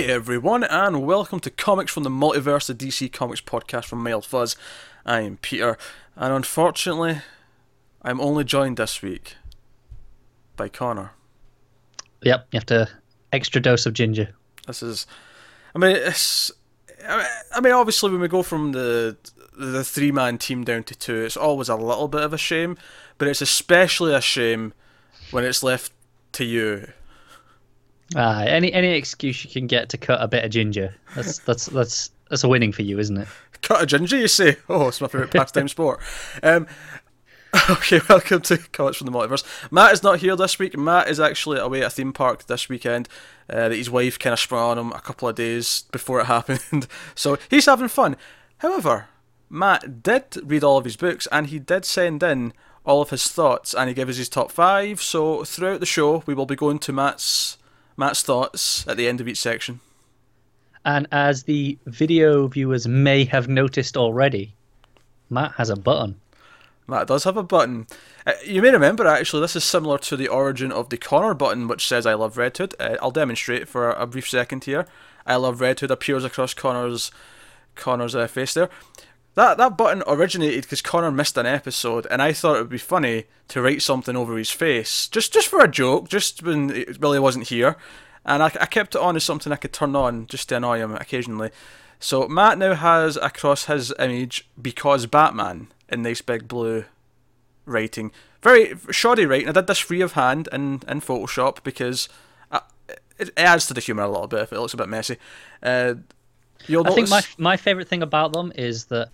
Hey everyone, and welcome to Comics from the Multiverse, the DC Comics podcast from Mail Fuzz. I am Peter, and unfortunately, I'm only joined this week by Connor. Yep, you have to extra dose of ginger. This is, I mean, it's, I mean, obviously when we go from the the three man team down to two, it's always a little bit of a shame, but it's especially a shame when it's left to you. Ah, any any excuse you can get to cut a bit of ginger. That's that's that's that's a winning for you, isn't it? Cut a ginger, you say? Oh, it's my favourite pastime sport. Um, okay, welcome to Comics from the Multiverse. Matt is not here this week. Matt is actually away at a theme park this weekend. Uh, that his wife kind of sprung on him a couple of days before it happened, so he's having fun. However, Matt did read all of his books and he did send in all of his thoughts and he gave us his top five. So throughout the show, we will be going to Matt's Matt's thoughts at the end of each section. And as the video viewers may have noticed already, Matt has a button. Matt does have a button. Uh, you may remember actually, this is similar to the origin of the Connor button, which says "I love Red Hood." Uh, I'll demonstrate for a brief second here. "I love Red Hood" appears across Connor's Connor's uh, face there. That that button originated because Connor missed an episode, and I thought it would be funny to write something over his face, just just for a joke, just when it really wasn't here. And I, I kept it on as something I could turn on just to annoy him occasionally. So Matt now has across his image because Batman in nice big blue writing. Very shoddy writing. I did this free of hand in, in Photoshop because I, it adds to the humour a little bit if it looks a bit messy. Uh, I think my my favourite thing about them is that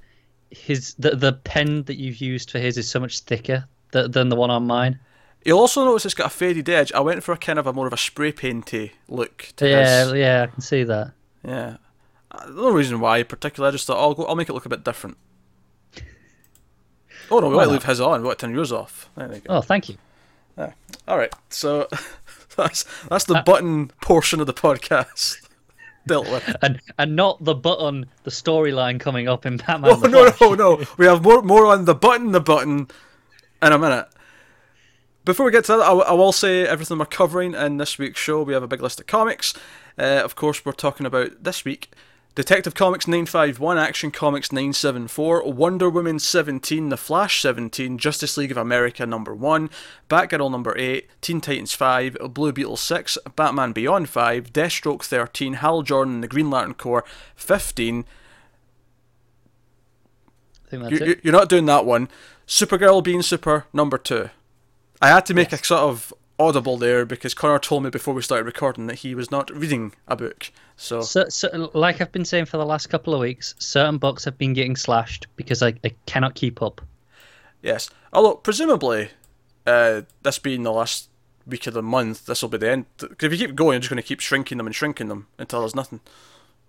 his the the pen that you've used for his is so much thicker th- than the one on mine. You'll also notice it's got a faded edge. I went for a kind of a more of a spray painty look. yeah, his. yeah, I can see that. Yeah, uh, no reason why particularly. I just thought I'll go, I'll make it look a bit different. Oh no, we might leave his on. We might turn yours off. There you go. Oh, thank you. Yeah. All right, so that's that's the uh, button portion of the podcast dealt with. And and not the button, the storyline coming up in Batman. Oh no, no, no! We have more more on the button, the button, in a minute. Before we get to that, I, I will say everything we're covering in this week's show. We have a big list of comics. Uh, of course, we're talking about this week Detective Comics 951, Action Comics 974, Wonder Woman 17, The Flash 17, Justice League of America number 1, Batgirl number 8, Teen Titans 5, Blue Beetle 6, Batman Beyond 5, Deathstroke 13, Hal Jordan, The Green Lantern Corps 15. I think that's you, it. You're not doing that one. Supergirl being super number 2. I had to make yes. a sort of audible there because Connor told me before we started recording that he was not reading a book. So, so, so like I've been saying for the last couple of weeks, certain books have been getting slashed because I, I cannot keep up. Yes, although presumably, uh, this being the last week of the month, this will be the end. Because if you keep going, you're just going to keep shrinking them and shrinking them until there's nothing.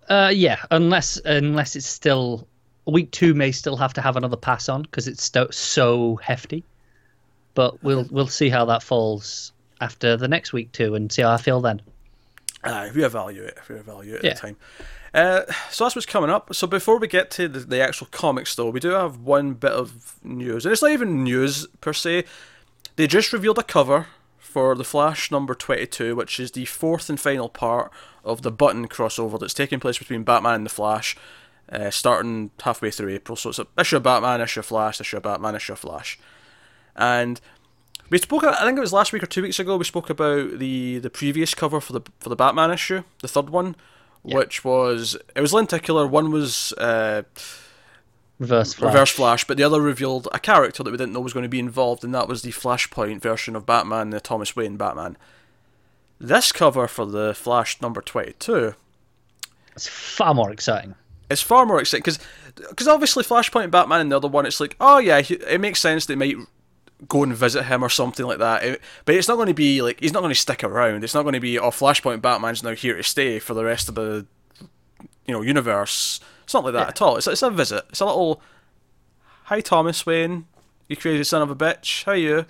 Uh, yeah, unless unless it's still week two may still have to have another pass on because it's so, so hefty. But we'll we'll see how that falls after the next week too, and see how I feel then. Uh, we evaluate it. We evaluate yeah. at the time. Uh, so that's what's coming up. So before we get to the, the actual comics, though, we do have one bit of news, and it's not even news per se. They just revealed a cover for the Flash number twenty-two, which is the fourth and final part of the Button crossover that's taking place between Batman and the Flash, uh, starting halfway through April. So it's a issue of Batman, issue of Flash, issue of Batman, issue of Flash, and we spoke. I think it was last week or two weeks ago. We spoke about the the previous cover for the for the Batman issue, the third one, yeah. which was it was lenticular. One was uh, reverse flash. reverse flash, but the other revealed a character that we didn't know was going to be involved, and that was the Flashpoint version of Batman, the Thomas Wayne Batman. This cover for the Flash number twenty two. It's far more exciting. It's far more exciting because because obviously Flashpoint Batman and the other one, it's like oh yeah, it makes sense they might go and visit him or something like that. It, but it's not going to be like he's not going to stick around. It's not going to be oh Flashpoint Batman's now here to stay for the rest of the you know universe. It's not like that yeah. at all. It's it's a visit. It's a little hi Thomas Wayne, you crazy son of a bitch. How are you?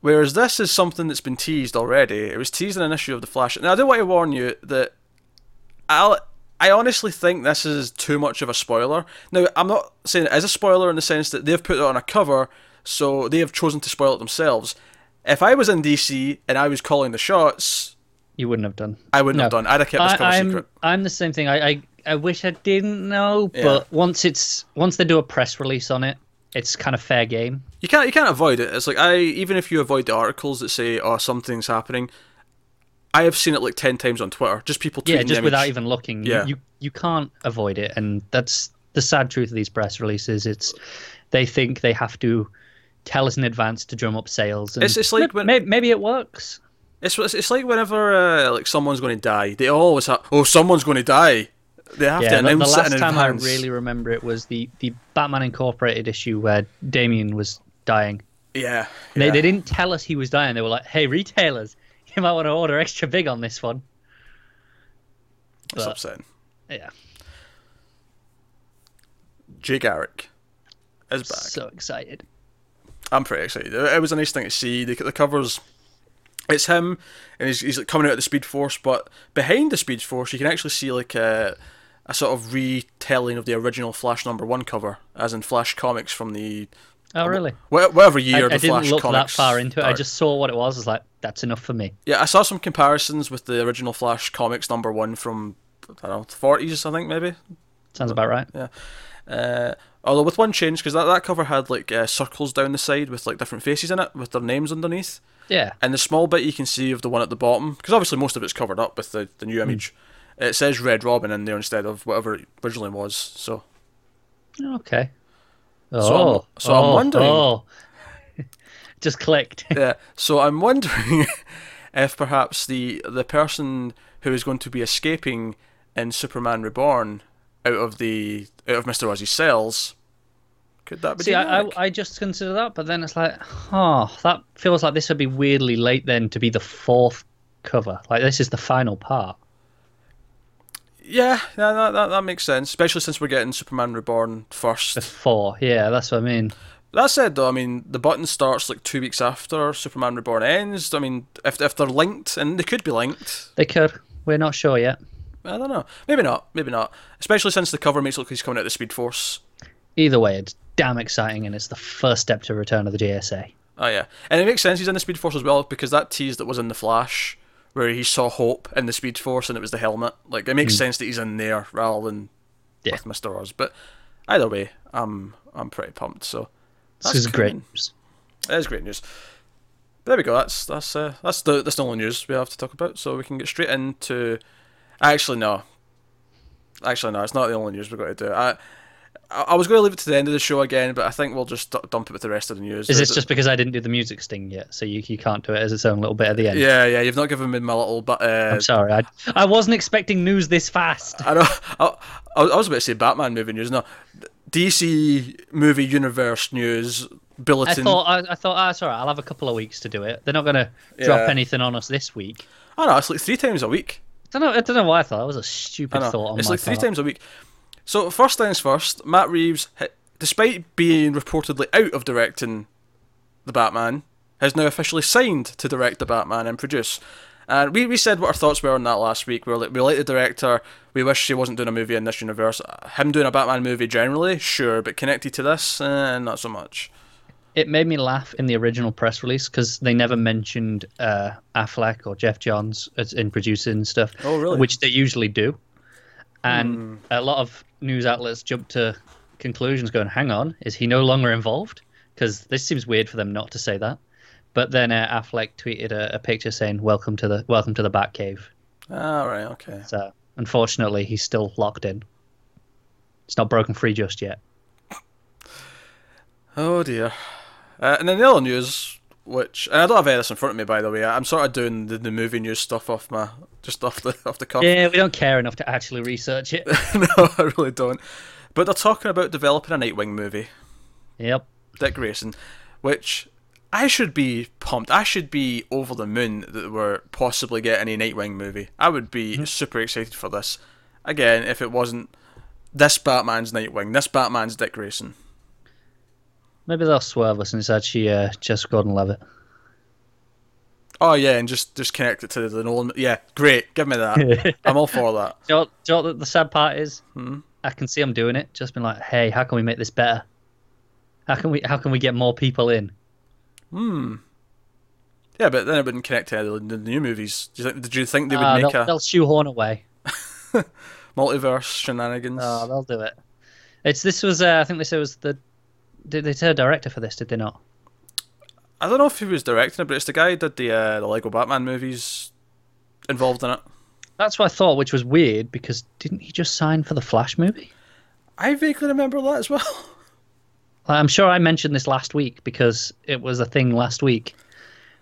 Whereas this is something that's been teased already. It was teased in an issue of the Flash. Now I do want to warn you that I'll. I honestly think this is too much of a spoiler. Now, I'm not saying it is a spoiler in the sense that they've put it on a cover so they have chosen to spoil it themselves. If I was in DC and I was calling the shots, You wouldn't have done. I wouldn't have done. I'd have kept this I, cover I'm secret. I'm the same thing. I, I I wish I didn't know, Yeah. but once it's once they do a press release on it, it's kind of fair game. You can't you can't avoid it. It's like I even if you avoid the articles that say oh something's happening, I have seen it like ten times on Twitter. Just people tweeting Yeah, just without even looking. You- Yeah. You, you can't avoid it, and that's the sad truth of these press releases. It's they think they have to tell us in advance to drum up sales. And It's- it's like when- maybe, maybe it works. It's it's, like whenever uh, like someone's going to die, they always have oh someone's going to die. They have to Yeah, the, the announce last time I really remember it was the the Batman Incorporated issue where Damian was dying. yeah, They yeah. they didn't tell us he was dying. They were like, "Hey, retailers, you might want to order extra big on this one." It's but- upsetting. Yeah, Jay Garrick is back. so excited. I'm pretty excited. It was a nice thing to see. The, the covers, it's him, and he's, he's like coming out of the Speed Force, but behind the Speed Force, you can actually see like a, a sort of retelling of the original Flash number one cover, as in Flash comics from the Oh, really? wh- whatever I, year I the didn't Flash look that far into it. I just saw what it was. I was like, "That's enough for me." yeah, I saw some comparisons with the original Flash comics number one from I don't know forties, I think maybe. Sounds about right. Yeah. Uh, although with one change, because that, that cover had like uh, circles down the side with like different faces in it with their names underneath. Yeah. And the small bit you can see of the one at the bottom, because obviously most of it's covered up with the, the Hmm. new image, it says Red Robin in there instead of whatever it originally was. So Okay. I'm- Oh, so I'm oh, wondering- Oh. Just clicked. yeah, so I'm wondering if perhaps the the person who is going to be escaping in Superman Reborn out of the out of Mister Oz's cells could that be? See, I, I, I just consider that, but then it's like, oh, that feels like this would be weirdly late then to be the fourth cover. Like this is the final part. yeah, yeah, that, that that makes sense, especially since we're getting Superman Reborn first. Before, yeah, that's what I mean. That said, though, I mean, the button starts like two weeks after Superman Reborn ends. I mean, if if they're linked, and they could be linked, They could. We're not sure yet. I don't know. Maybe not. Maybe not. Especially since the cover makes it look like he's coming out of the Speed Force. Either way, it's damn exciting, and it's the first step to Return of the JSA. Oh yeah, and it makes sense he's in the Speed Force as well because that tease that was in the Flash, where he saw Hope in the Speed Force and it was the helmet. Like it makes sense that he's in there rather than Yeah. with Mister Oz. But either way, I'm I'm pretty pumped. So This is great. news. That is great news. But there we go. That's that's uh, that's the that's the only news we have to talk about. So we can get straight into. Actually, no. Actually, no. It's not the only news we've got to do. I I was going to leave it to the end of the show again, but I think we'll just dump it with the rest of the news. Is this just because I didn't do the music sting yet, so you, you can't do it as its own little bit at the end? Yeah, yeah. You've not given me my little, but uh, I'm sorry. I, I wasn't expecting news this fast. I know. I, I was about to say Batman movie news. No, DC movie universe news bulletin. I thought I, I thought ah, it's all right. I'll have a couple of weeks to do it. They're not going to drop Yeah. anything on us this week. I know. It's like three times a week. I don't know. I don't know why I thought that was a stupid thought on it's like three part. times a week. So first things first, Matt Reeves, despite being reportedly out of directing the Batman, has now officially signed to direct the Batman and produce. And we, we said what our thoughts were on that last week. We were like, we like the director. We wish he wasn't doing a movie in this universe. Him doing a Batman movie generally, sure, but connected to this, eh, not so much. It made me laugh in the original press release because they never mentioned uh, Affleck or Geoff Johns as in producing stuff. Oh, really? Which they usually do. And a lot of news outlets jumped to conclusions going, hang on, is he no longer involved? Because this seems weird for them not to say that. But then uh, Affleck tweeted a, a picture saying, "Welcome to the welcome to the Batcave." Ah, right, okay. So unfortunately, he's still locked in. It's not broken free just yet. Oh dear. Uh, and then the other news, which and I don't have this in front of me, by the way. I'm sort of doing the, the movie news stuff off my just off the off the cuff. Yeah, we don't care enough to actually research it. no, I really don't. But they're talking about developing a Nightwing movie, yep. Dick Grayson, which I should be pumped. I should be over the moon that we're possibly getting a Nightwing movie. I would be super excited for this. Again, if it wasn't this Batman's Nightwing, this Batman's Dick Grayson. Maybe they'll swerve us and it's actually uh, Jess Gordon-Levitt. Oh yeah, and just just connect it to the Nolan. Yeah, great. Give me that. I'm all for that. Do you know, do you know the sad part is? I can see them doing it. Just been like, hey, how can we make this better? How can we how can we get more people in? Hmm. Yeah, but then it wouldn't connect to the the new movies. Do you think? Did you think they would Uh, make they'll, a they'll shoehorn away. multiverse shenanigans? Oh, they'll do it. It's this was uh, I think they said it was the did they say a director for this? Did they not? I don't know if he was directing it, but it's the guy who did the uh, the Lego Batman movies involved in it. That's what I thought, which was weird because didn't he just sign for the Flash movie? I vaguely remember that as well. I'm sure I mentioned this last week because it was a thing last week.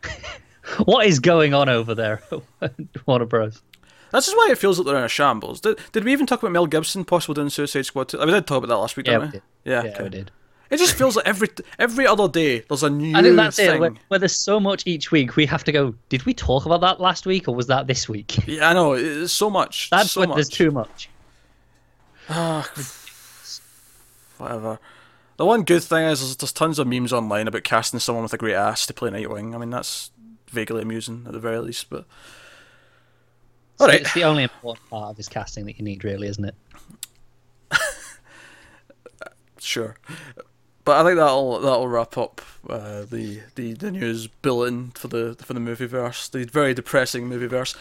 what is going on over there, Warner Bros? That's just why it feels like they're in a shambles. Did, did we even talk about Mel Gibson possibly doing Suicide Squad 2? I mean, we did talk about that last week, Yeah, didn't we we? did. Yeah, Yeah, okay. we did. It just feels like every every other day there's a new I think that's thing. it. Where, where there's so much each week, we have to go. Did we talk about that last week, or was that this week? Yeah, I know. It's so much. That's so when much. there's too much. Ah, whatever. The one good thing is there's, there's tons of memes online about casting someone with a great ass to play Nightwing. I mean, that's vaguely amusing at the very least. But So All right. It's the only important part of his casting that you need, really, isn't it? sure. But I think that'll that'll wrap up uh, the, the the news bulletin for the for the movie verse, the very depressing movie verse,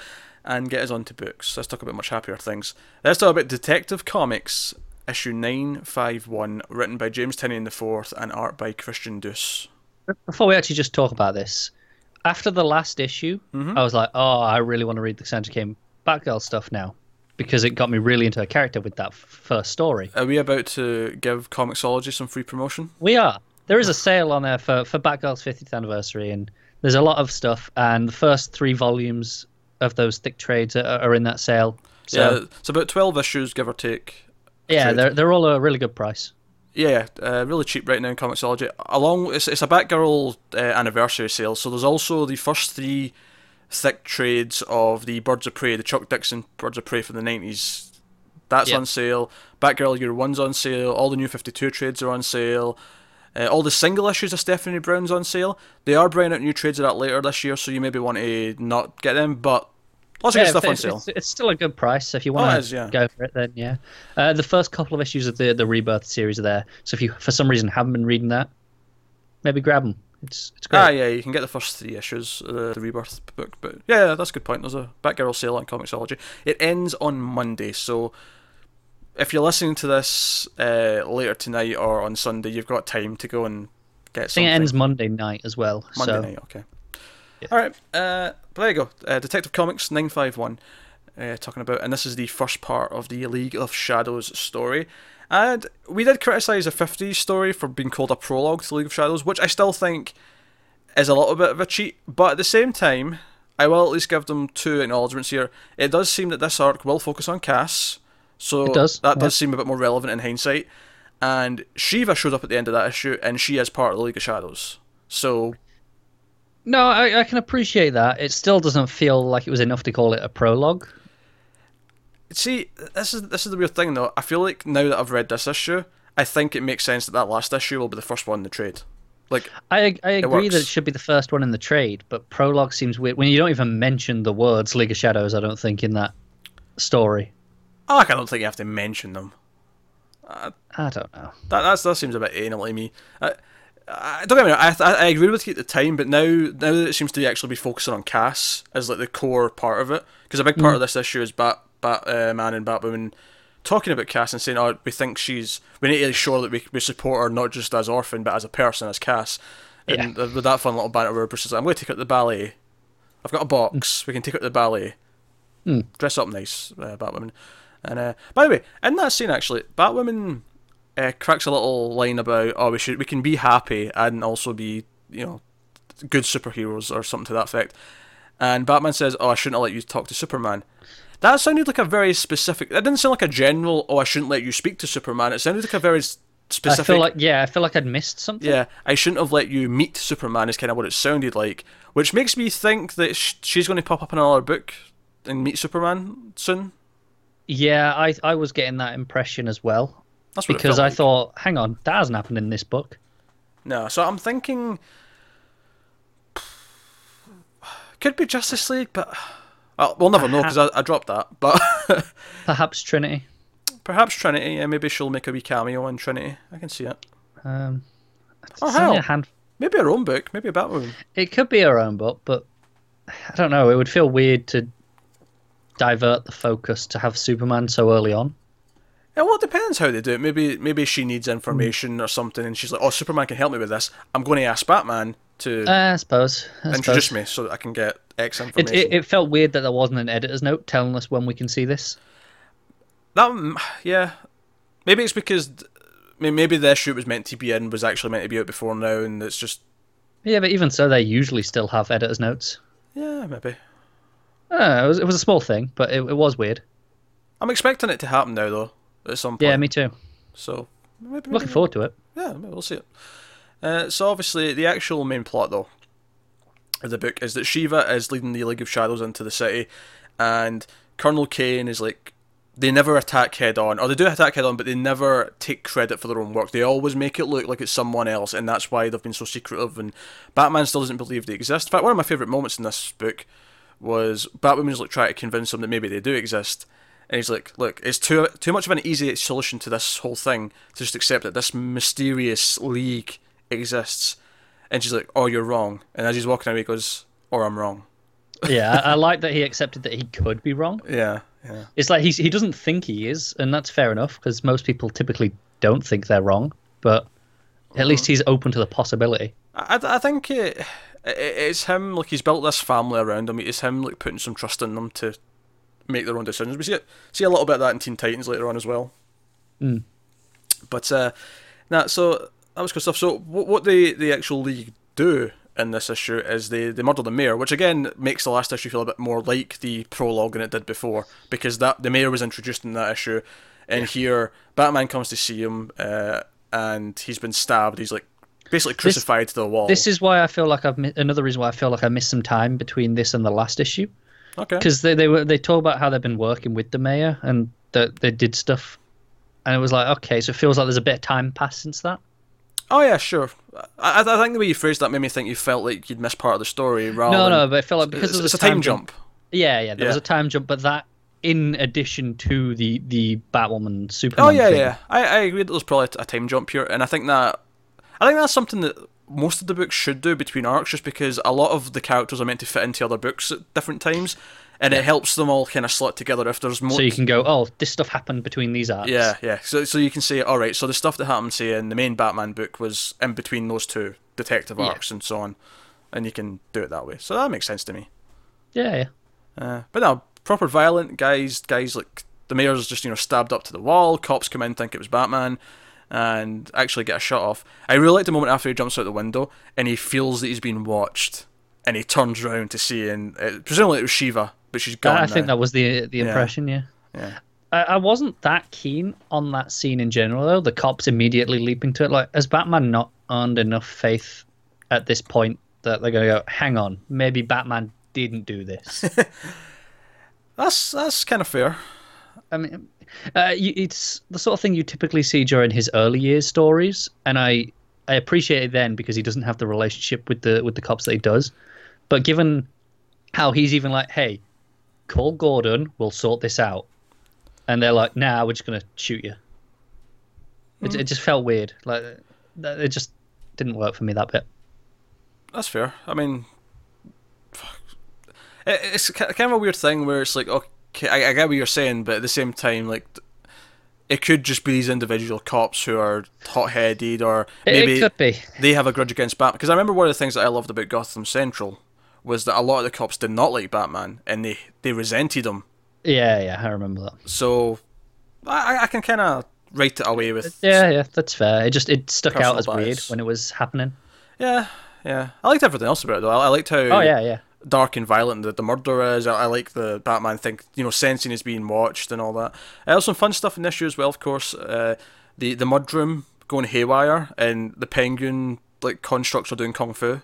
and get us on to books. Let's talk about much happier things. Let's talk about Detective Comics issue nine five one, written by James Tynion the fourth and art by Christian Duce. Before we actually just talk about this, after the last issue, Mm-hmm. I was like, oh, I really want to read the Sandra Kane Batgirl stuff now because it got me really into a character with that f- first story. Are we about to give Comixology some free promotion? We are. There is a sale on there for, for Batgirl's 50th anniversary, and there's a lot of stuff. And the first three volumes of those thick trades are, are in that sale. So, yeah, it's about twelve issues, give or take. yeah, trade. they're, they're all a really good price. Yeah, uh, really cheap right now in Comixology. Along, it's, it's a Batgirl uh, anniversary sale, so there's also the first three thick trades of the Birds of Prey, the Chuck Dixon Birds of Prey from the nineties. That's Yeah. on sale. Batgirl Year One's on sale. All the new Fifty Two trades are on sale. Uh, all the single issues of Stephanie Brown's on sale. They are bringing out new trades of that later this year, so you maybe want to not get them, but lots of Yeah, good stuff on sale. It's, it's still a good price. So if you Oh, want to is, yeah. go for it, then yeah. Uh, the first couple of issues of the the Rebirth series are there. So if you for some reason haven't been reading that, maybe grab them. It's it's great. Ah, yeah, you can get the first three issues, uh, the Rebirth book. But yeah, that's a good point. There's a Batgirl sale on Comixology. It ends on Monday, so if you're listening to this uh, later tonight or on Sunday, you've got time to go and get I think something. it ends Monday night as well. Monday so night, okay. All right, uh, but there you go. Uh, Detective Comics nine five one, uh, talking about, and this is the first part of the League of Shadows story. And we did criticise the 50s story for being called a prologue to League of Shadows, which I still think is a little bit of a cheat. But at the same time, I will at least give them two acknowledgements here. It does seem that this arc will focus on Cass, so It does, that yeah. does seem a bit more relevant in hindsight. And Shiva shows up at the end of that issue, and she is part of the League of Shadows. So no, I, I can appreciate that. It still doesn't feel like it was enough to call it a prologue. See, this is this is the weird thing though. I feel like now that I've read this issue, I think it makes sense that that last issue will be the first one in the trade. Like, I I agree that it should be the first one in the trade, but prologue seems weird when you don't even mention the words League of Shadows. I don't think in that story. oh, I don't think you have to mention them. I don't know. That that's, that seems a bit anal to me. I, I, don't get me wrong. I, I I agree with you at the time, but now now that it seems to be actually be focusing on Cass as like the core part of it, because a big part mm. of this issue is Bat Batman and Batwoman talking about Cass and saying, "Oh, we think she's we need to ensure that we we support her not just as orphan but as a person as Cass." And with that fun little banter where Bruce is like, "I'm going to take out the ballet. I've got a box. We can take out the ballet. Dress up nice, uh, Batwoman." And uh, by the way, in that scene actually, Batwoman uh, cracks a little line about, "Oh, we should we can be happy and also be you know good superheroes or something to that effect." And Batman says, "Oh, I shouldn't have let you talk to Superman." That sounded like a very specific. That didn't sound like a general. Oh, I shouldn't let you speak to Superman. It sounded like a very specific. I feel like yeah, I feel like I'd missed something. yeah, I shouldn't have let you meet Superman. Is kind of what it sounded like, which makes me think that she's going to pop up in another book and meet Superman soon. Yeah, I I was getting that impression as well That's because I like. thought, hang on, that hasn't happened in this book. No, so I'm thinking could be Justice League, but well, we'll never know because I, I dropped that. But Perhaps Trinity. perhaps Trinity. Yeah, maybe she'll make a wee cameo in Trinity. I can see it. Um, Oh, hell. hand, Maybe her own book, maybe a Batwoman. It could be her own book, but I don't know. It would feel weird to divert the focus to have Superman so early on. Yeah, well, it depends how they do it. Maybe maybe she needs information or something, and she's like, "Oh, Superman can help me with this. I'm going to ask Batman to Uh, I suppose. I introduce suppose. me so that I can get X It, information." it, it felt weird that there wasn't an editor's note telling us when we can see this. That mm, yeah, maybe it's because maybe the issue it was meant to be in was actually meant to be out before now, and it's just Yeah, but even so, they usually still have editor's notes. yeah, maybe. Uh, it, was, it was a small thing, but it, it was weird. I'm expecting it to happen now though at some point. Yeah, me too. So maybe, Looking maybe- forward to it. Yeah, maybe we'll see it. Uh, so obviously, the actual main plot though the book is that Shiva is leading the League of Shadows into the city, and Colonel Kane is like they never attack head on, or they do attack head on, but they never take credit for their own work. They always make it look like it's someone else, and that's why they've been so secretive. And Batman still doesn't believe they exist. In fact, one of my favorite moments in this book was Batwoman's like trying to convince him that maybe they do exist. And he's like, "Look, it's too too much of an easy solution to this whole thing to just accept that this mysterious league exists." And she's like, "Oh, you're wrong." And as he's walking away, he goes, "Or I'm wrong." Yeah, I, I like that he accepted that he could be wrong. Yeah, yeah, It's like he's, he doesn't think he is, and that's fair enough because most people typically don't think they're wrong. But at least he's open to the possibility. I, I think it, it, it's him. Like he's built this family around him. It's him like putting some trust in them to make their own decisions. We see it, see a little bit of that in Teen Titans later on as well. Mm. But uh, nah, so that was good stuff. So what what the the actual league do in this issue is they they murder the mayor, which again makes the last issue feel a bit more like the prologue than it did before because that the mayor was introduced in that issue, and here Batman comes to see him, uh, and he's been stabbed. He's like basically crucified to the wall. This is why I feel like I've mi- another reason why I feel like I missed some time between this and the last issue okay. because they they were they talk about how they've been working with the mayor and that they did stuff, and it was like okay, so it feels like there's a bit of time passed since that. Oh yeah, sure. I, I think the way you phrased that made me think you felt like you'd missed part of the story. Rather No, than, no, but I feel like because it's, of the it's a time jump. Yeah, yeah, there was a time jump, but that in addition to the the Batwoman Superman. Oh yeah, thing. yeah. I, I agree that there's probably a time jump here, and I think that I think that's something that most of the books should do between arcs, just because a lot of the characters are meant to fit into other books at different times, and it helps them all kind of slot together. If there's more, So you can go, oh, this stuff happened between these arcs. yeah, yeah. So so you can say, all right, so the stuff that happened, say in the main Batman book, was in between those two detective Yeah. arcs and so on, and you can do it that way. So that makes sense to me. yeah, yeah. Uh, but no, proper violent guys. Guys like the mayor's just you know stabbed up to the wall. Cops come in, think it was Batman, and actually get a shot off. I really like the moment after he jumps out the window and he feels that he's been watched, and he turns around to see, and uh, presumably it was Shiva, but she's gone. I, I think that was the the impression. Yeah. Yeah. I, I wasn't that keen on that scene in general, though. The cops immediately leaping to it. Like, has Batman not earned enough faith at this point that they're going to go, hang on, maybe Batman didn't do this? That's that's kind of fair. I mean, uh, you, it's the sort of thing you typically see during his early years stories, and I I appreciate it then because he doesn't have the relationship with the with the cops that he does. But given how he's even like, hey, call Gordon, we'll sort this out, and they're like, nah, we're just gonna shoot you. It, it hmm. just felt weird. Like it just didn't work for me that bit. That's fair. I mean, it's kind of a weird thing where it's like, okay, I, I get what you're saying, but at the same time, like, it could just be these individual cops who are hot-headed, or maybe it could be. they have a grudge against Batman. Because I remember one of the things that I loved about Gotham Central was that a lot of the cops did not like Batman, and they they resented him. Yeah, yeah, I remember that. So I, I can kind of write it away with Yeah, yeah, that's fair. It just it stuck out as weird when it was happening. yeah, yeah. I liked everything else about it though. I, I liked how Oh yeah, yeah. dark and violent the, the murder is. I, I like the Batman think, you know, sensing is being watched and all that. Uh, there's some fun stuff in this issue as well, of course. Uh, the the mudroom going haywire and the penguin like constructs are doing kung fu.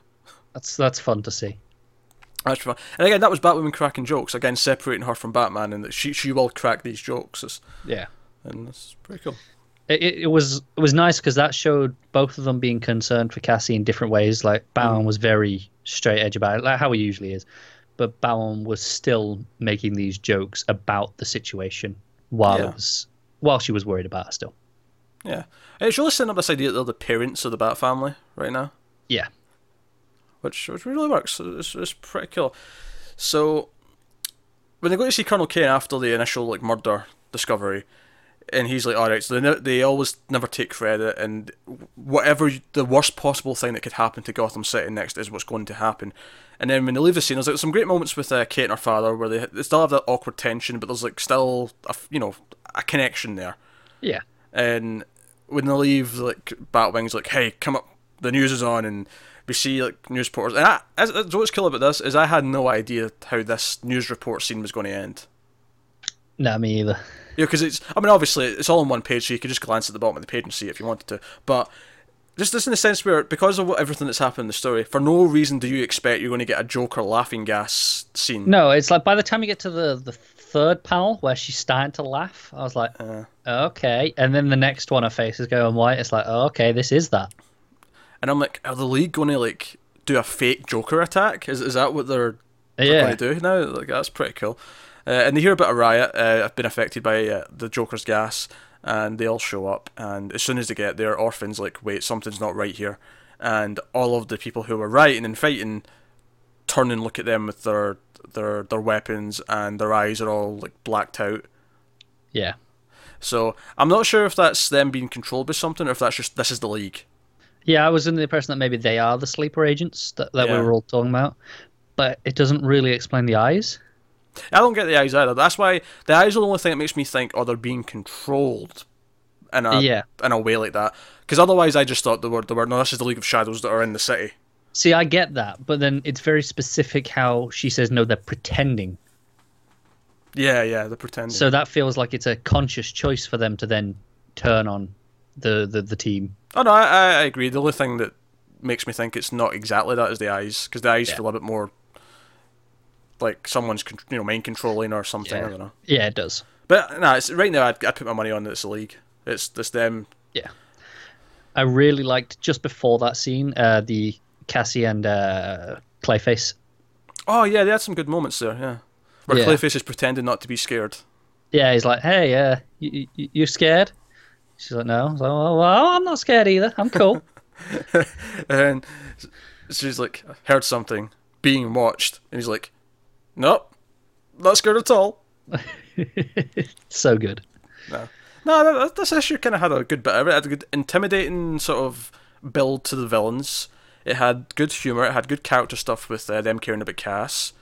That's that's fun to see. That's fun. And again, that was Batwoman cracking jokes. Again, separating her from Batman, and that she she will crack these jokes. It's, Yeah. and that's pretty cool. It, it, was it was nice because that showed both of them being concerned for Cassie in different ways. Like mm. Bowen was very straight edge about it, like how he usually is, but Bowen was still making these jokes about the situation while Yeah. it was while she was worried about it still. Yeah, it's really setting up this idea that they're the parents of the Bat family right now. Yeah, which which really works. It's, it's pretty cool. So when they go to see Colonel Kane after the initial like murder discovery, and he's like, all right, so they ne- they always never take credit, and whatever you- the worst possible thing that could happen to Gotham City next is what's going to happen. And then when they leave the scene, there's like some great moments with uh, Kate and her father where they, they still have that awkward tension, but there's like still a you know a connection there. Yeah. And when they leave, like Batwing's like, "Hey, come up, the news is on," and we see like news reporters. And I, as, as, what's cool about this is I had no idea how this news report scene was going to end. No, me either. Yeah, because it's. I mean, obviously, it's all on one page, so you could just glance at the bottom of the page and see if you wanted to. But just this in the sense where, because of what, everything that's happened in the story, for no reason do you expect you're going to get a Joker laughing gas scene. No, it's like by the time you get to the the third panel where she's starting to laugh, I was like, Uh, okay. And then the next one, her face is going white. It's like, oh, okay, this is that. And I'm like, are the league going to like do a fake Joker attack? Is is that what they're Yeah. going to do now? Like that's pretty cool. Uh, and they hear about a riot. Uh, have been affected by uh, the Joker's gas, and they all show up. And as soon as they get there, Orphan's like, "Wait, something's not right here." And all of the people who were rioting and fighting turn and look at them with their their their weapons, and their eyes are all like blacked out. Yeah. So I'm not sure if that's them being controlled by something, or if that's just this is the league. Yeah, I was under the impression that maybe they are the sleeper agents that, that Yeah. we were all talking about. But it doesn't really explain the eyes. I don't get the eyes either. That's why the eyes are the only thing that makes me think, oh, they're being controlled in a Yeah. in a way like that. Because otherwise, I just thought they were they were no, this is the League of Shadows that are in the city. See, I get that, but then it's very specific how she says no, they're pretending. Yeah, yeah, they're pretending. So that feels like it's a conscious choice for them to then turn on the the, the team. oh no, I, I agree. The only thing that makes me think it's not exactly that is the eyes, because the eyes Yeah. feel a bit more like someone's you know mind controlling or something. I don't know. Yeah, it does. But no, it's right now. I'd, I'd put my money on that it's the League. It's it's them. Yeah. I really liked just before that scene, uh, the Cassie and uh, Clayface. Oh yeah, they had some good moments there. Yeah, where Yeah. Clayface is pretending not to be scared. Yeah, he's like, "Hey, uh, you, you you scared?" She's like, "No." I was like, well, well, I'm not scared either. I'm cool. and she's like, heard something being watched, and he's like, nope, not scared at all. so good. No, no, that- this issue kind of had a good bit of it. It had a good intimidating sort of build to the villains. It had good humor. It had good character stuff with uh, them caring about Cass.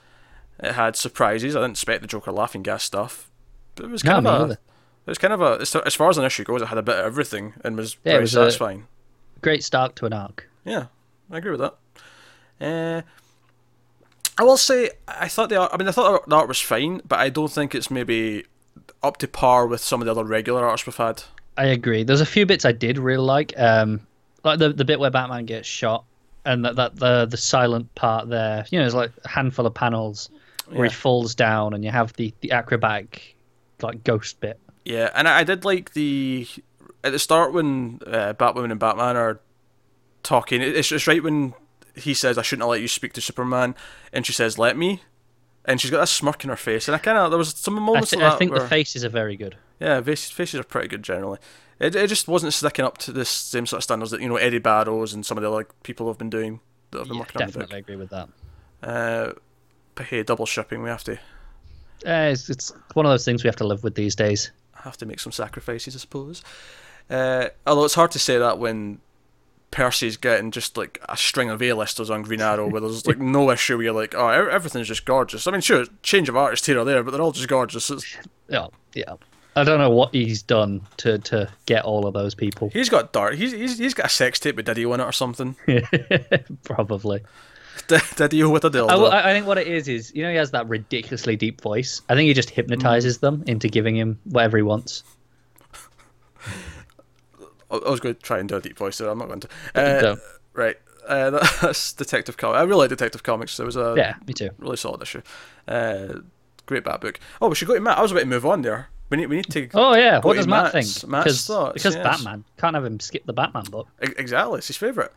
It had surprises. I didn't expect the Joker laughing gas stuff, but it was kind me of a. either. It was kind of a. As as far as an issue goes, it had a bit of everything and was Yeah, very was satisfying. Great start to an arc. Yeah, I agree with that. Uh, I will say I thought the art. I mean, I thought the art was fine, but I don't think it's maybe up to par with some of the other regular arts we've had. I agree. There's a few bits I did really like. Um, like the the bit where Batman gets shot, and that, that the the silent part there. You know, there's like a handful of panels where Yeah. he falls down, and you have the the acrobatic like ghost bit. Yeah, and I, I did like the at the start when uh, Batwoman and Batman are talking. it- It's just right when he says, "I shouldn't have let you speak to Superman," and she says, "Let me." And she's got a smirk in her face, and I kind of there was some I, moments th- of that I think where, the faces are very good. Yeah, faces, faces are pretty good generally. It, it just wasn't sticking up to the same sort of standards that you know Eddie Barrows and some of the other people have been doing that have been Yeah, working on the definitely agree with that. Uh, but hey, double shipping, we have to Uh, it's, it's one of those things we have to live with these days. Have to make some sacrifices, I suppose. Uh, although it's hard to say that when Percy's getting just like a string of A-listers on Green Arrow, where there's like no issue where you're like, oh, everything's just gorgeous. I mean, sure, change of artist here or there, but they're all just gorgeous. It's, Yeah, yeah. I don't know what he's done to, to get all of those people. he's got dark. He's, he's he's got a sex tape with Diddy on it or something. Probably. With a dildo. I, I think what it is is you know he has that ridiculously deep voice. I think he just hypnotizes Mm. them into giving him whatever he wants. I was going to try and do a deep voice there. I'm not going to. Uh, right. Uh, that's Detective Comics. I really like Detective Comics. It was a Yeah, me too. really solid issue. Uh, great bat book. Oh, we should go to Matt. I was about to move on there. We need we need to. Oh yeah, what does Matt Matt's- think? Matt's because thoughts, because yes. Batman can't have him skip the Batman book. Exactly, it's his favourite.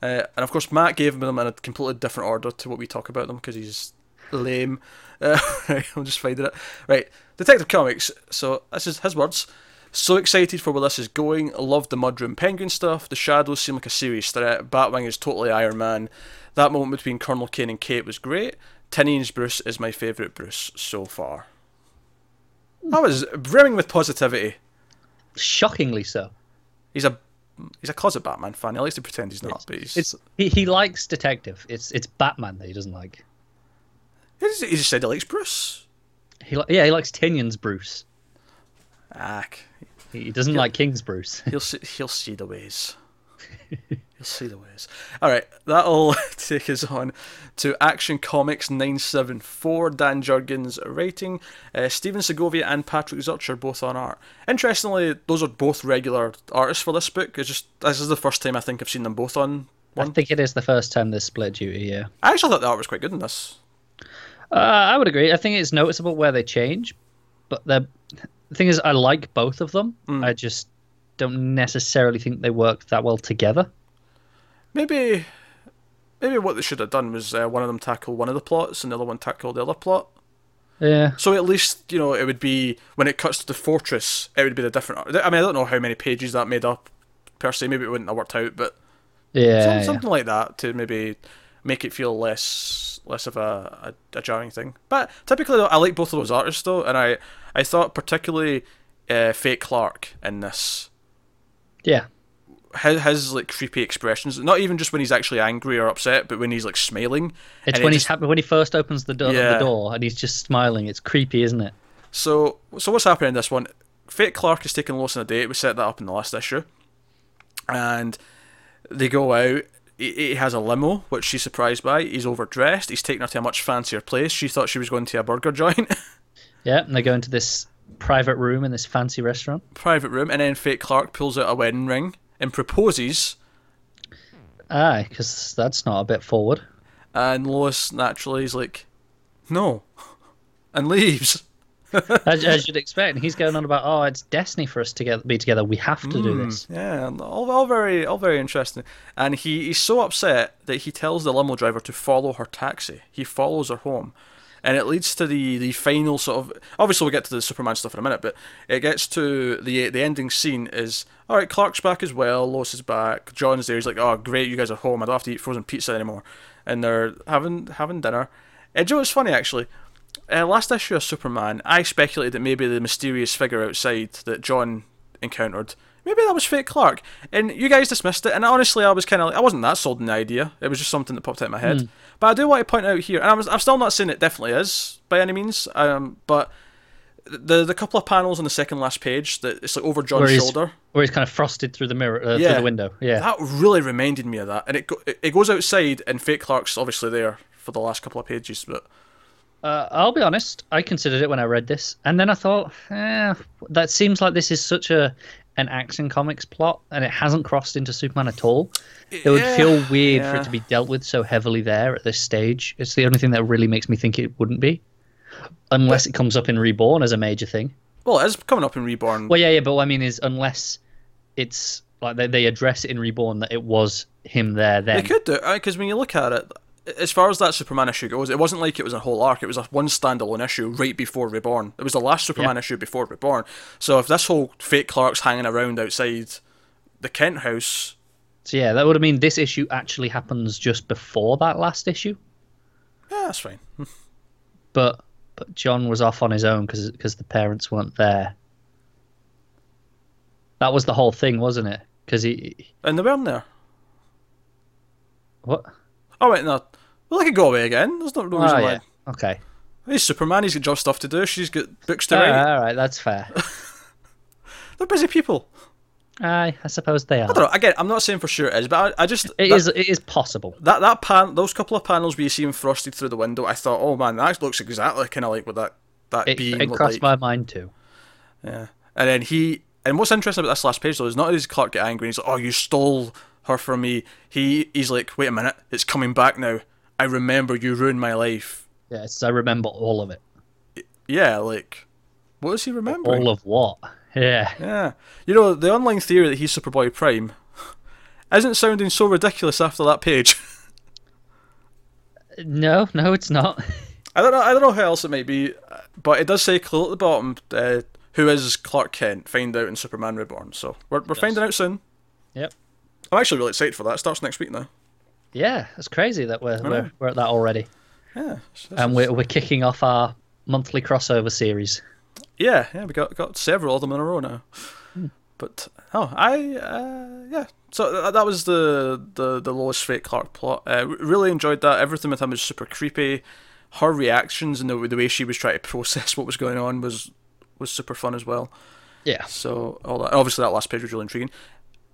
Uh, and of course, Matt gave them in a completely different order to what we talk about them because he's lame. Uh, right, I'm just finding it. Right, Detective Comics. So this is his words. So excited for where this is going. Loved the Mudroom Penguin stuff. The Shadows seem like a serious threat. Batwing is totally Iron Man. That moment between Colonel Kane and Kate was great. Tynion's Bruce is my favourite Bruce so far. That was brimming with positivity. Shockingly so. He's a he's a closet Batman fan. He likes to pretend he's not, but he's It's he, he likes detective. It's it's Batman that he doesn't like. he just he just said he likes Bruce. He li- yeah he likes Tynion's Bruce. Ah, He he doesn't like King's Bruce. he'll see he'll see the ways. He'll see the ways. All right, that'll take us on to Action Comics 974. Dan Jurgens writing, uh, Stephen Segovia and Patrick Zircher are both on art. Interestingly, those are both regular artists for this book. It's just this is the first time I think I've seen them both on I one. think it is the first time there's split duty. Yeah, I actually thought the art was quite good in this. uh, I would agree. I think it's noticeable where they change, but the the thing is, I like both of them. I just don't necessarily think they work that well together. Maybe, maybe what they should have done was uh, one of them tackle one of the plots and the other one tackle the other plot. Yeah, So at least you know it would be when it cuts to the fortress, it would be the different. I mean, I don't know how many pages that made up per se. Maybe it wouldn't have worked out, but yeah, some, yeah. something like that to maybe make it feel less less of a, a, a jarring thing. But typically, though, I like both of those artists though, and I I thought particularly uh, Fake Clark in this yeah. his, his like creepy expressions. Not even just when he's actually angry or upset, but when he's like smiling. It's and it when he's just- happy when he first opens the door, Yeah. the door, and he's just smiling. It's creepy, isn't it? So, so what's happening in this one? Fake Clark is taking Lois on a date. We set that up in the last issue, and they go out. He, he has a limo, which she's surprised by. He's overdressed. He's taking her to a much fancier place. She thought she was going to a burger joint, Yeah, and they go into this private room in this fancy restaurant. private room, and then Fake Clark pulls out a wedding ring and proposes. Aye, because that's not a bit forward. And Lois naturally is like, "No," and leaves. as, as you'd expect. He's going on about, oh, it's destiny for us to get, be together. We have to do hmm, this. Yeah, all, all very, all very interesting. And he, he's so upset that he tells the limo driver to follow her taxi. He follows her home, and it leads to the, the final sort of. Obviously, we'll get to the Superman stuff in a minute, but it gets to the the ending scene is all right. Clark's back as well. Lois is back. Jon's there. He's like, oh great, you guys are home. I don't have to eat frozen pizza anymore. And they're having having dinner. And Joe, it's funny actually. Uh, last issue of Superman, I speculated that maybe the mysterious figure outside that Jon encountered, maybe that was Fake Clark, and you guys dismissed it. And honestly, I was kind of, like, I wasn't that sold on the idea. It was just something that popped out of my head. But I do want to point out here, and I'm, I'm still not saying it definitely is by any means, um, but the the couple of panels on the second last page that it's like over Jon's Where shoulder. where he's kind of frosted through the mirror, uh, Yeah. through the window. Yeah. That really reminded me of that, and it go, it goes outside, and Fake Clark's obviously there for the last couple of pages, but. Uh, I'll be honest. I considered it when I read this, and then I thought, eh, that seems like this is such a an action comics plot, and it hasn't crossed into Superman at all. It would Yeah, feel weird for it to be dealt with so heavily there at this stage. It's the only thing that really makes me think it wouldn't be, unless it comes up in Reborn as a major thing. Well, it's coming up in Reborn. Well, yeah, yeah, but what I mean is, unless it's like they, they address it in Reborn that it was him there then. They could do because when you look at it, as far as that Superman issue goes, it wasn't like it was a whole arc. It was a one standalone issue right before Reborn. It was the last Superman Yeah. issue before Reborn. So if this whole fake Clark's hanging around outside the Kent house, So yeah, that would have mean this issue actually happens just before that last issue. yeah, that's fine. but but Jon was off on his own because the parents weren't there. That was the whole thing, wasn't it? Because he And they weren't there. what? Oh wait, no. Well, I could go away again. There's no no Oh reason yeah, why. okay. He's Superman. He's got job stuff to do. She's got books to ah, All write. all right, that's fair. They're busy people. Aye, I suppose they are. I don't know. Again, I'm not saying for sure it is, but I, I just It that- is. It is possible. that that pan those couple of panels where you see him frosted through the window, I thought, oh man, that looks exactly kind of like what that that It, being it crossed like. my mind too. Yeah, and then he and what's interesting about this last page though is not only does Clark get angry, and he's like, oh, you stole her from me. He he's like, wait a minute, it's coming back now. I remember you ruined my life. Yes, I remember all of it. Yeah, like, what does he remember? All of what? Yeah. Yeah, you know the online theory that he's Superboy Prime isn't sounding so ridiculous after that page. No, no, it's not. I don't know. I don't know how else it might be, but it does say clear at the bottom uh, who is Clark Kent, find out in Superman Reborn. So we're we're finding out soon. Yep. I'm actually really excited for that. It starts next week now. Yeah, it's crazy that we're we're, we're at that already, Yeah. so and we're we're kicking off our monthly crossover series. Yeah, yeah, we got got several of them in a row now. But oh, I uh, yeah. So that, that was the the the Lois Fake Clark plot. Uh, really enjoyed that. Everything with him was super creepy. Her reactions and the the way she was trying to process what was going on was was super fun as well. Yeah, So all that obviously that last page was really intriguing.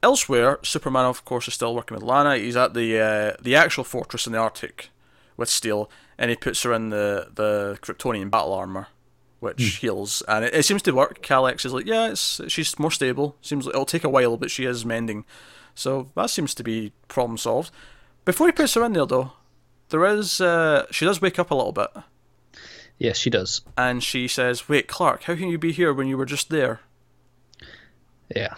Elsewhere, Superman of course is still working with Lana. He's at the uh, the actual fortress in the Arctic with Steel, and he puts her in the the Kryptonian battle armor, which heals, and it, it seems to work. Kelex is like, yeah, it's she's more stable. Seems like it'll take a while, but she is mending, so that seems to be problem solved. Before he puts her in there, though, there is uh, she does wake up a little bit, yes, she does. and she says, "Wait, Clark, how can you be here when you were just there?" Yeah,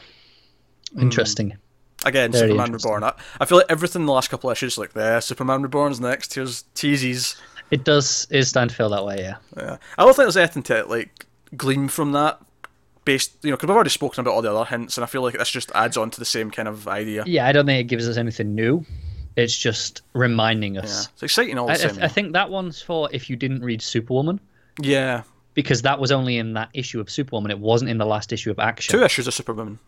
Hmm. interesting. Again, Very Superman. Reborn. I, I feel like everything in the last couple of issues, like there, Superman Reborn's next. Here's teases. It does is starting to feel that way. Yeah, Yeah, I don't think there's anything to like glean from that. Based, you know, because we've already spoken about all the other hints, and I feel like this just adds on to the same kind of idea. yeah. I don't think it gives us anything new. It's just reminding Yeah, us. it's exciting all the I, I, same. th- I think that one's for if you didn't read Superwoman, yeah, because that was only in that issue of Superwoman. It wasn't in the last issue of Action. two issues of Superwoman.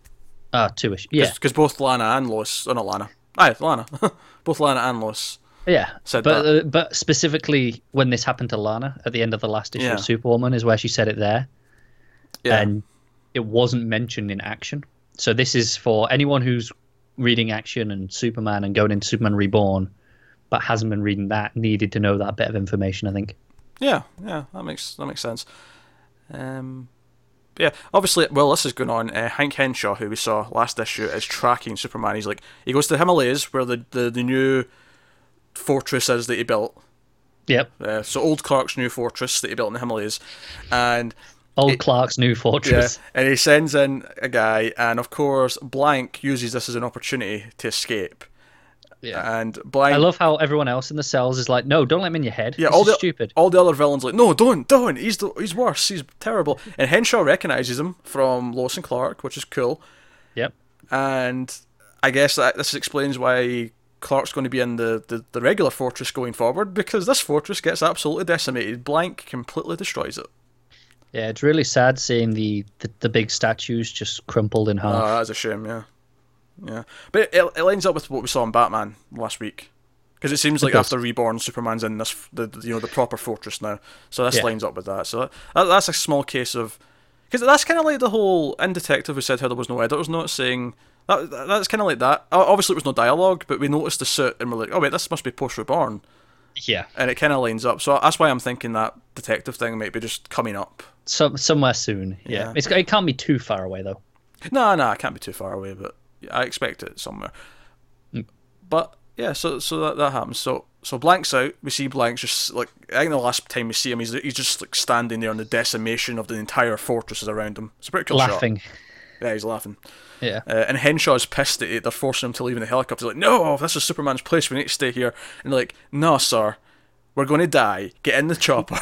Ah, two issues. Yeah, because both Lana and Lois, oh not Lana, aye, Lana, both Lana and Lois. yeah. said but uh, but specifically when this happened to Lana at the end of the last issue Yeah. of Superwoman is where she said it there, Yeah, and it wasn't mentioned in Action. So this is for anyone who's reading Action and Superman and going into Superman Reborn, but hasn't been reading that needed to know that bit of information. I think. Yeah, yeah, that makes that makes sense. Um, yeah, obviously, well, this is going on, uh, Hank Henshaw, who we saw last issue, is tracking Superman. He's like, he goes to the Himalayas, where the the, the new fortress is that he built. Yep. Uh, so old Clark's new fortress that he built in the Himalayas, and Old Clark's new fortress. yeah, fortress. and he sends in a guy, and of course, Blank uses this as an opportunity to escape. Yeah. And Blank, I love how everyone else in the cells is like, no, don't let him in your head. Yeah, This all the stupid. all the other villains like, no, don't, don't. He's the, he's worse. He's terrible. And Henshaw recognizes him from Lois and Clark, which is cool. Yep. And I guess that this explains why Clark's going to be in the, the, the regular fortress going forward because this fortress gets absolutely decimated. Blank completely destroys it. Yeah, it's really sad seeing the, the, the big statues just crumpled in half. Oh, that's a shame. Yeah, yeah. But it, it lines up with what we saw in Batman last week. Because it seems like does. after Reborn, Superman's in this the you know the proper fortress now, so this Yeah. lines up with that. So that, that's a small case of because that's kind of like the whole in Detective who said how there was no editors note saying that that's kind of like that. Obviously, it was no dialogue, but we noticed the suit and we're like, oh wait, this must be post Reborn, yeah, and it kind of lines up. So that's why I'm thinking that detective thing might be just coming up. some somewhere soon. Yeah, Yeah. It's, it can't be too far away though. No, no, it can't be too far away, but I expect it somewhere. But yeah, so so that, that happens. So so Blank's out. We see Blank's just like I think the last time we see him, he's he's just like standing there, and the decimation of the entire fortress is around him. It's a pretty cool shot. Laughing. Yeah, he's laughing. Yeah. Uh, and Henshaw's pissed at it. They're forcing him to leave in the helicopter. He's like, no, this is Superman's place. We need to stay here. And they're like, no, sir, we're going to die. Get in the chopper.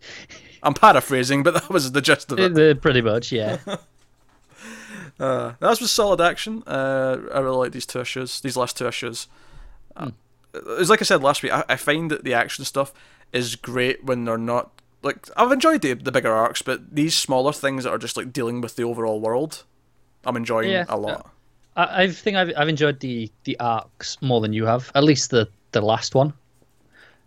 I'm paraphrasing, but that was the gist of it. Uh, Pretty much, yeah. Uh, that was solid action. Uh, I really like these two issues, these last two issues. Uh, It's like I said last week. I, I find that the action stuff is great when they're not like I've enjoyed the the bigger arcs, but these smaller things that are just like dealing with the overall world, I'm enjoying Yeah, a lot. I, I think I've, I've enjoyed the, the arcs more than you have, at least the, the last one.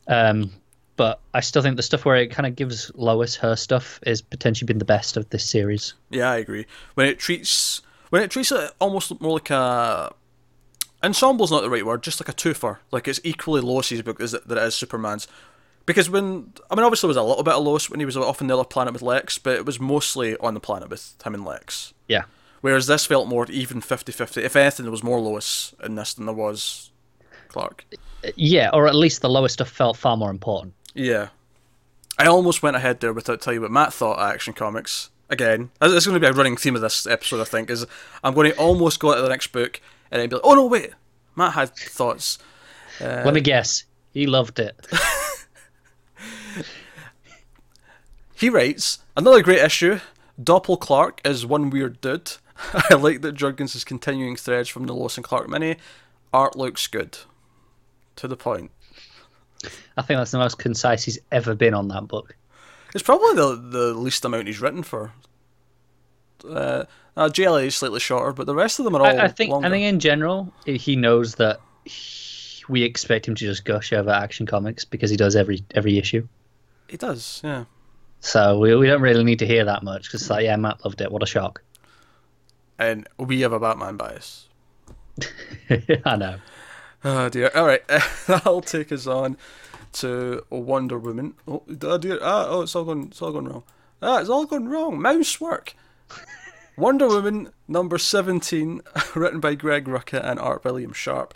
Um, but I still think the stuff where it kind of gives Lois her stuff is potentially been the best of this series. Yeah, I agree. When it treats when it treats it almost more like a ensemble's not the right word, just like a twofer. Like it's equally Lois's book as that it is Superman's. Because when I mean, obviously, there was a little bit of Lois when he was off on the other planet with Lex, but it was mostly on the planet with him and Lex. Yeah. Whereas this felt more even 50-50. If anything, there was more Lois in this than there was Clark. Yeah, or at least the Lois stuff felt far more important. Yeah. I almost went ahead there without telling you what Matt thought of Action Comics. Again, this is going to be a running theme of this episode, I think, is I'm going to almost go to the next book and then be like, oh no, wait, Matt had thoughts. Uh, Let me guess. He loved it. He writes, another great issue. Doppel Clark is one weird dude. I like that Jurgens is continuing threads from the Lois and Clark mini. Art looks good. To the point. I think that's the most concise he's ever been on that book. It's probably the the least amount he's written for. Uh, uh, JLA is slightly shorter, but the rest of them are all I, I think longer. I think in general he knows that he, we expect him to just gush over Action Comics because he does every every issue. he does, yeah. So we we don't really need to hear that much because like yeah, Matt loved it. What a shock! And we have a Batman bias. I know. Oh dear. All right, that'll take us on to Wonder Woman. Oh, oh dear. Ah, oh, it's all gone. It's all going wrong. Ah, it's all gone wrong. Mouse work. Wonder Woman number seventeen, written by Greg Rucka and art by Liam Sharp.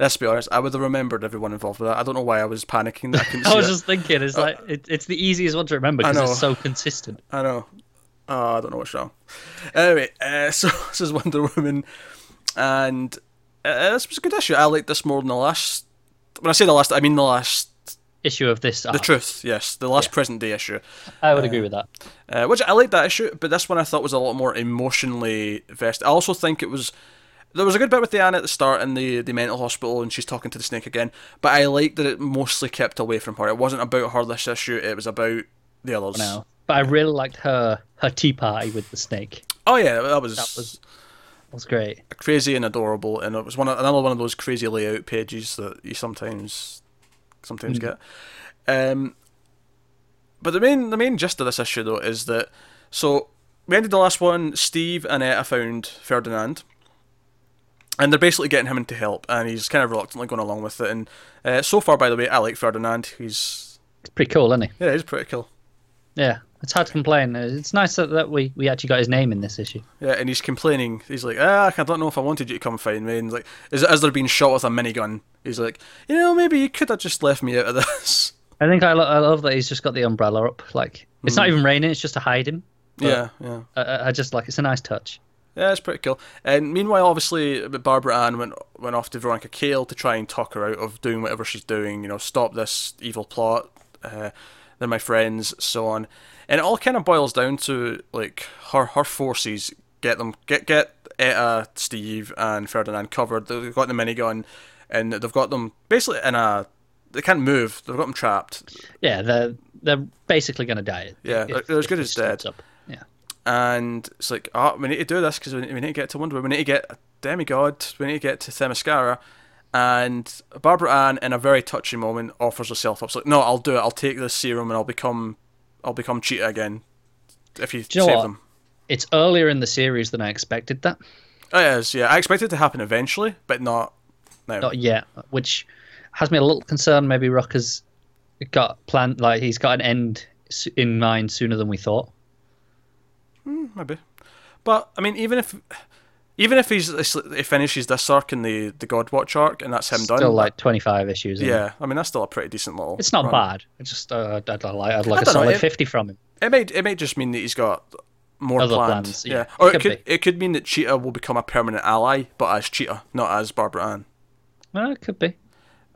Let's be honest. I would have remembered everyone involved with that. I don't know why I was panicking. That I I was it. just thinking, it's like it, it's the easiest one to remember because it's so consistent. I know. Oh, I don't know what's wrong. Anyway, uh, so this is Wonder Woman, and uh, this was a good issue. I liked this more than the last. When I say the last, I mean the last. Issue of this. The truth, yes, the last present day issue. I would agree with that. uh, which I liked that issue, but this one I thought was a lot more emotionally vested. I also think it was there was a good bit with the Diana at the start in the the mental hospital, and she's talking to the snake again. But I liked that it mostly kept away from her. It wasn't about her this issue; it was about the others. No, but I really liked her her tea party with the snake. Oh yeah, that was, That was was great. crazy and adorable, and it was one of, another one of those crazy layout pages that you sometimes sometimes get. Um, but the main the main gist of this issue though is that so we ended the last one. Steve and Etta found Ferdinand, and they're basically getting him into help, and he's kind of reluctantly going along with it. And uh, so far, by the way, I like Ferdinand. He's It's pretty cool, isn't he? yeah, he's pretty cool. Yeah, it's hard to complain. It's nice that, that we, we actually got his name in this issue. Yeah, and he's complaining. He's like, ah, I don't know if I wanted you to come find me. And like, is as they're being shot with a minigun, he's like, you know, maybe you could have just left me out of this. I think I, lo- I love that he's just got the umbrella up. Like it's not even raining; it's just to hide him. Yeah, yeah. I- I, just like it's a nice touch. Yeah, it's pretty cool. And meanwhile, obviously, Barbara Ann went went off to Veronica Cale to try and talk her out of doing whatever she's doing. You know, stop this evil plot. Uh, they're my friends, so on. And it all kind of boils down to like her her forces get them get get Etta, Steve, and Ferdinand covered. They've got the minigun, and they've got them basically in a. They can't move. They've got them trapped. Yeah, they're they're basically going to die. Yeah, they're- they're as good as dead. Up. Yeah, and it's like, oh, we need to do this because we we need to get to Wonder Woman. We need to get a demigod. We need to get to Themyscira. And Barbara Ann, in a very touching moment, offers herself up. It's like, no, I'll do it. I'll take this serum and I'll become, I'll become Cheetah again. If you, Do you save them. it's earlier in the series than I expected. That Oh, It is, yeah. I expected it to happen eventually, but not now. not yet, which has me a little concerned. Maybe Rucka's got planned, like he's got an end in mind sooner than we thought. Hmm, maybe. But I mean, even if, even if he's he finishes this arc in the the Godwatch arc and that's him Still done. Still like twenty five issues. isn't it? yeah, I mean that's still a pretty decent little. it's not run. bad. It's just uh, I'd, like I'd like a know, solid it- fifty from him. It might it might just mean that he's got more Other planned. plans, yeah. yeah. Or it Could could it could mean that Cheetah will become a permanent ally, but as Cheetah, not as Barbara Ann. Well, it could be.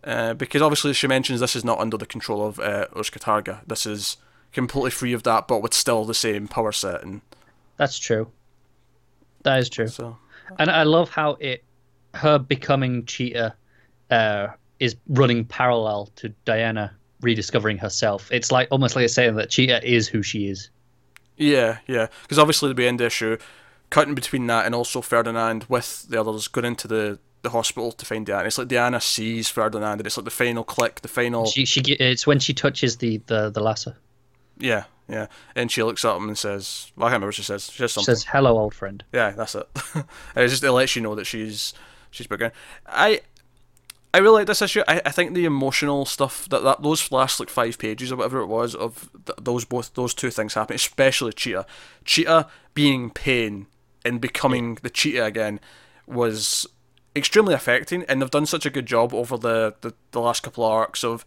Uh, because obviously she mentions this is not under the control of uh, Urzkartaga. This is completely free of that, but with still the same power set, and That's true. That is true. so And I love how it her becoming Cheetah uh, is running parallel to Diana rediscovering herself. It's like almost like it's saying that Cheetah is who she is. yeah, yeah. Because obviously the end issue, cutting between that and also Ferdinand with the others going into the the hospital to find Diana. It's like Diana sees Ferdinand, and it's like the final click, the final. She she it's when she touches the the the lasso. Yeah, yeah. And she looks at him and says, well, I can't remember what she says. She says She says, "Hello, old friend." Yeah, that's it. and it just it lets you know that she's she's bigger. I I really like this issue. I, I think the emotional stuff that, that those last like five pages or whatever it was of th- those both those two things happening, especially Cheetah. Cheetah being pain and becoming the Cheetah again was extremely affecting, and they've done such a good job over the, the, the last couple of arcs of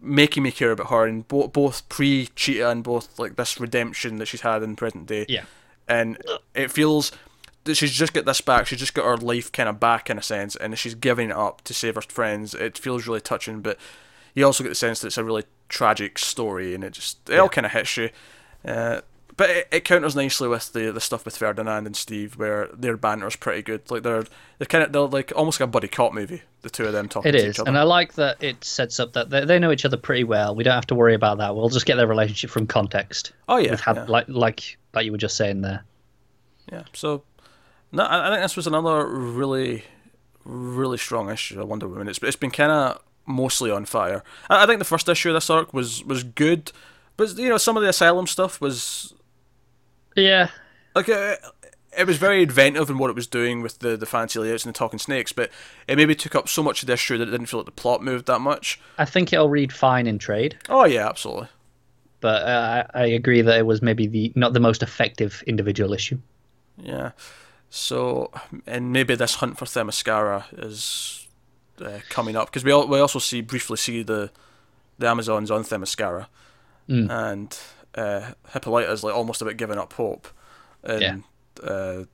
making me care about her, and bo- both pre Cheetah and both like this redemption that she's had in present day Yeah. and it feels that she's just got this back. She's just got her life kind of back in a sense, and she's giving it up to save her friends. It feels really touching, but you also get the sense that it's a really tragic story, and it just it all kind of hits you. Uh, but it, it counters nicely with the the stuff with Ferdinand and Steve, where their banter's pretty good. Like they're they're kind of they're like almost like a buddy cop movie. The two of them talking It to is, each other. and I like that it sets up that they, they know each other pretty well. We don't have to worry about that. We'll just get their relationship from context. oh yeah, how, yeah. like like like you were just saying there. Yeah. So, no, I I think this was another really, really strong issue of Wonder Woman. It's it's been kind of mostly on fire. I, I think the first issue of this arc was was good, but you know some of the Asylum stuff was Yeah, like uh, it was very inventive in what it was doing with the the fancy layouts and the talking snakes, but it maybe took up so much of the issue that it didn't feel like the plot moved that much. I think it'll read fine in trade, Oh yeah, absolutely. but uh, I I agree that it was maybe the not the most effective individual issue. Yeah. So, and maybe this hunt for Themyscira is uh, coming up because we al- we also see briefly see the the Amazons on Themyscira, Mm. and uh, Hippolyta's like almost about giving up hope, and uh,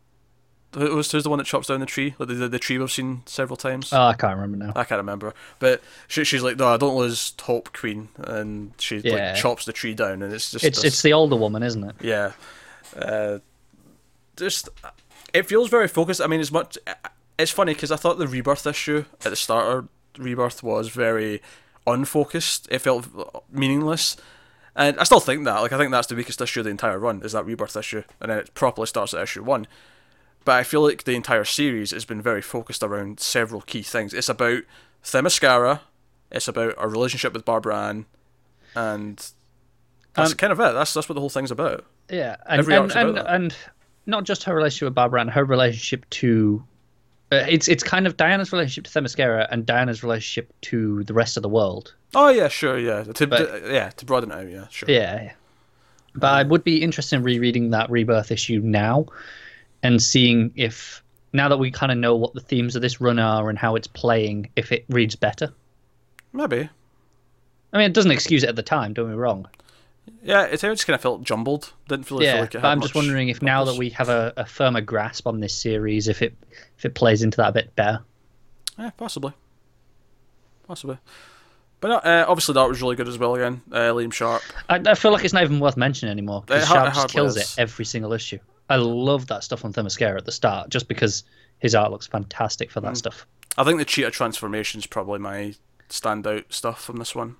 who was who's the one that chops down the tree? Like the, the, the tree we've seen several times. Oh, I can't remember now. I can't remember, but she, she's like, no, I don't lose hope, Queen, and she Yeah. like chops the tree down, and it's just It's this- it's the older woman, isn't it? yeah. Uh, just it feels very focused. I mean, as much it's funny because I thought the rebirth issue at the start of rebirth was very unfocused. It felt meaningless, and I still think that. Like, I think that's the weakest issue of the entire run is that rebirth issue, and then it properly starts at issue one. But I feel like the entire series has been very focused around several key things. It's about Themyscira. It's about our relationship with Barbara Ann, and that's Um, kind of it. That's that's what the whole thing's about. Yeah, and Every and, and, and not just her relationship with Barbara and her relationship to. Uh, it's it's kind of Diana's relationship to Themyscira and Diana's relationship to the rest of the world. Oh yeah, sure, yeah. To, But- to- yeah, to broaden it out, yeah, sure. Yeah, yeah. But I would be interested in rereading that rebirth issue now, and seeing if now that we kind of know what the themes of this run are and how it's playing, if it reads better. Maybe. I mean, it doesn't excuse it at the time. Don't me wrong. Yeah, it just kind of felt jumbled. Didn't feel, feel like it but I'm just wondering if now that we have a, a firmer grasp on this series, if it if it plays into that a bit better. Yeah, possibly. Possibly. But no, uh, obviously that was really good as well again. Uh, Liam Sharp. I, I feel like it's not even worth mentioning anymore because It Sharp it just kills is. it every single issue. I love that stuff on Themyscira at the start, just because his art looks fantastic for that Mm. stuff. I think the cheetah transformation is probably my standout stuff from this one.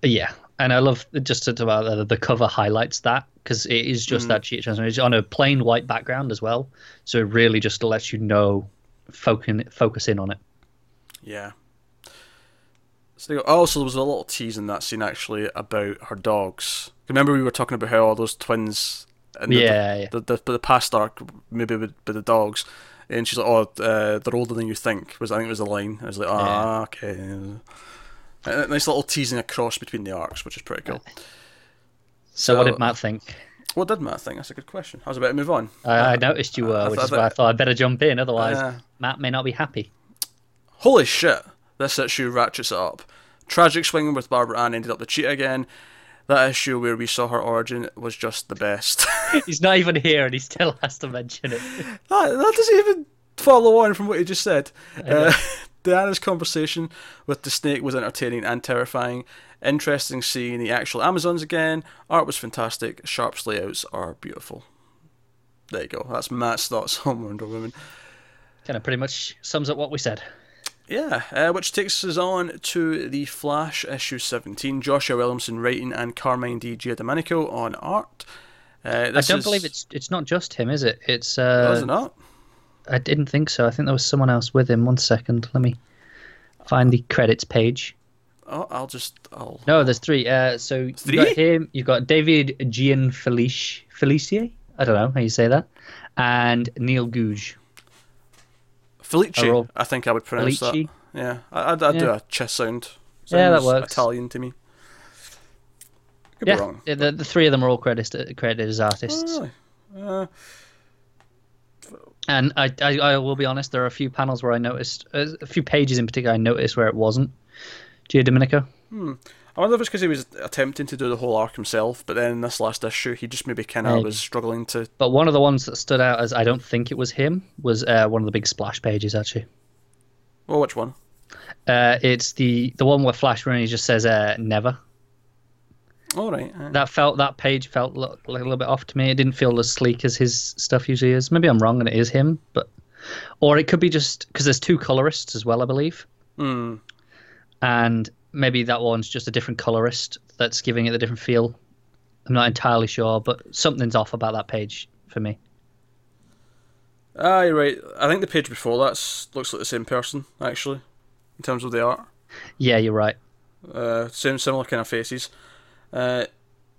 Yeah, and I love just to, about the, the cover highlights that because it is Mm. just that cheetah transformation on a plain white background as well, so it really just lets you know focus focus in on it. Yeah. So oh, so there was a little tease in that scene actually about her dogs. Remember we were talking about how all those twins and the, Yeah, yeah. the, the, the, past arc maybe with, with the dogs, and she's like, oh, uh, they're older than you think. Was I think it was the line. I was like, ah, okay. A nice little teasing across between the arcs, which is pretty cool. So, what did Matt think? What did Matt think? That's a good question. I was about to move on. I, I noticed you were, I which is why I thought I'd better jump in. Otherwise, Uh, Matt may not be happy. Holy shit! This issue ratchets it up. Tragic swinging with Barbara Ann ended up the cheat again. That issue where we saw her origin was just the best. He's not even here, and he still has to mention it. that, that doesn't even follow on from what you just said. Uh, Diana's conversation with the snake was entertaining and terrifying. Interesting seeing the actual Amazons again. Art was fantastic. Sharp's layouts are beautiful. There you go. That's Matt's thoughts on Wonder Woman. Kind of pretty much sums up what we said. Yeah, uh, which takes us on to the Flash issue 17. Joshua Williamson writing and Carmine Di Giandomenico on art. Uh, I don't is- believe it's it's not just him, is it? It's is uh, it not? I didn't think so. I think there was someone else with him. One second, let me find the credits page. Oh, I'll just. I'll. No, there's three. Uh, so you've Three? got him. You've got David Gianfelice. I don't know how you say that, and Neil Googe. Felice, all- I think I would pronounce Felice? that. Yeah, I, I'd, I'd do a chess sound. Yeah, that works. Italian to me. Could Yeah, be wrong. yeah, the, the three of them are all credited credited as artists. Oh, really? Uh, And I, I, I will be honest, there are a few panels where I noticed, uh, a few pages in particular, I noticed where it wasn't. Gio Domenico. I wonder if it's because he was attempting to do the whole arc himself, but then in this last issue, he just maybe kind of was struggling to. But one of the ones that stood out as I don't think it was him was uh, one of the big splash pages, actually. Well, which one? Uh, it's the, the one where Flash really just says uh, never. All right. uh, That felt that page felt a little bit off to me. It didn't feel as sleek as his stuff usually is. Maybe I'm wrong and it is him, but or it could be just because there's two colorists as well, I believe, hmm. and maybe that one's just a different colorist that's giving it the different feel. I'm not entirely sure, but something's off about that page for me. Ah, you're right. I think the page before that looks like the same person actually, in terms of the art. Yeah, you're right. Uh, same similar kind of faces. Uh,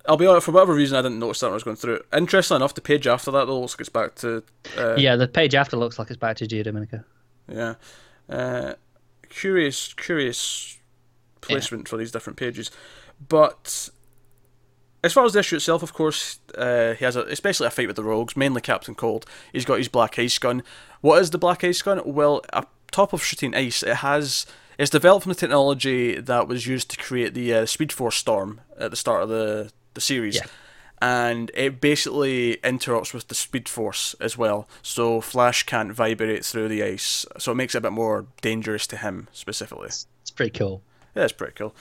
I'll be honest. For whatever reason, I didn't notice that when I was going through it. Interestingly enough, the page after that though looks like it's back to. Uh, yeah, the page after looks like it's back to Gio Domenico. Yeah. Uh, curious, curious placement for these different pages. But as far as the issue itself, of course, uh, he has a, especially a fight with the rogues, mainly Captain Cold. He's got his black ice gun. What is the black ice gun? Well, a top of shooting ice, it has. It's developed from the technology that was used to create the uh, Speed Force Storm at the start of the, the series. Yeah. And it basically interrupts with the Speed Force as well. So Flash can't vibrate through the ice. So it makes it a bit more dangerous to him specifically. It's pretty cool. Yeah, it's pretty cool.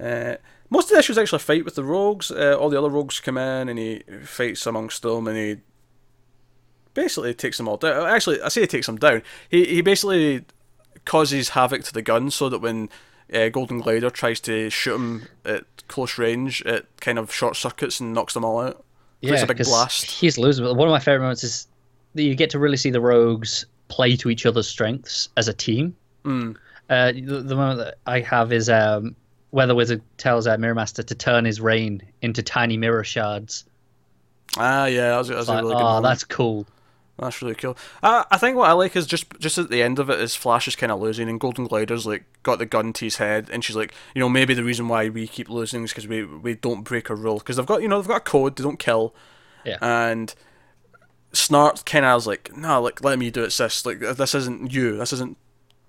Uh, most of the issues actually fight with the rogues. Uh, all the other rogues come in and he fights amongst them and he basically takes them all down. Actually, I say he takes them down. He he basically causes havoc to the gun so that when uh, Golden Glider tries to shoot him at close range, it kind of short circuits and knocks them all out. Creates a big blast. He's losing. But one of my favorite moments is that you get to really see the rogues play to each other's strengths as a team. Mm. Uh, the, the moment that I have is um, where the wizard tells uh, Mirror Master to turn his rain into tiny mirror shards. Ah, yeah, that's, that's a Like, really oh, that's cool. That's really cool. I I think what I like is just just at the end of it is Flash is kind of losing and Golden Glider's like got the gun to his head and she's like, you know, maybe the reason why we keep losing is because we we don't break a rule because they've got you know they've got a code they don't kill. Yeah. And Snart kind of was like, no, like let me do it, sis. Like this isn't you. This isn't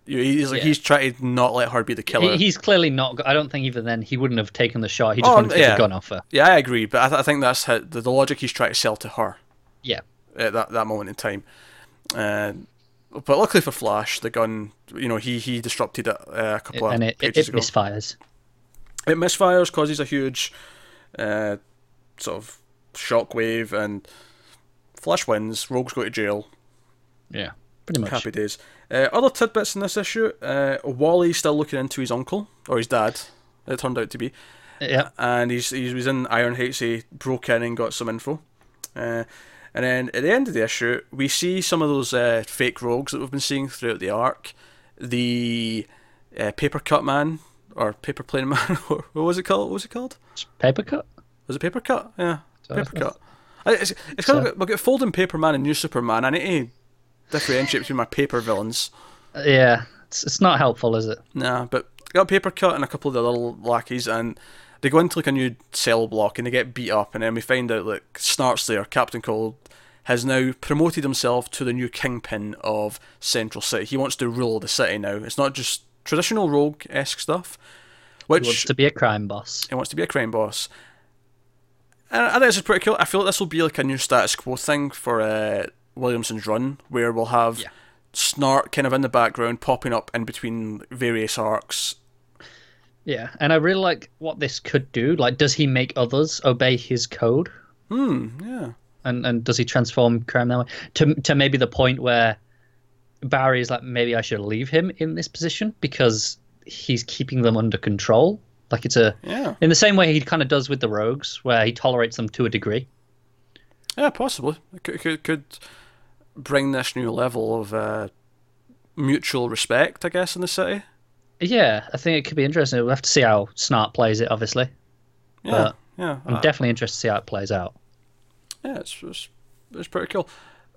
you. He's like Yeah. he's trying to not let her be the killer. He, he's clearly not. I don't think even then he wouldn't have taken the shot. He just Oh, wanted to get the gun off her. yeah, I agree, but I, th- I think that's how, the, the logic he's trying to sell to her. Yeah. At that, that moment in time. Uh, but luckily for Flash, the gun, you know, he he disrupted it uh, a couple and of it, it, pages it ago. misfires. it misfires, causes a huge uh, sort of shockwave, and Flash wins. Rogues go to jail. Yeah, pretty much. Happy days. Uh, other tidbits in this issue: uh, Wally's still looking into his uncle or his dad. It turned out to be Yeah, and he's he was in Iron Heights. He broke in and got some info. Uh, and then at the end of the issue, we see some of those uh, fake rogues that we've been seeing throughout the arc. The uh, paper cut man or paper plane man. what was it called? What was it called? paper cut. Was it paper cut? Yeah, So paper cut. I- It's, it's kind So- of we've got folding paper man and new Superman. I need to differentiate between my paper villains. Yeah, it's, it's not helpful, is it? Nah, but got paper cut and a couple of the little lackeys, and they go into like a new cell block and they get beat up, and then we find out that Snart's there, Captain Cold, has now promoted himself to the new kingpin of Central City. He wants to rule the city now. It's not just traditional rogue esque stuff, which He wants to be a crime boss. he wants to be a crime boss. And I think this is pretty cool. I feel like this will be like a new status quo thing for uh, Williamson's run, where we'll have Yeah. Snart kind of in the background, popping up in between various arcs. Yeah, and I really like what this could do. Like, does he make others obey his code? Hmm, yeah. And and does he transform crime that way? To to maybe the point where Barry is like, maybe I should leave him in this position because he's keeping them under control. Like it's a Yeah, in the same way he kind of does with the rogues, where he tolerates them to a degree. yeah, possibly. It could, could, could bring this new level of uh, mutual respect, I guess, in the city. Yeah, I think it could be interesting. We'll have to see how Snart plays it, obviously. Yeah, But yeah. I'm uh, definitely interested to see how it plays out. yeah, it's, it's, it's pretty cool.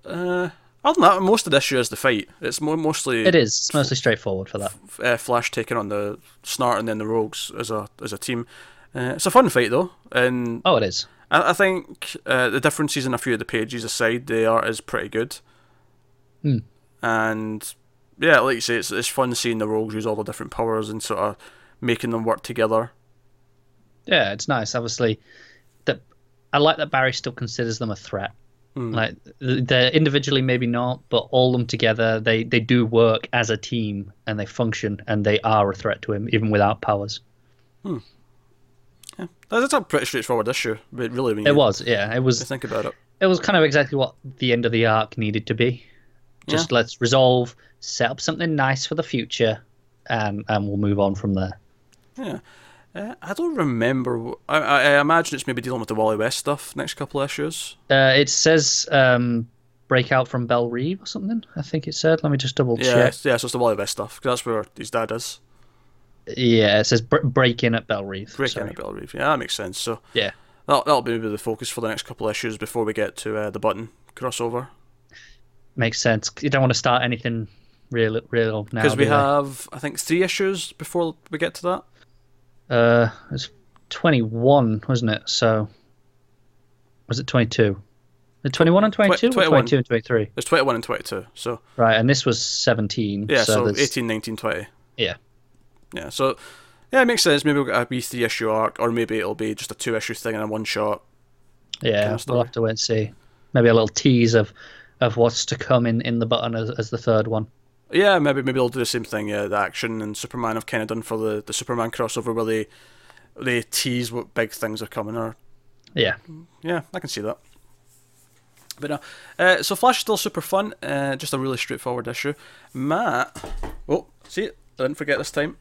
Uh, other than that, most of this year is the fight. It's more mostly It is. It's mostly straightforward for that. uh, Flash taking on the Snart and then the Rogues as a as a team. Uh, it's a fun fight though, and Oh, it is. I, I think uh, the differences in a few of the pages aside, the art is pretty good. Hmm. And yeah, like you say, it's it's fun seeing the Rogues use all the different powers and sort of making them work together. Yeah, it's nice. Obviously, that I like that Barry still considers them a threat. Hmm. Like they're individually maybe not, but all them together, they they do work as a team and they function and they are a threat to him even without powers. Hmm. Yeah, that's a pretty straightforward issue. But really, when you It was, yeah. It was think about it. it was kind of exactly what the end of the arc needed to be. Just let's resolve, set up something nice for the future, and and we'll move on from there. Yeah. Uh, I don't remember. I, I, I imagine it's maybe dealing with the Wally West stuff next couple of issues. Uh, it says um, break out from Belle Reve or something. I think it said. Let me just double Yeah, check. yeah. So it's the Wally West stuff 'cause that's where his dad is. Yeah, it says br- break in at Belle Reve. Breaking sorry. at Belle Reve. Yeah, that makes sense. So Yeah, that'll, that'll be maybe the focus for the next couple of issues before we get to uh, the button crossover. makes sense. You don't want to start anything real, real now. Because we have, I think, three issues before we get to that. Uh, it's twenty-one, wasn't it? So, was it twenty-two? The twenty-one and twenty-two, or 21. twenty-two and twenty-three. There's 21 and 22. So, Right, and this was seventeen. yeah, so, so, 18, 19, 20. Yeah, Yeah, so, yeah, it makes sense. Maybe we'll get a wee three issue arc, or maybe it'll be just a two issue thing and a one shot. yeah. of we'll have to wait and see. Maybe a little tease of of what's to come in in the button as, as the third one. Yeah, maybe maybe they'll do the same thing. Yeah, the action and Superman have kind of done for the, the Superman crossover where they they tease what big things are coming. Or Yeah, yeah, I can see that. But no, uh, so Flash is still super fun. Uh, just a really straightforward issue. Matt, oh, see it. I didn't forget this time.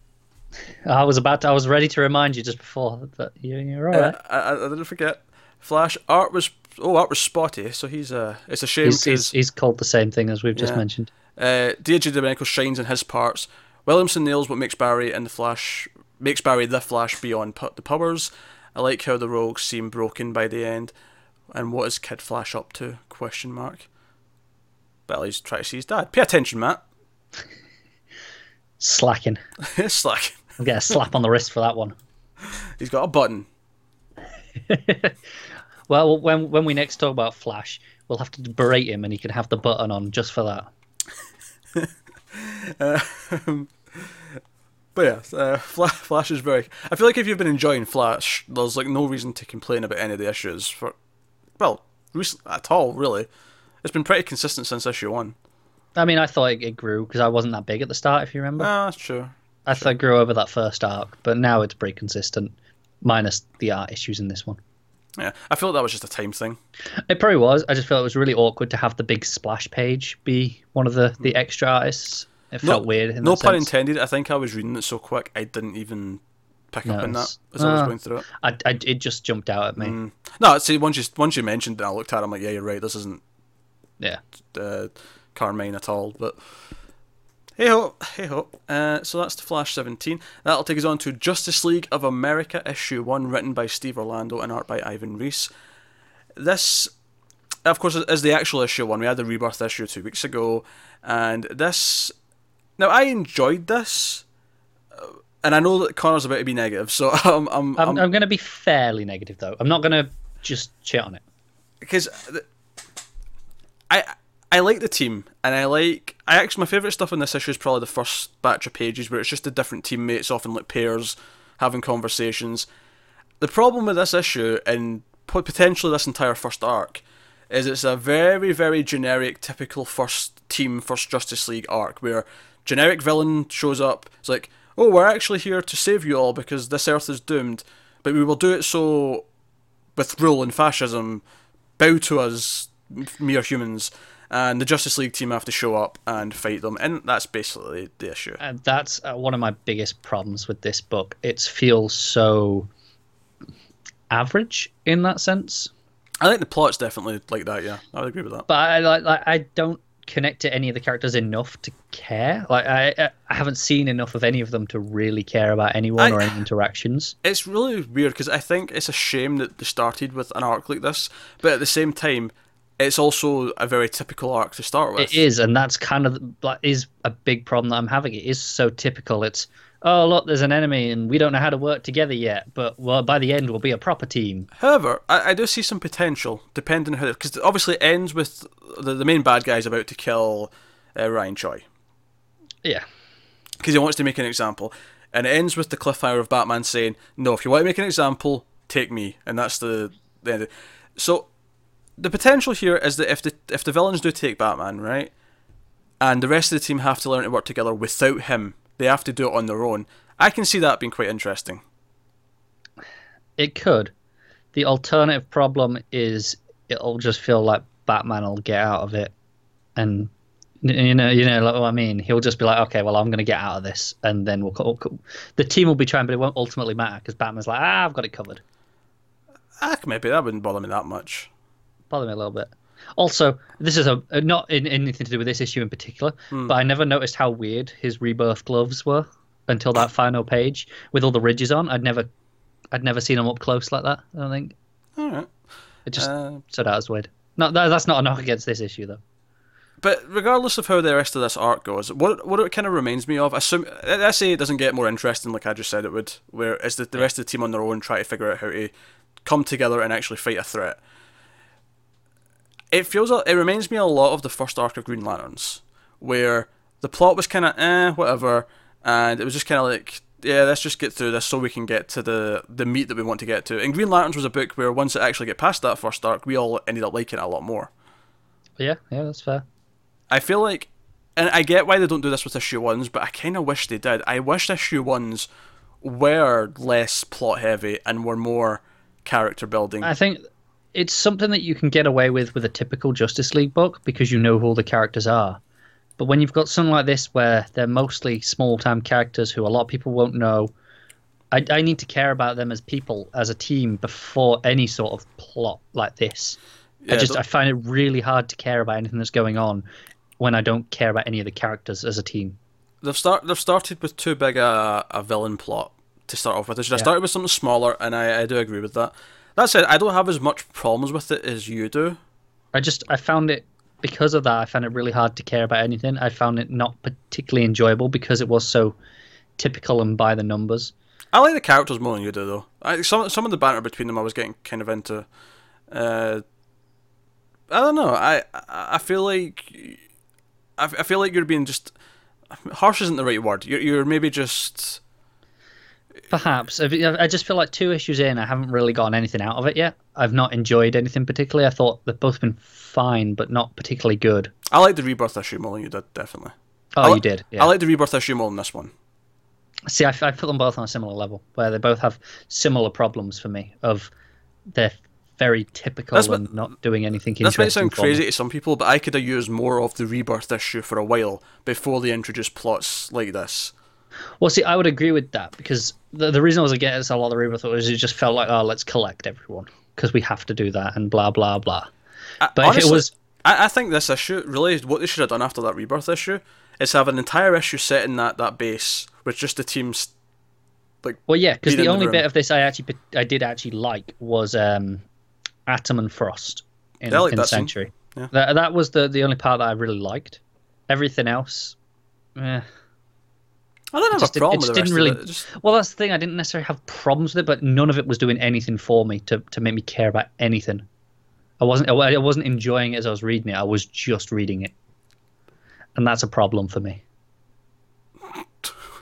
I was about to. I was ready to remind you just before that you, you're all Uh, right. I, I, I didn't forget. Flash art was oh art was spotty. So he's uh it's a shame he's, he's, he's called the same thing as we've just Yeah. mentioned. Uh, DJ Domenico shines in his parts. Williamson nails what makes Barry and the Flash makes Barry the Flash beyond the powers. I like how the rogues seem broken by the end. And what is Kid Flash up to? Question mark. Well, he's trying to see his dad. Pay attention, Matt. Slacking. Slacking. I'll get a slap on the wrist for that one. he's got a button. Well, when when we next talk about Flash, we'll have to berate him, and he can have the button on just for that. But yeah, uh, Flash, Flash is very. I feel like if you've been enjoying Flash, there's like no reason to complain about any of the issues for, well, recent at all really. It's been pretty consistent since issue one. I mean, I thought it, it grew because I wasn't that big at the start. If you remember, Ah, that's true. I thought it grew over that first arc, but now it's pretty consistent, minus the art issues in this one. Yeah, I feel like that was just a time thing. It probably was. I just felt it was really awkward to have the big splash page be one of the, the extra artists. It felt weird. In Hmm. no pun sense. intended. I think I was reading it so quick I didn't even pick up on that as I was Ah. going through it. I, I, it just jumped out at me. Mm. No, see, once you once you mentioned it, I looked at it. I'm like, yeah, you're right. This isn't Yeah. uh, Carmine at all. But hey ho, hey ho. Uh, so that's the Flash 17. That'll take us on to Justice League of America issue one, written by Steve Orlando and art by Ivan Reis. This, of course, is the actual issue one. We had the Rebirth issue two weeks ago, and this. Now I enjoyed this. And I know that Connor's about to be negative, so I'm, I'm, I'm, I'm I'm going to be fairly negative though. I'm not going to just shit on it. because I I like the team and I like I actually my favorite stuff in this issue is probably the first batch of pages where it's just the different teammates often like pairs having conversations. The problem with this issue and potentially this entire first arc is it's a very very generic typical first team first Justice League arc where generic villain shows up. It's like oh we're actually here to save you all because this Earth is doomed, but we will do it so with rule and fascism bow to us mere humans and the justice league team have to show up and fight them and that's basically the issue And that's uh, one of my biggest problems with this book. It feels so average in that sense. i think the plot's definitely like that yeah i would agree with that But I like, like I don't connect to any of the characters enough to care. Like I, I haven't seen enough of any of them to really care about anyone I- or any interactions. it's really weird because i think it's a shame that they started with an arc like this but at the same time it's also a very typical arc to start with It is, and that's kind of like is a big problem that I'm having. It is so typical. It's oh look, there's an enemy, and we don't know how to work together yet. But well, by the end, we'll be a proper team. However, I, I do see some potential, depending on how, because obviously it ends with the, the main bad guy's about to kill uh, Ryan Choi. Yeah, because he wants to make an example. And it ends with the cliffhanger of Batman saying, "No, if you want to make an example, take me." And that's the the end. So the potential here is that if the if the villains do take Batman, right, and the rest of the team have to learn to work together without him, they have to do it on their own. I can see that being quite interesting. It could. The alternative problem is it'll just feel like Batman will get out of it, and you know, you know, like what I mean. He'll just be like, okay, well, I'm going to get out of this, and then we'll. Call, the team will be trying, but it won't ultimately matter because Batman's like, ah, I've got it covered. Ah, maybe that wouldn't bother me that much. Bother me a little bit. Also, this is a not in anything to do with this issue in particular, but I never noticed how weird his rebirth gloves were until that final page with all the ridges on. I'd never, I'd never seen them up close like that. I don't think All right. it just Uh, stood out as weird. No, that, that's not a knock against this issue though. But regardless of how the rest of this arc goes, what what it kind of reminds me of, assume let's say it doesn't get more interesting, like I just said it would, where it's the, the rest of the team on their own try to figure out how to come together and actually fight a threat. It feels it reminds me a lot of the first arc of Green Lanterns, where the plot was kind of eh whatever, and it was just kind of like yeah let's just get through this so we can get to the the meat that we want to get to. And Green Lanterns was a book where once it actually get past that first arc, we all ended up liking it a lot more. Yeah, yeah, that's fair. I feel like, and I get why they don't do this with issue ones, but I kind of wish they did. I wish issue ones were less plot heavy and were more character building. I think it's something that you can get away with with a typical Justice League book because you know who all the characters are. But when you've got something like this where they're mostly small time characters who a lot of people won't know, I, I need to care about them as people, as a team, before any sort of plot like this. I just th- I find it really hard to care about anything that's going on when I don't care about any of the characters as a team. they've start they've started with too big a, a villain plot to start off with. They should have Yeah. started with something smaller, and I, I do agree with that. That said, I don't have as much problems with it as you do. I just I found it because of that I found it really hard to care about anything. I found it not particularly enjoyable because it was so typical and by the numbers. I like the characters more than you do, though. I, some some of the banter between them, I was getting kind of into. Uh, I don't know. I I feel like I, I feel like you're being just harsh isn't the right word. You're you're maybe just Perhaps I just feel like two issues in, I haven't really gotten anything out of it yet. I've not enjoyed anything particularly. I thought they've both been fine, but not particularly good. I like the rebirth issue more than you did definitely. Oh, li- you did. Yeah. I like the rebirth issue more than this one. See, I, I put them both on a similar level, where they both have similar problems for me. Of they're very typical That's what- and not doing anything interesting. This might sound me. crazy to some people, but I could have used more of the rebirth issue for a while before they introduced plots like this. Well, see, I would agree with that because the, the reason I was against a lot of the rebirth was it just felt like, oh, let's collect everyone because we have to do that and blah blah blah. I- But if it was- I, I think this issue really what they should have done after that rebirth issue is have an entire issue set in that that base with just the teams. Like, well, yeah, because the only bit of this I actually I did actually like was um, Atom and Frost in, Yeah, like in the that scene. Sanctuary. Yeah. That that was the the only part that I really liked. Everything else, eh. I don't have just a problem it with just didn't really- it. Just, Well, that's the thing. I didn't necessarily have problems with it, but none of it was doing anything for me to, to make me care about anything. I wasn't I wasn't enjoying it as I was reading it. I was just reading it, and that's a problem for me.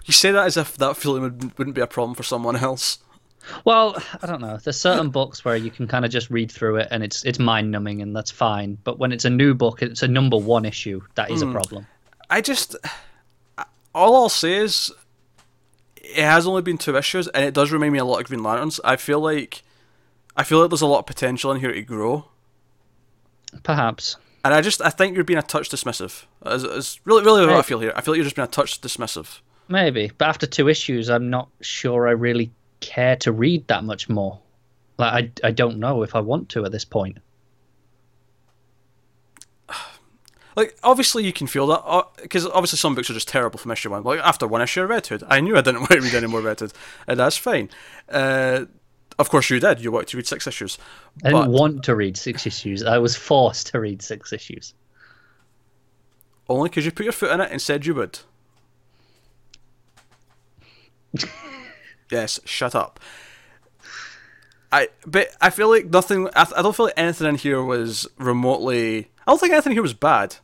you say that as if that feeling would, wouldn't be a problem for someone else. Well, I don't know. There's certain books where you can kind of just read through it and it's it's mind numbing and that's fine. But when it's a new book, it's a number one issue. That is a hmm. problem. I just all I'll say is it has only been two issues, and it does remind me a lot of Green Lanterns. I feel like I feel like there's a lot of potential in here to grow. Perhaps. And I just I think you're being a touch dismissive. Is, really really what I feel here. I feel like you're just being a touch dismissive. Maybe, but after two issues, I'm not sure I really care to read that much more. Like I, I don't know if I want to at this point. Like obviously you can feel that because obviously some books are just terrible from issue one. Like after one issue of Red Hood, I knew I didn't want to read any more Red Hood, and that's fine. Uh, of course you did. You wanted to read six issues, I didn't want to read six issues. I was forced to read six issues. only because you put your foot in it and said you would. yes, shut up. I but I feel like nothing. I, I don't feel like anything in here was remotely. I don't think anything here was bad,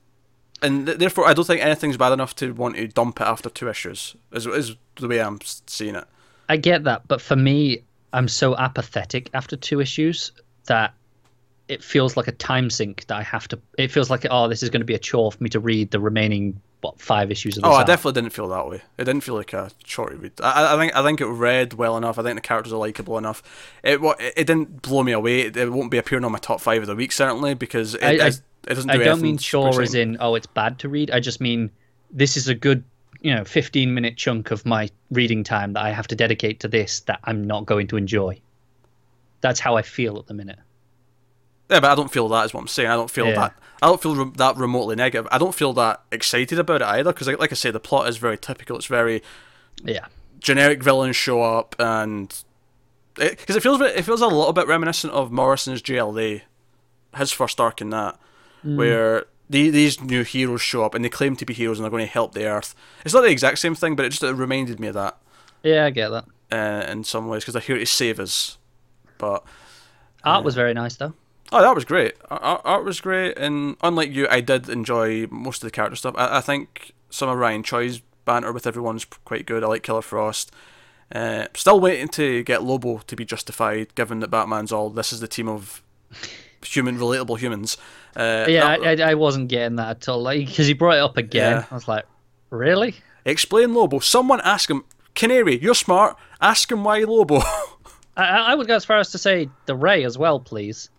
and th- therefore I don't think anything's bad enough to want to dump it after two issues. Is is the way I'm seeing it. I get that, but for me, I'm so apathetic after two issues that it feels like a time sink that I have to. It feels like oh, this is going to be a chore for me to read the remaining what five issues of this Oh, I definitely didn't feel that way. It didn't feel like a short read. I, I think I think it read well enough. I think the characters are likable enough. It it didn't blow me away. It, it won't be appearing on my top five of the week certainly because it, I- I- it doesn't. Do I don't mean sure as in oh it's bad to read. I just mean this is a good you know 15 minute chunk of my reading time that I have to dedicate to this that I'm not going to enjoy. That's how I feel at the minute. Yeah, but I don't feel that is what I'm saying. I don't feel Yeah. that. I don't feel re- that remotely negative. I don't feel that excited about it either because, like, like I say, the plot is very typical. It's very Yeah. generic villains show up and because it, feels it feels a little bit reminiscent of Morrison's JLA, his first arc in that, where the, these new heroes show up and they claim to be heroes and they're going to help the Earth. It's not the exact same thing, but it just it reminded me of that Yeah, I get that. uh, in some ways because they're here to save us. But Art was very nice though. Oh, that was great. Art, art was great, and unlike you, I did enjoy most of the character stuff. I, I think some of Ryan Choi's banter with everyone's quite good. I like Killer Frost. Uh, still waiting to get Lobo to be justified, given that Batman's all this is the team of human, relatable humans. Uh, Yeah, I, I, I wasn't getting that at all. Like because he brought it up again. Yeah. I was like, really? explain Lobo. Someone ask him, Canary, you're smart. Ask him why Lobo. I, I would go as far as to say the Ray as well, please.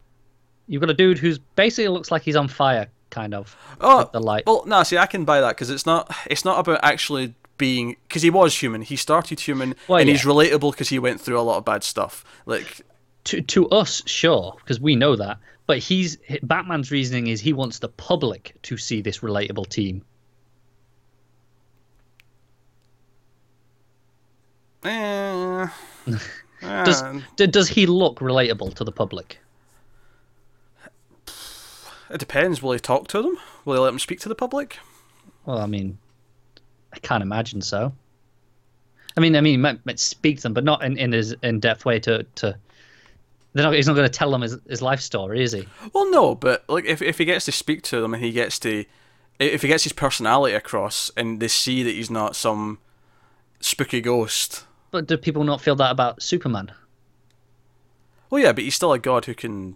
You've got a dude who's basically looks like he's on fire, kind of. oh, the light. Well, no, see, I can buy that because it's not. It's not about actually being because he was human. He started human, Well, and yeah. he's relatable because he went through a lot of bad stuff. Like to to us, sure, because we know that. But he's Batman's reasoning is he wants the public to see this relatable team. Eh, Does eh, does he look relatable to the public? it depends. Will he talk to them? Will he let them speak to the public? Well, I mean, I can't imagine so. I mean, I mean, he might, might speak to them, but not in in his in depth way to to. They're not, he's not going to tell them his, his life story, is he? Well, no, but like if if he gets to speak to them and he gets to, if he gets his personality across and they see that he's not some spooky ghost. But do people not feel that about Superman? Well, yeah, but he's still a god who can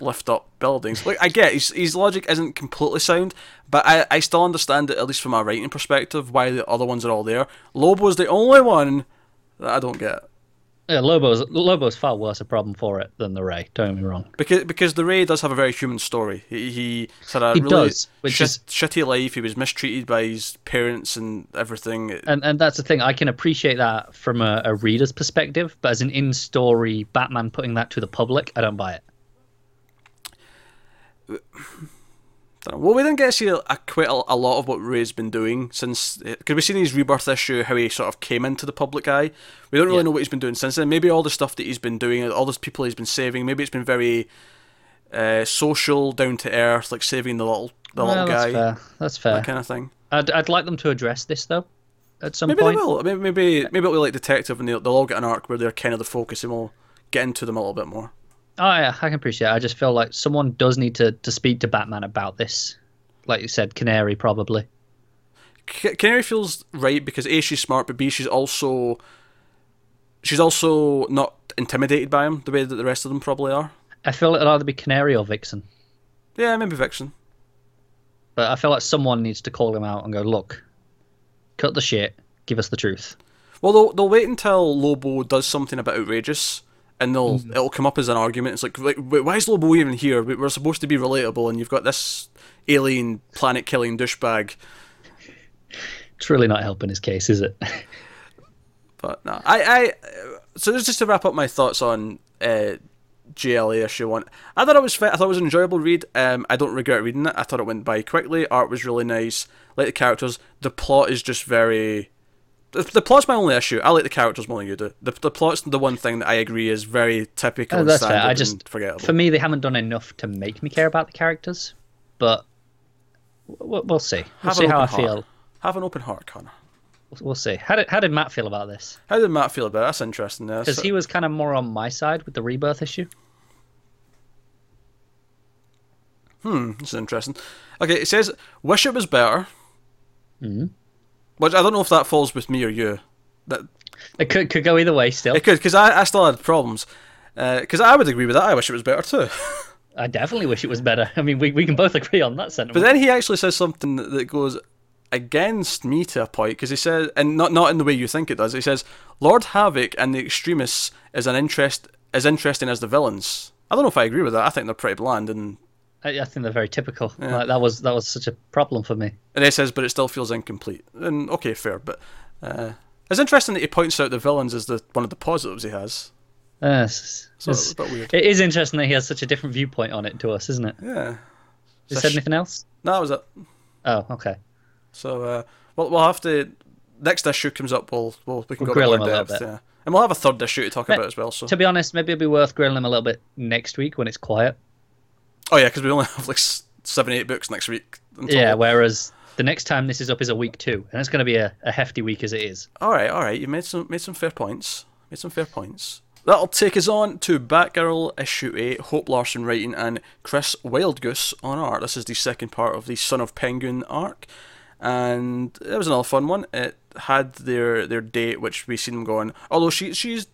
lift up buildings. Like I get his his logic isn't completely sound, but I I still understand it at least from a writing perspective why the other ones are all there. Lobo's the only one that I don't get. Yeah, Lobo's Lobo's far worse a problem for it than the Ray. Don't get me wrong. Because because the Ray does have a very human story. He he had a He really does, which shit, is- shitty life. He was mistreated by his parents and everything. And and that's the thing. I can appreciate that from a, a reader's perspective, but as an in-story Batman putting that to the public, I don't buy it. Well, we didn't get to see a, quite a, a lot of what Ray's been doing since. Because we've seen his rebirth issue, how he sort of came into the public eye. We don't really Yeah. know what he's been doing since then. Maybe all the stuff that he's been doing, all those people he's been saving. Maybe it's been very uh, social, down to earth, like saving the little the Well, little that's guy, fair. That's fair. that kind of thing. I'd I'd like them to address this though, at some Maybe point. they will. Maybe maybe maybe it'll be like Detective, and they'll, they'll all get an arc where they're kind of the focus, and we'll get into them a little bit more. Oh yeah, I can appreciate. it. I just feel like someone does need to to speak to Batman about this. Like you said, Canary probably. C- Canary feels right because a she's smart, but b she's also she's also not intimidated by him the way that the rest of them probably are. I feel it'll either be Canary or Vixen, Yeah, maybe Vixen. but I feel like someone needs to call him out and go, look, cut the shit, give us the truth. Well, they'll, they'll wait until Lobo does something a bit outrageous, and they'll it'll come up as an argument. It's like, like why is Lobo even here? We- We're supposed to be relatable, and you've got this alien planet killing douchebag. It's really not helping his case, is it? But no, I, I so just to wrap up my thoughts on uh, JLA issue one. I thought it was fa- I thought it was an enjoyable read. Um, I don't regret reading it. I thought it went by quickly. Art was really nice. Like the characters. The plot is just very. The, the plot's my only issue. I like the characters more than you do. The, the plot's the one thing that I agree is very typical Oh, that's fair. I and just forgettable. for me they haven't done enough to make me care about the characters, but we'll, we'll see. We'll Have see how I heart. feel. Have an open heart, Connor. We'll see. How did how did Matt feel about this? How did Matt feel about it? That's interesting. Because so- he was kind of more on my side with the rebirth issue. Hmm, this is interesting. Okay, it says wish it was better. Mm-hmm. Which I don't know if that falls with me or you. That It could could go either way. Still, it could because I, I still had problems. Uh, because I would agree with that. I wish it was better too. I definitely wish it was better. I mean, we, we can both agree on that sentiment. But then he actually says something that that goes against me to a point because he says, and not not in the way you think it does. He says Lord Havoc and the Extremists is an interest as interesting as the villains. I don't know if I agree with that. I think they're pretty bland, and I, I think they're very typical. Like, that was that was such a problem for me. and he says, but it still feels incomplete. And okay, fair, but uh, it's interesting that he points out the villains as the one of the positives he has. Uh, it's- So it's it's- a bit weird. it is interesting that he has such a different viewpoint on it to us, isn't it? Yeah. He So said sh- anything else? No, that was it. Oh, okay. So uh, we'll we'll have to next issue comes up. We'll, we'll we can We'll go grill into him more a little depth. bit. Yeah, and we'll have a third issue to talk But- about as well. So To be honest, maybe it'd be worth grilling him a little bit next week when it's quiet. Oh yeah, because we only have like seven eight books next week. Until... Yeah, whereas the next time this is up is a week two, and it's going to be a, a hefty week as it is. All right, all right. You made some made some fair points. Made some fair points. That'll take us on to Batgirl issue eight. Hope Larson writing and Chris Wildgoose on art. This is the second part of the Son of Penguin arc, and it was another fun one. It had their their date, which we seen them going. Although she she's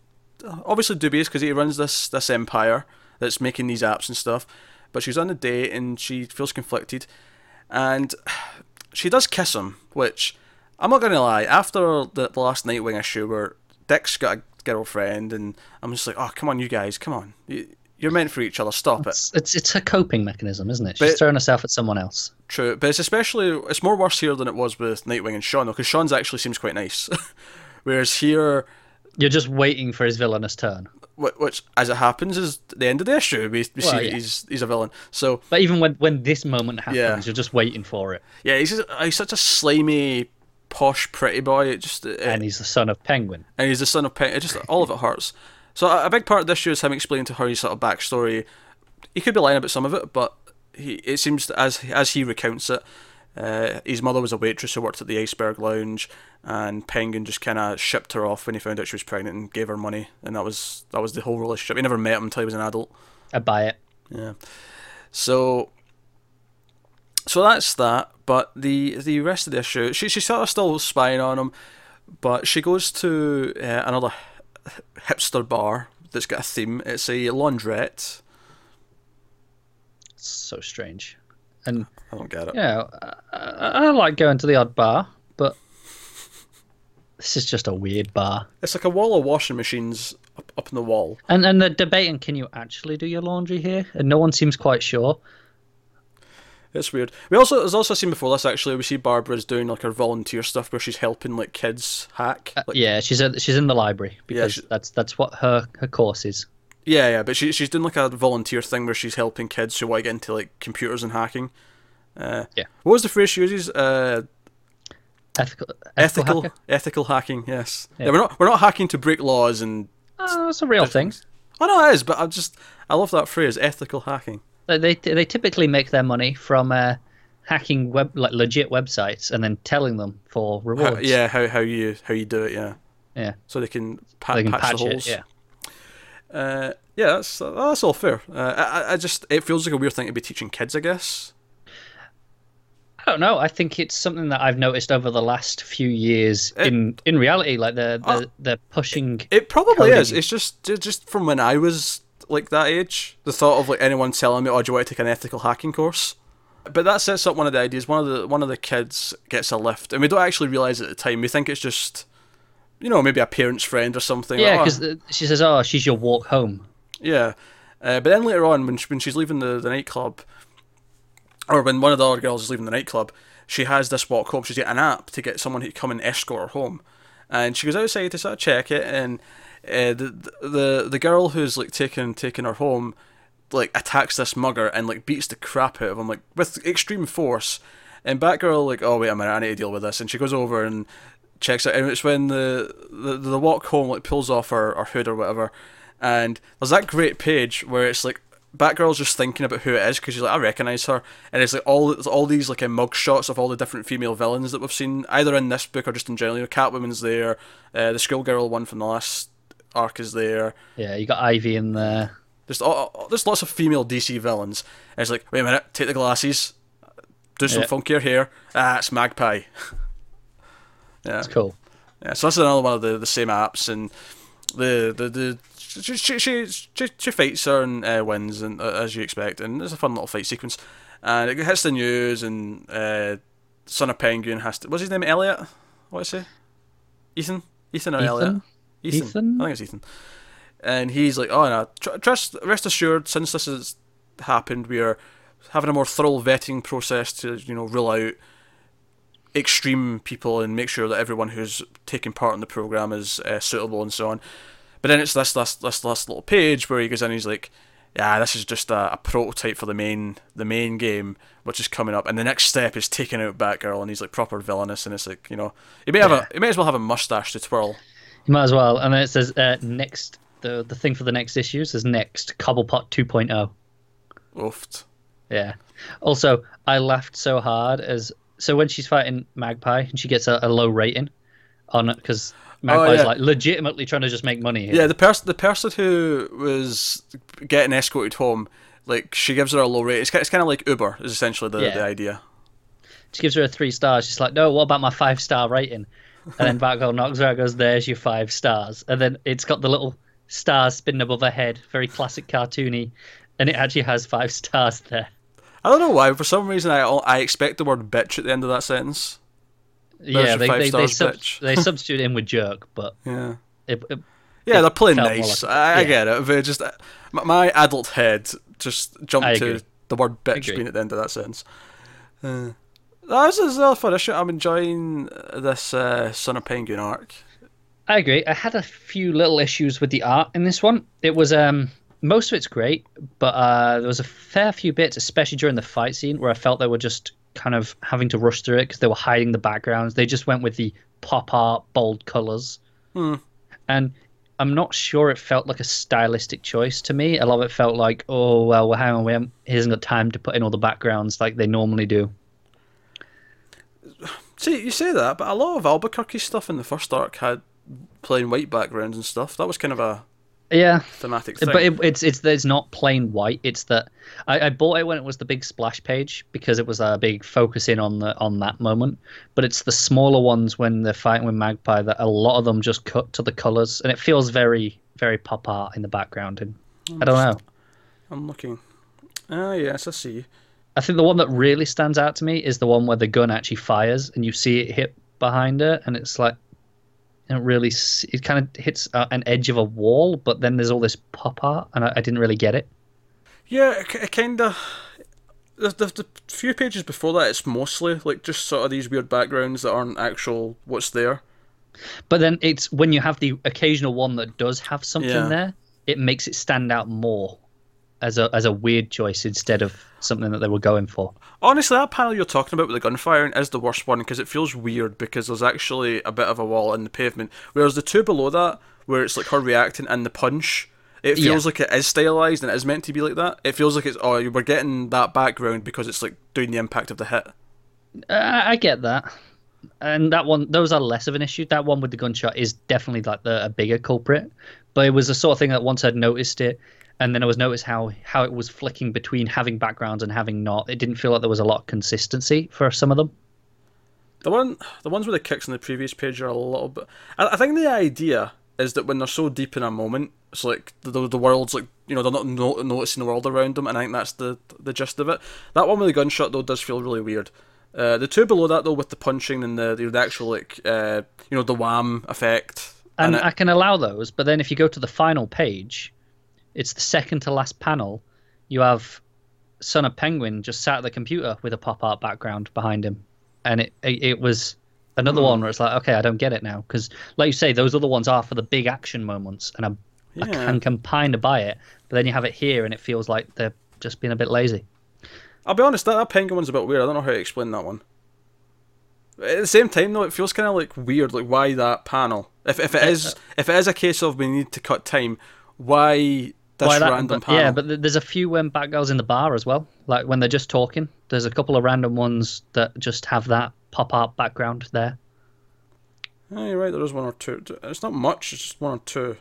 uh, obviously dubious because he runs this this empire that's making these apps and stuff. But she's on a date and she feels conflicted, and she does kiss him, which I'm not gonna lie. After the, the last Nightwing issue where Dick's got a girlfriend, and I'm just like, oh come on, you guys, come on, you, you're meant for each other. Stop it. It's, it's it's a coping mechanism, isn't it? She's But- throwing herself at someone else. True, but it's especially it's more worse here than it was with Nightwing and Shawn, because Shawn's actually seems quite nice, whereas here. You're just waiting for his villainous turn. Which, as it happens, is the end of the issue. We, we Well, see yeah. he's he's a villain. So But even when when this moment happens, Yeah. you're just waiting for it. yeah, he's just, he's such a slimy, posh, pretty boy. It just it, And he's the son of Penguin. and he's the son of Penn. It just all of it hurts. So a, a big part of this issue is him explaining to her his sort of backstory. He could be lying about some of it, but he it seems that as as he recounts it, uh, his mother was a waitress who worked at the Iceberg Lounge, and Penguin just kind of shipped her off when he found out she was pregnant and gave her money, and that was that was the whole relationship. He never met him until he was an adult. I buy it. Yeah. So so that's that. But the the rest of the issue, she she's sort of still spying on him, but she goes to uh, another hipster bar that's got a theme. It's a laundrette. So strange. And I don't get it. yeah, I, I, like going to the odd bar, but this is just a weird bar. It's like a wall of washing machines up, up in the wall. And and they're debating, can you actually do your laundry here? And no one seems quite sure. It's weird. We also there's also seen before this actually. We see Barbara's doing like her volunteer stuff where she's helping like kids hack. Like, Uh, yeah, she's at, she's in the library because she- that's that's what her her course is. Yeah, yeah, but she, she's doing like a volunteer thing where she's helping kids who want to get into like computers and hacking. Uh, Yeah. What was the phrase she uses? Uh, Ethical, ethical, hacker? ethical hacking. Yes. Yeah. Yeah. we're not we're not hacking to break laws and. Oh, it's a real thing. Oh no, it is. But I just I love that phrase, ethical hacking. They they, they typically make their money from uh, hacking web like legit websites and then telling them for How, rewards. yeah, how how you how you do it. Yeah. yeah. So they can, pa- They can patch, patch the it. holes. Yeah. Uh, yeah, that's that's all fair. Uh, I I- just it feels like a weird thing to be teaching kids. I guess. I don't know. I think it's something that I've noticed over the last few years. It- in in reality, like they're Uh, they're, they're pushing. It probably Coding. is. It's just ju- just from when I was like that age, the thought of like anyone telling me, "Oh, do you want to take an ethical hacking course?" But that sets up one of the ideas. One of the one of the kids gets a lift, and we don't actually realize at the time. We think it's just, you know, maybe a parent's friend or something. Yeah, Like, because "Oh, she says, "Oh, she's your walk home." yeah. Uh, but then later on, when she, when she's leaving the, the nightclub, or when one of the other girls is leaving the nightclub, she has this walk home. She's got an app to get someone to come and escort her home, and she goes outside to sort of check it, and uh, the the the girl who's like taking taking her home, like attacks this mugger and like beats the crap out of him like with extreme force, and Batgirl like oh wait a minute I need to deal with this, and she goes over and checks it, and it's when the the, the walk home like pulls off her, her hood or whatever, and there's that great page where it's like Batgirl's just thinking about who it is because she's like I recognize her, and it's like all all these like uh, mug shots of all the different female villains that we've seen either in this book or just in general. You know, Catwoman's there, uh, the Schoolgirl one from the last arc is there. Yeah, you got Ivy in there. There's all- there's lots of female DC villains. And it's like wait a minute, take the glasses, do some Yeah. funkier hair. Ah, it's Magpie. yeah. It's cool. Yeah, so that's another one of the, the same apps, and the, the the she she she, she, fights her and uh, wins, and uh, as you expect, and it's a fun little fight sequence. And it hits the news, and uh, Son of Penguin has to. What's his name? Elliot. What is he? Ethan. Ethan or Ethan? Elliot? Ethan. Ethan? I think it's Ethan. And he's like, "Oh no, tr- trust, rest assured, since this has happened, we are having a more thorough vetting process to you know rule out extreme people and make sure that everyone who's taking part in the program is uh, suitable and so on." But then it's this this this last little page where he goes in, and he's like, "Yeah, this is just a, a prototype for the main the main game, which is coming up, and the next step is taking out Batgirl." And he's like proper villainous, and it's like you know, he may have a he may as well have a mustache to twirl. You might as well. And then it says uh, next. The the thing for the next issue says next Cobblepot 2.0. Oofed. Yeah. Also, I laughed so hard as so when she's fighting Magpie and she gets a, a low rating on it because oh, Magpie's yeah. like legitimately trying to just make money here. Yeah, the person the person who was getting escorted home, like she gives her a low rate. It's, it's kind of like Uber is essentially the, Yeah. the idea. She gives her a three stars. She's like, no, what about my five star rating? And then Batgirl knocks her out, goes, there's your five stars. And then it's got the little stars spinning above her head, very classic cartoony, and it actually has five stars there. I don't know why. For some reason, I I expect the word bitch at the end of that sentence. yeah, they they, they, sub- they substitute in with jerk, but Yeah. it, it, Yeah, It they're playing nice. like- I, I get it. It just uh, my, my adult head just jumped to the word bitch being at the end of that sentence. Uh, this is a fun issue. I'm enjoying this uh, Son of Penguin arc. I agree. I had a few little issues with the art in this one. It was um most of it's great, but uh, there was a fair few bits, especially during the fight scene, where I felt they were just kind of having to rush through it because they were hiding the backgrounds. They just went with the pop art, bold colors, Hmm. and I'm not sure it felt like a stylistic choice to me. A lot of it felt like, oh well, well hang on, we haven't, he hasn't got time to put in all the backgrounds like they normally do. See, you say that, but a lot of Albuquerque stuff in the first arc had plain white backgrounds and stuff. That was kind of a Yeah, thematic thing. But it, it's it's it's not plain white. It's that I, I bought it when it was the big splash page because it was a big focus in on the on that moment. But it's the smaller ones when they're fighting with Magpie that a lot of them just cut to the colors, and it feels very very pop art in the background. And I don't know. I'm looking. Ah, yes, I see. I think the one that really stands out to me is the one where the gun actually fires and you see it hit behind her, and it's like it really s- it kind of hits uh, an edge of a wall, but then there's all this pop art, and I, I didn't really get it. Yeah, it, it kind of. The, the, the few pages before that, it's mostly like just sort of these weird backgrounds that aren't actual what's there. But then it's when you have the occasional one that does have something Yeah. there, it makes it stand out more as a as a weird choice instead of something that they were going for. Honestly, that panel you're talking about with the gunfire is the worst one because it feels weird because there's actually a bit of a wall in the pavement. Whereas the two below that, where it's like her reacting and the punch, it Yeah. feels like it is stylized and it is meant to be like that. It feels like it's oh we're getting that background because it's like doing the impact of the hit. Uh, I get that, and that one those are less of an issue. That one with the gunshot is definitely like the a bigger culprit. But it was the sort of thing that once I'd noticed it, and then I was noticed how how it was flicking between having backgrounds and having not. It didn't feel like there was a lot of consistency for some of them. The one, the ones with the kicks on the previous page are a little bit. I, I think the idea is that when they're so deep in a moment, it's like the the, the world's like you know they're not no, noticing the world around them, and I think that's the the gist of it. That one with the gunshot though does feel really weird. Uh, the two below that though with the punching and the the, the actual like uh, you know the wham effect. and it- I can allow those. But then if you go to the final page, it's the second to last panel. You have Son of Penguin just sat at the computer with a pop art background behind him, and it it, it was another Hmm. one where it's like, okay, I don't get it now because, like you say, those other ones are for the big action moments, and I'm, I can, can kind of buy it. But then you have it here, and it feels like they're just being a bit lazy. I'll be honest, that, that penguin one's a bit weird. I don't know how to explain that one. At the same time, though, it feels kind of like weird. Like, why that panel? If if it is if it is a case of we need to cut time, why Why that- random but- panel? Yeah, but there's a few um, when Batgirl's in the bar as well. Like when they're just talking, there's a couple of random ones that just have that pop art background there. Oh, you're right. There is one or two. It's not much. It's just one or two.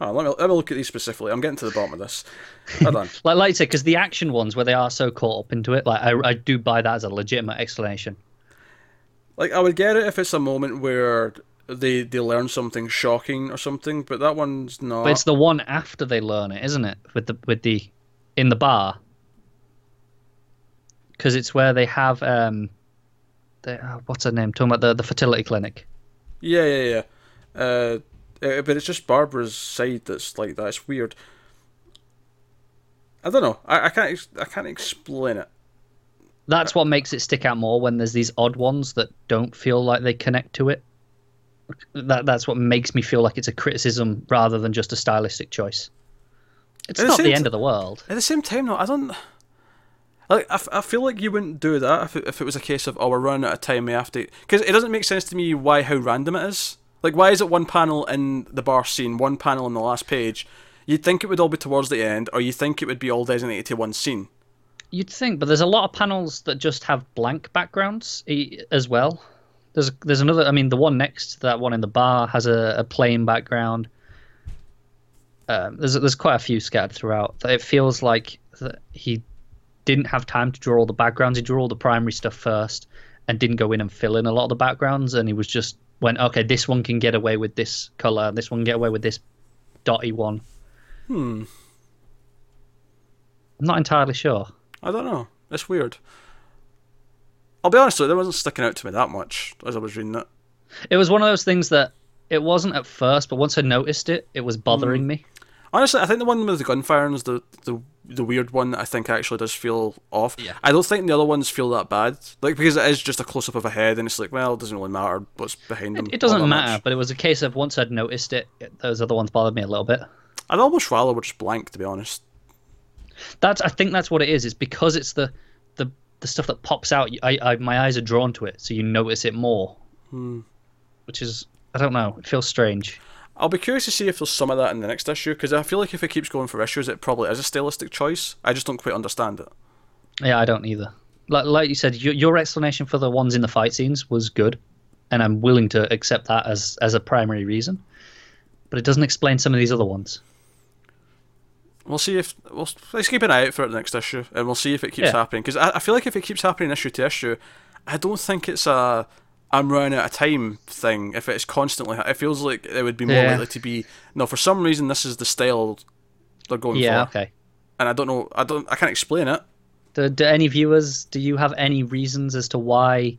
Oh, let me let me look at these specifically. I'm getting to the bottom of this. Hold on. Like, like I said, because the action ones where they are so caught up into it, like I, I do buy that as a legitimate explanation. Like I would get it if it's a moment where they they learn something shocking or something, but that one's not. But it's the one after they learn it, isn't it? With the with the in the bar. Because it's where they have um, the, uh, what's her name? Talking about the the fertility clinic. Yeah, yeah, yeah. Uh, uh, but it's just Barbara's side that's like that. It's weird. I don't know. I, I can't. I can't explain it. That's what makes it stick out more when there's these odd ones that don't feel like they connect to it. That that's what makes me feel like it's a criticism rather than just a stylistic choice. It's At not the t- end of the world. At the same time, though, I don't. Like, I, f- I feel like you wouldn't do that if it, if it was a case of oh we're running out of time we have to because it doesn't make sense to me why how random it is like why is it one panel in the bar scene one panel on the last page you'd think it would all be towards the end or you think it would be all designated to one scene You'd think, but there's a lot of panels that just have blank backgrounds as well. There's there's another. I mean, the one next to that one in the bar has a, a plain background. Um, there's there's quite a few scattered throughout. It feels like he didn't have time to draw all the backgrounds. He drew all the primary stuff first, and didn't go in and fill in a lot of the backgrounds. And he was just went, okay, this one can get away with this color. This one can get away with this dotty one. hmm I'm not entirely sure. I don't know it's weird I'll be honest though it wasn't sticking out to me that much as I was reading it It was one of those things that it wasn't at first, but once I noticed it, it was bothering hmm. me. Honestly, I think the one with the gunfire is the, the the weird one that I think actually does feel off. Yeah. I don't think the other ones feel that bad. Like because it is just a close up of a head and it's like, well, it doesn't really matter what's behind them. It all doesn't matter, much. but it was a case of once I'd noticed it, it- those other ones bothered me a little bit. I'd almost rather were just blank to be honest. That's I think that's what it is. It's because it's the the stuff that pops out. I, I my eyes are drawn to it, so you notice it more. Hmm. Which is I don't know. It feels strange. I'll be curious to see if there's some of that in the next issue because I feel like if it keeps going for issues, it probably is a stylistic choice. I just don't quite understand it. Yeah, I don't either. Like like you said, your, your explanation for the ones in the fight scenes was good, and I'm willing to accept that as as a primary reason. But it doesn't explain some of these other ones. We'll see if we'll let's keep an eye out for it next issue, and we'll see if it keeps Yeah. happening. Because I, I feel like if it keeps happening issue to issue, I don't think it's a I'm running out of time thing. If it's constantly, it feels like it would be more Yeah. likely to be no. For some reason, this is the style they're going Yeah, for, okay. and I don't know. I don't. I can't explain it. Do, do any viewers, do you have any reasons as to why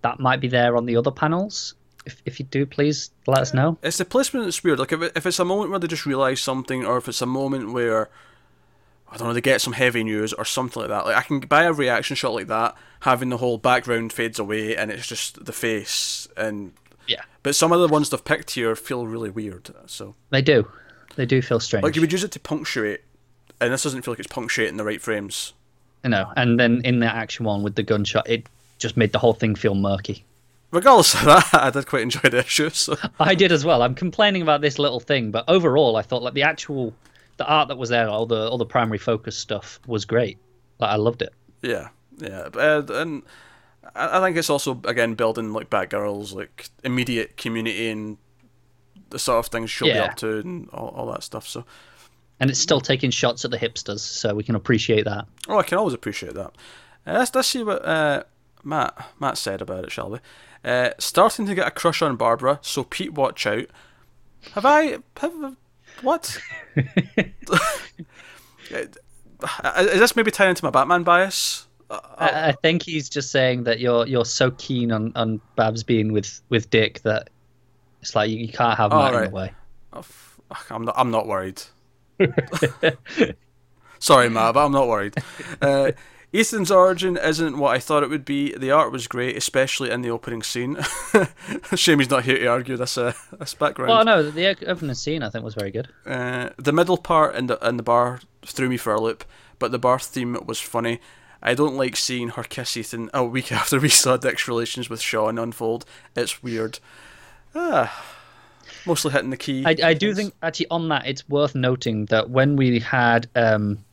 that might be there on the other panels? If, if you do, please let us know. It's the placement that's weird. Like if, it, if it's a moment where they just realise something, or if it's a moment where I don't know they get some heavy news or something like that. Like I can buy a reaction shot like that, having the whole background fades away and it's just the face. And Yeah. but some of the ones they've picked here feel really weird. So They do. They do feel strange. like you would use it to punctuate, and this doesn't feel like it's punctuating the right frames. you know, and then in the action one with the gunshot, it just made the whole thing feel murky. Regardless of that, I did quite enjoy the issue. So I did as well. I'm complaining about this little thing, but overall, I thought like the actual, the art that was there, all the all the primary focus stuff was great. Like I loved it. Yeah, yeah, uh, and I I think it's also again building like Batgirl's like immediate community and the sort of things she'll be up to and all, all that stuff. So, And it's still taking shots at the hipsters, so we can appreciate that. oh, I can always appreciate that. Uh, let's let's see what uh, Matt Matt said about it, shall we? Uh, starting to get a crush on Barbara, so Pete, watch out. Have I have what? Uh, this maybe tying into my Batman bias? I, I think he's just saying that you're you're so keen on, on Babs being with, with Dick that it's like you, you can't have Oh, Matt in right. the way. Oh, I'm not. I'm not worried. Sorry, Matt, but I'm not worried. Uh, Ethan's origin isn't what I thought it would be. The art was great, especially in the opening scene. Shame he's not here to argue this uh, this background. Well, no, the opening scene I think was very good. Uh, the middle part in the in the bar threw me for a loop, but the bar theme was funny. I don't like seeing her kiss Ethan a week after we saw Dick's relations with Shawn unfold. It's weird. Ah, mostly hitting the key. I, I do think actually on that it's worth noting that when we had um,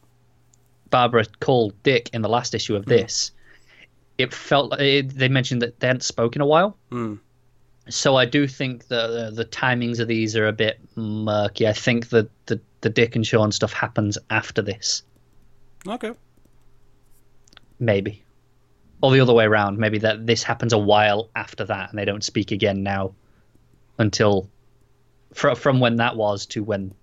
Barbara called Dick in the last issue of this, it felt like it, they mentioned that they hadn't spoken in a while. Hmm. So I do think the, the the timings of these are a bit murky. I think that the the Dick and Shawn stuff happens after this, Okay. maybe, or the other way around. Maybe that this happens a while after that, and they don't speak again now until fr- from when that was to when.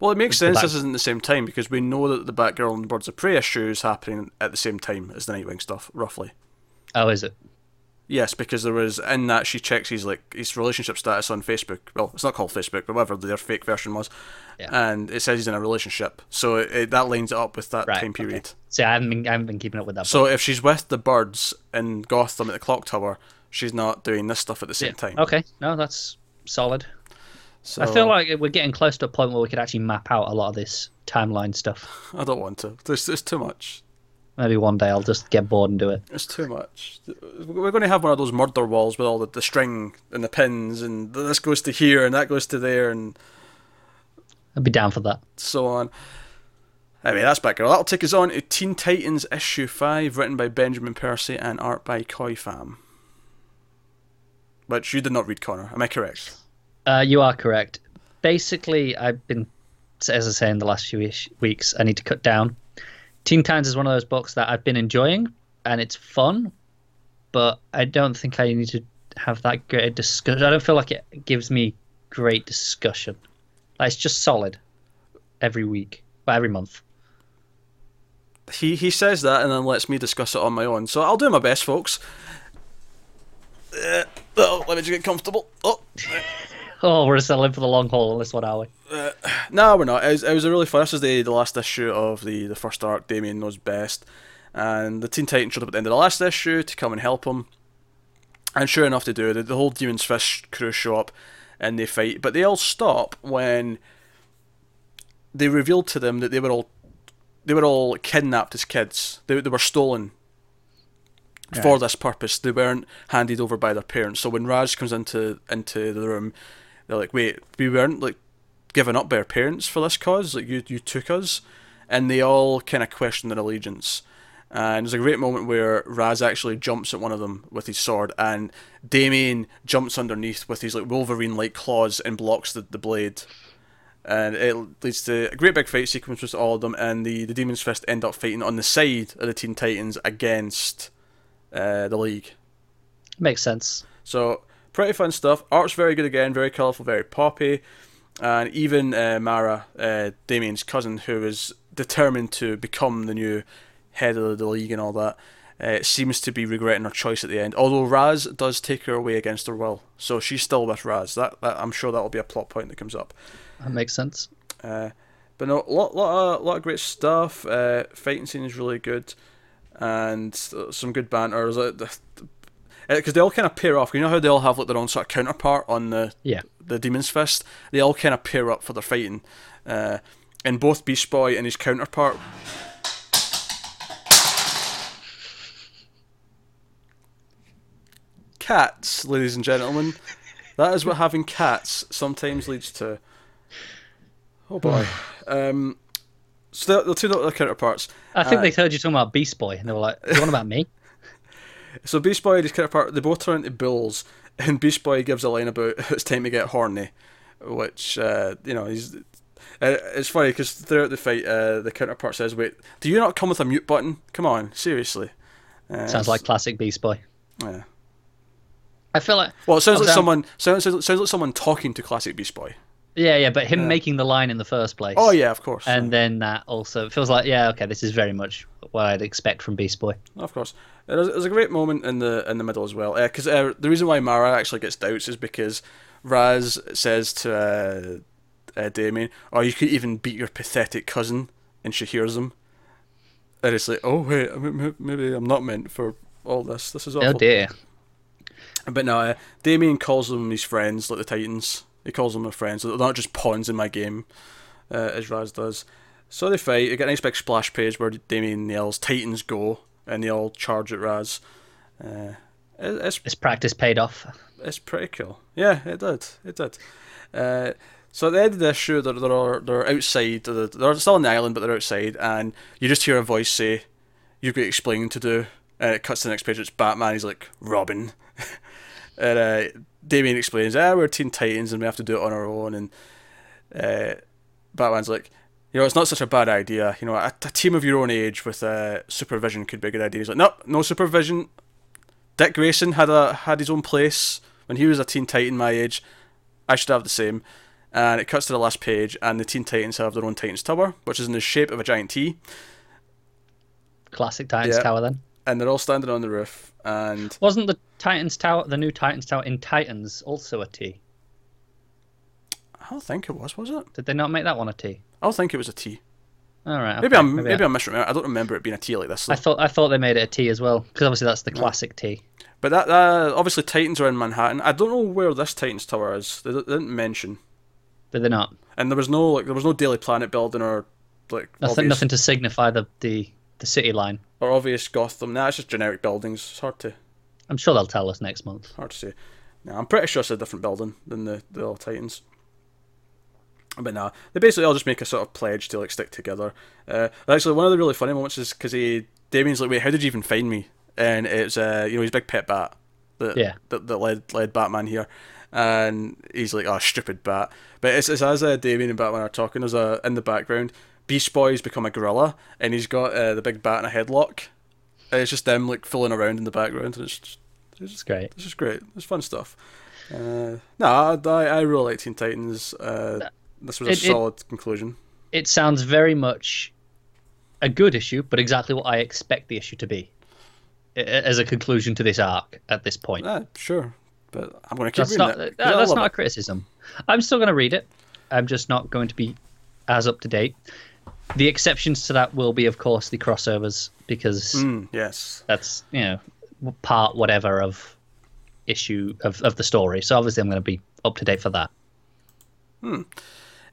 Well, it makes sense this isn't the same time because we know that the Batgirl and the Birds of Prey issue is happening at the same time as the Nightwing stuff, roughly. Oh, is it? Yes, because there was in that she checks his like his relationship status on Facebook. Well, it's not called Facebook, but whatever their fake version was, Yeah. and it says he's in a relationship. So it, it, that lines it up with that Right. time okay. period. See, I haven't been I haven't been keeping up with that. So if she's with the birds in Gotham at the clock tower, she's not doing this stuff at the same Yeah. time. Okay, no, that's solid. So I feel like we're getting close to a point where we could actually map out a lot of this timeline stuff. I don't want to. There's, there's too much. Maybe one day I'll just get bored and do it. It's too much. We're going to have one of those murder walls with all the, the string and the pins, and this goes to here and that goes to there, and I'd be down for that. so on. Anyway, that's Batgirl. That'll take us on to Teen Titans issue five, written by Benjamin Percy and art by Khoi Pham. Which you did not read, Connor. Am I correct? Uh, you are correct. Basically, I've been, as I say, in the last few ish- weeks, I need to cut down. Teen Titans is one of those books that I've been enjoying, and it's fun, but I don't think I need to have that great discussion. I don't feel like it gives me great discussion. Like, it's just solid every week, well, every month. He he says that and then lets me discuss it on my own. So I'll do my best, folks. Uh, oh, let me just get comfortable. Oh, Oh, we're still in for the long haul on this one, are we? Uh, no, we're not. It was, it was a really fun. This was the, the last issue of the, the first arc. Damian knows best, and the Teen Titans showed up at the end of the last issue to come and help him. And sure enough, they do. The, the whole Demon's Fist crew show up, and they fight. But they all stop when they revealed to them that they were all they were all kidnapped as kids. They, they were stolen for this purpose. They weren't handed over by their parents. So when Ra's comes into into the room, they're like, "Wait, we weren't like given up by our parents for this cause. Like you you took us," and they all kind of question their allegiance. And there's a great moment where Ra's actually jumps at one of them with his sword, and Damian jumps underneath with his like Wolverine-like claws and blocks the, the blade. And it leads to a great big fight sequence with all of them, and the, the Demon's Fist end up fighting on the side of the Teen Titans against uh, the League. Makes sense. So pretty fun stuff. Art's very good again, very colourful, very poppy, and even uh, Mara, uh, Damian's cousin, who is determined to become the new head of the league and all that, uh, seems to be regretting her choice at the end. Although Ra's does take her away against her will, so she's still with Ra's. That, that I'm sure that will be a plot point that comes up. That makes sense. Uh, but no, lot, lot, of, lot of great stuff. Uh, fighting scene is really good, and uh, some good banter. Because they all kind of pair off. You know how they all have like their own sort of counterpart on the Yeah. the Demon's Fist. They all kind of pair up for their fighting. Uh, and both Beast Boy and his counterpart. Cats, ladies and gentlemen. That is what having cats sometimes leads to. Oh boy. um, so the, the two other counterparts. I think Uh, they heard you talking about Beast Boy, and they were like, "You want about me?" So Beast Boy and his counterpart, they both turn into bulls, and Beast Boy gives a line about it's time to get horny, which uh, you know he's. Uh, it's funny because throughout the fight, uh, the counterpart says, "Wait, do you not come with a mute button? Come on, seriously." Uh, Sounds like classic Beast Boy. Yeah. I feel like Well, it sounds like down- someone sounds, sounds sounds like someone talking to classic Beast Boy. yeah, yeah, but him Yeah. making the line in the first place. Oh yeah, of course. And then that also feels like, yeah, okay, this is very much what I'd expect from Beast Boy. Of course, there's, was a great moment in the in the middle as well. Because uh, the reason why Mara actually gets doubts is because Ra's says to uh, uh, Damian, "Oh, you could even beat your pathetic cousin," and she hears him, and it's like, "Oh wait, maybe I'm not meant for all this. This is awful." Oh dear. But no, uh, Damian calls them his friends, like the Titans. He calls them their friends. They're not just pawns in my game, uh, as Ra's does. So they fight. You get a nice big splash page where Damian yells, "Titans go!" And they all charge at Ra's. Uh, it, it's This practice paid off. it's pretty cool. Yeah, it did. It did. Uh, so at the end of the issue, they're they're, they're outside. They're, they're still on the island, but they're outside, and you just hear a voice say, "You've got explaining to do." And it cuts to the next page. It's Batman. He's like Robin, and uh, Damian explains, "Ah, we're Teen Titans, and we have to do it on our own." And uh, Batman's like, "You know, it's not such a bad idea. You know, a, a team of your own age with uh, supervision could be a good idea." He's like, "Nope, no supervision. Dick Grayson had a had his own place when he was a Teen Titan my age. I should have the same. And it cuts to the last page, and the Teen Titans have their own Titans Tower, which is in the shape of a giant T. Classic Titans Yeah. Tower then. And they're all standing on the roof, and Wasn't the Titans Tower, the new Titans Tower in Titans, also a T? I don't think it was, was it? Did they not make that one a T? I don't think it was a T. All right. Maybe okay, I'm maybe, I- I'm misremembering. I don't remember it being a T like this. Though. I thought I thought they made it a T as well because obviously that's the classic T. But that, that obviously Titans are in Manhattan. I don't know where this Titans Tower is. They, they didn't mention, But they're not. and there was no like there was no Daily Planet building or like Nothing, nothing to signify the, the the city line. or obvious Gotham. Nah, it's just generic buildings. It's hard to I'm sure they'll tell us next month. hard to say. Nah, I'm pretty sure it's a different building than the the old Titans. But nah, they basically all just make a sort of pledge to like stick together. Uh, actually, one of the really funny moments is because he Damian's like, "Wait, how did you even find me?" And it's uh, you know his big pet bat that Yeah. that, that led led Batman here, and he's like, "Oh, stupid bat." But it's, it's as uh, Damian and Batman are talking, there's a in the background, Beast Boy's become a gorilla, and he's got uh, the big bat in a headlock. And it's just them like fooling around in the background, and it's just, it's just great. it's just great. It's fun stuff. Uh, no, I, I I really like Teen Titans. Uh, this was a It- it- solid conclusion. It sounds very much a good issue, but exactly what I expect the issue to be as a conclusion to this arc at this point. Ah, sure, but I'm going to keep That's reading not it. that- 'cause that's not a criticism. I'm still going to read it. I'm just not going to be as up to date. The exceptions to that will be, of course, the crossovers because Mm, yes. that's you know part whatever of issue of, of the story. So obviously, I'm going to be up to date for that.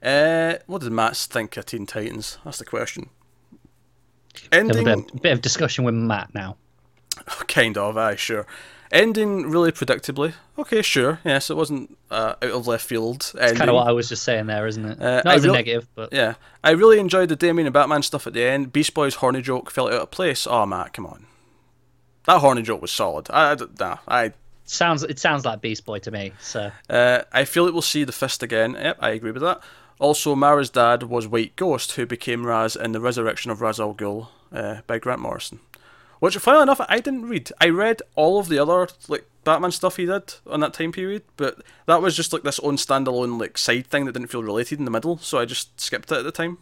Uh, what did Matt think of Teen Titans? That's the question. Have a bit, of, bit of discussion with Matt now. kind of, aye, sure. Ending really predictably. Okay, sure. Yes, it wasn't uh, out of left field. It's kind of what I was just saying there, isn't it? Uh, Not I as a negative, but Yeah, I really enjoyed the Damian and Batman stuff at the end. Beast Boy's horny joke felt out of place. Oh, Matt, come on. That horny joke was solid. I, I nah, I sounds it sounds like Beast Boy to me. So Uh, I feel it will see the fist again. Yep, I agree with that. Also, Mara's dad was White Ghost, who became Ra's in the Resurrection of Ra's al Ghul uh, by Grant Morrison. Which, funnily enough, I didn't read. I read all of the other like Batman stuff he did on that time period, but that was just like this own standalone like side thing that didn't feel related in the middle, so I just skipped it at the time.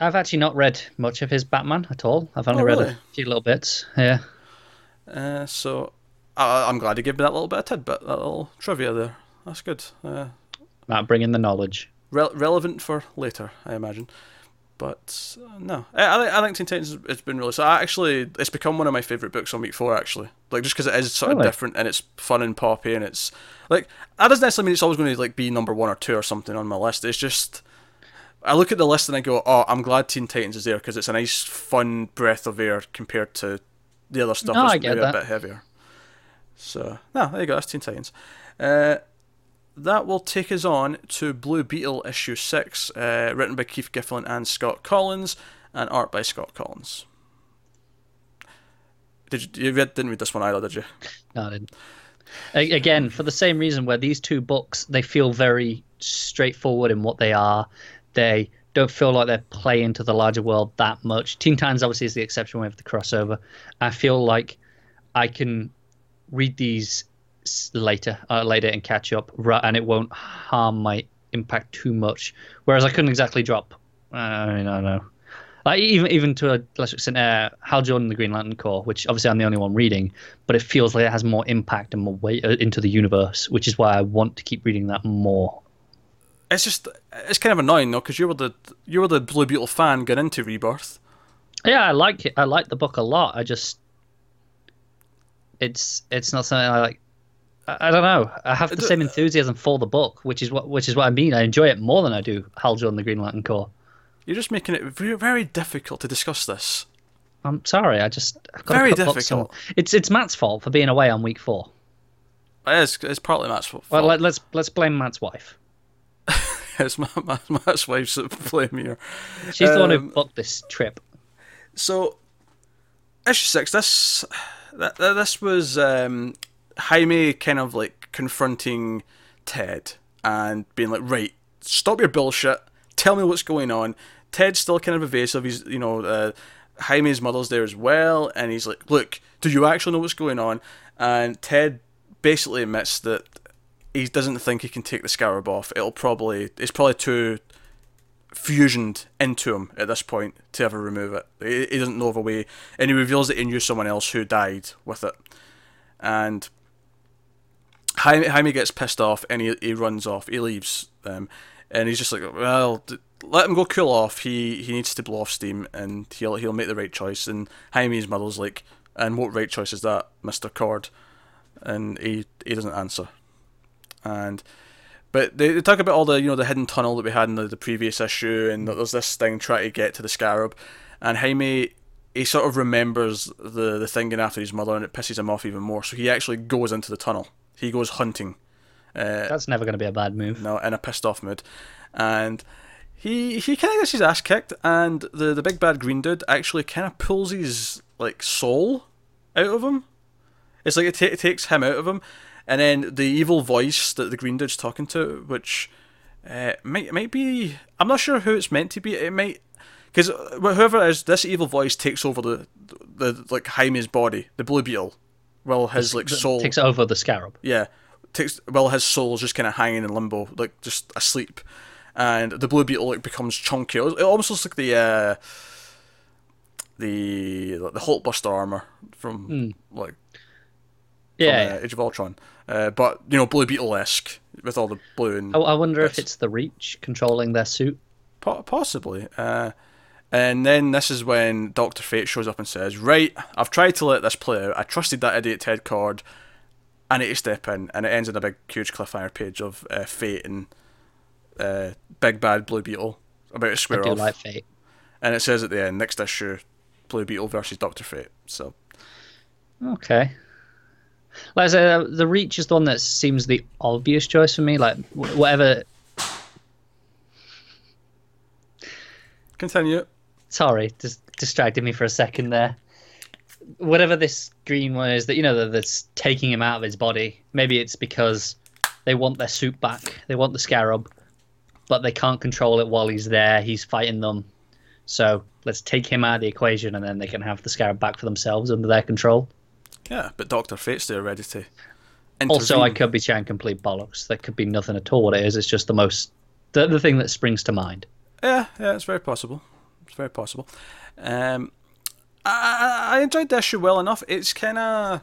I've actually not read much of his Batman at all. I've only Oh, read a few little bits. Yeah. Uh, so I, I'm glad he gave me that little bit of tidbit, that little trivia there. That's good. Uh, Matt bringing the knowledge. Re- relevant for later, I imagine. But uh, no, I, I, think- I think Teen Titans it's been really. So I actually, it's become one of my favorite books on week four. Actually, like just because it is sort of different and it's fun and poppy and it's like that doesn't necessarily mean it's always going to like be number one or two or something on my list. It's just I look at the list and I go, oh, I'm glad Teen Titans is there because it's a nice, fun breath of air compared to the other stuff No, that's I get maybe that. a bit heavier. So no, there you go. That's Teen Titans. Uh, that will take us on to Blue Beetle issue six, uh, written by Keith Giffen and Scott Kolins, and art by Scott Kolins. Did you, you didn't read this one either, did you? No, I didn't. Again, for the same reason, where these two books they feel very straightforward in what they are. They don't feel like they're playing to the larger world that much. Teen Titans obviously is the exception with the crossover. I feel like I can read these later, uh, later and catch up, and it won't harm my impact too much. Whereas I couldn't exactly drop. I mean, I don't know. Like even even to a lesser extent, uh, Hal Jordan, the Green Lantern Corps, which obviously I'm the only one reading, but it feels like it has more impact and more weight uh, into the universe, which is why I want to keep reading that more. It's just it's kind of annoying though because you were the you were the Blue Beetle fan going into Rebirth. Yeah, I like it. I like the book a lot. I just it's it's not something I like. I, I don't know. I have the same enthusiasm for the book, which is what which is what I mean. I enjoy it more than I do Hal Jordan, the Green Lantern Corps. You're just making it very, very difficult to discuss this. I'm sorry. I just I've got Very difficult. It's it's Matt's fault for being away on week four. It is, it's partly Matt's fault. Well, let, let's let's blame Matt's wife. it's my, my, Matt's wife's at blame here. She's the one who Um, booked this trip. So, issue six. This th- th- this was um, Jaime kind of like confronting Ted and being like, "Right, stop your bullshit. Tell me what's going on." Ted's still kind of evasive. He's you know uh, Jaime's mother's there as well, and he's like, "Look, do you actually know what's going on?" And Ted basically admits that he doesn't think he can take the scarab off. It'll probably it's probably too fusioned into him at this point to ever remove it. He, he doesn't know of a way, and he reveals that he knew someone else who died with it, and Jaime, Jaime gets pissed off and he, he runs off. He leaves, um, and he's just like, well, d- let him go cool off. He he needs to blow off steam, and he'll he'll make the right choice. And Jaime's mother's like, and what right choice is that, Mister Kord? And he he doesn't answer, and. But they, they talk about all the you know the hidden tunnel that we had in the, the previous issue, and there's this thing trying to get to the scarab, and Jaime he sort of remembers the the thing after his mother, and it pisses him off even more. So he actually goes into the tunnel. He goes hunting. Uh, That's never going to be a bad move. no, in a pissed off mood, and he he kind of gets his ass kicked, and the the big bad green dude actually kind of pulls his like soul out of him. It's like it, ta- it takes him out of him, and then the evil voice that the green dude's talking to, which uh, might might be I'm not sure who it's meant to be. It might because whoever it is, this evil voice takes over the the like Jaime's body, the blue beetle, while his like soul takes over the scarab. yeah, takes well his soul's just kind of hanging in limbo, like just asleep, and the blue beetle like becomes chunky. It almost looks like the uh, the like the Hulkbuster armor from like Yeah. from, uh, Age of Ultron, uh, but you know blue beetle esque with all the blue and I, I wonder if it's the Reach controlling their suit. Po- possibly. Uh, and then this is when Doctor Fate shows up and says, "Right, I've tried to let this play out. I trusted that idiot Ted Kord. I need to step in." And it ends in a big, huge cliffhanger page of uh, Fate and uh, Big Bad Blue Beetle about to I square do off. like Fate. And it says at the end, next issue, Blue Beetle versus Doctor Fate. So Okay. Like I say, uh, the Reach is the one that seems the obvious choice for me. Like whatever. continue. Sorry, just distracted me for a second there. Whatever this green one is that you know that's taking him out of his body. Maybe it's because they want their suit back. They want the scarab, but they can't control it while he's there. He's fighting them. So let's take him out of the equation, and then they can have the scarab back for themselves under their control. Yeah, but Doctor Fate's there ready to. Also, I could be chatting complete bollocks. That could be nothing at all. What it is, it's just the most the, the thing that springs to mind. Yeah, yeah, it's very possible. It's very possible. Um, I, I enjoyed the issue well enough. It's kind of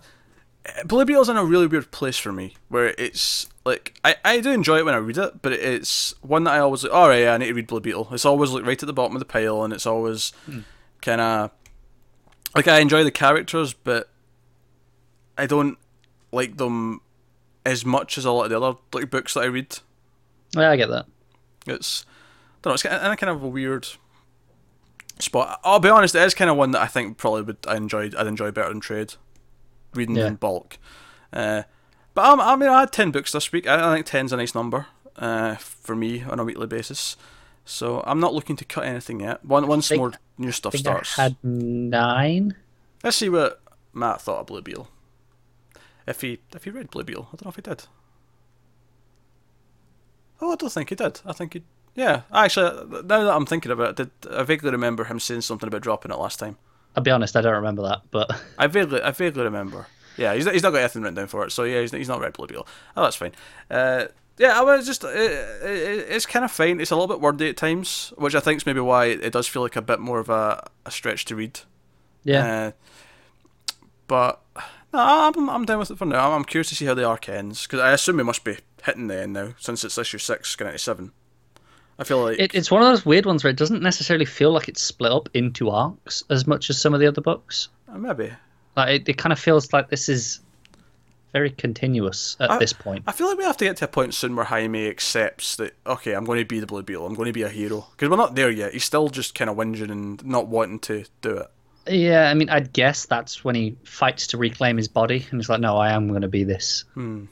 Blue Beetle's in a really weird place for me, where it's like I, I do enjoy it when I read it, but it's one that I always like. All right, yeah, I need to read Blue Beetle. It's always like right at the bottom of the pile, and it's always kind of like I enjoy the characters, but I don't like them as much as a lot of the other like books that I read. Yeah, I get that. It's I don't know. It's kind of, in a kind of a weird spot. I'll be honest. It is kind of one that I think probably would I enjoyed. I'd enjoy better than trade, reading Yeah. in bulk. Uh, but I'm, I mean, I had ten books this week. I, think ten's a nice number uh, for me on a weekly basis. So I'm not looking to cut anything yet. One once think- more new stuff I think I starts. had nine. Let's see what Matt thought of Blue Beetle. If he if he read Blue Beetle, I don't know if he did. Oh, I don't think he did. I think he. Yeah, actually, now that I'm thinking about it, did I vaguely remember him saying something about dropping it last time? I'll be honest, I don't remember that, but I vaguely, I vaguely remember. Yeah, he's, he's not got anything written down for it, so yeah, he's, he's not read Blue Beetle. Oh, that's fine. Uh, yeah, I was just, it, it, it's kind of fine. It's a little bit wordy at times, which I think is maybe why it does feel like a bit more of a, a stretch to read. yeah, Uh, but no, I'm I'm down with it for now. I'm, I'm curious to see how the arc ends because I assume we must be hitting the end now since it's issue six, going into seven. I feel like it, it's one of those weird ones where it doesn't necessarily feel like it's split up into arcs as much as some of the other books. uh, maybe Like it, it kind of feels like this is very continuous at I- this point. I feel like we have to get to a point soon where Jaime accepts that okay, I'm going to be the Blue Beetle. I'm going to be a hero because we're not there yet. He's still just kind of whinging and not wanting to do it. Yeah, I mean, I'd guess that's when he fights to reclaim his body, and he's like, "No, I am going to be this." Hmm.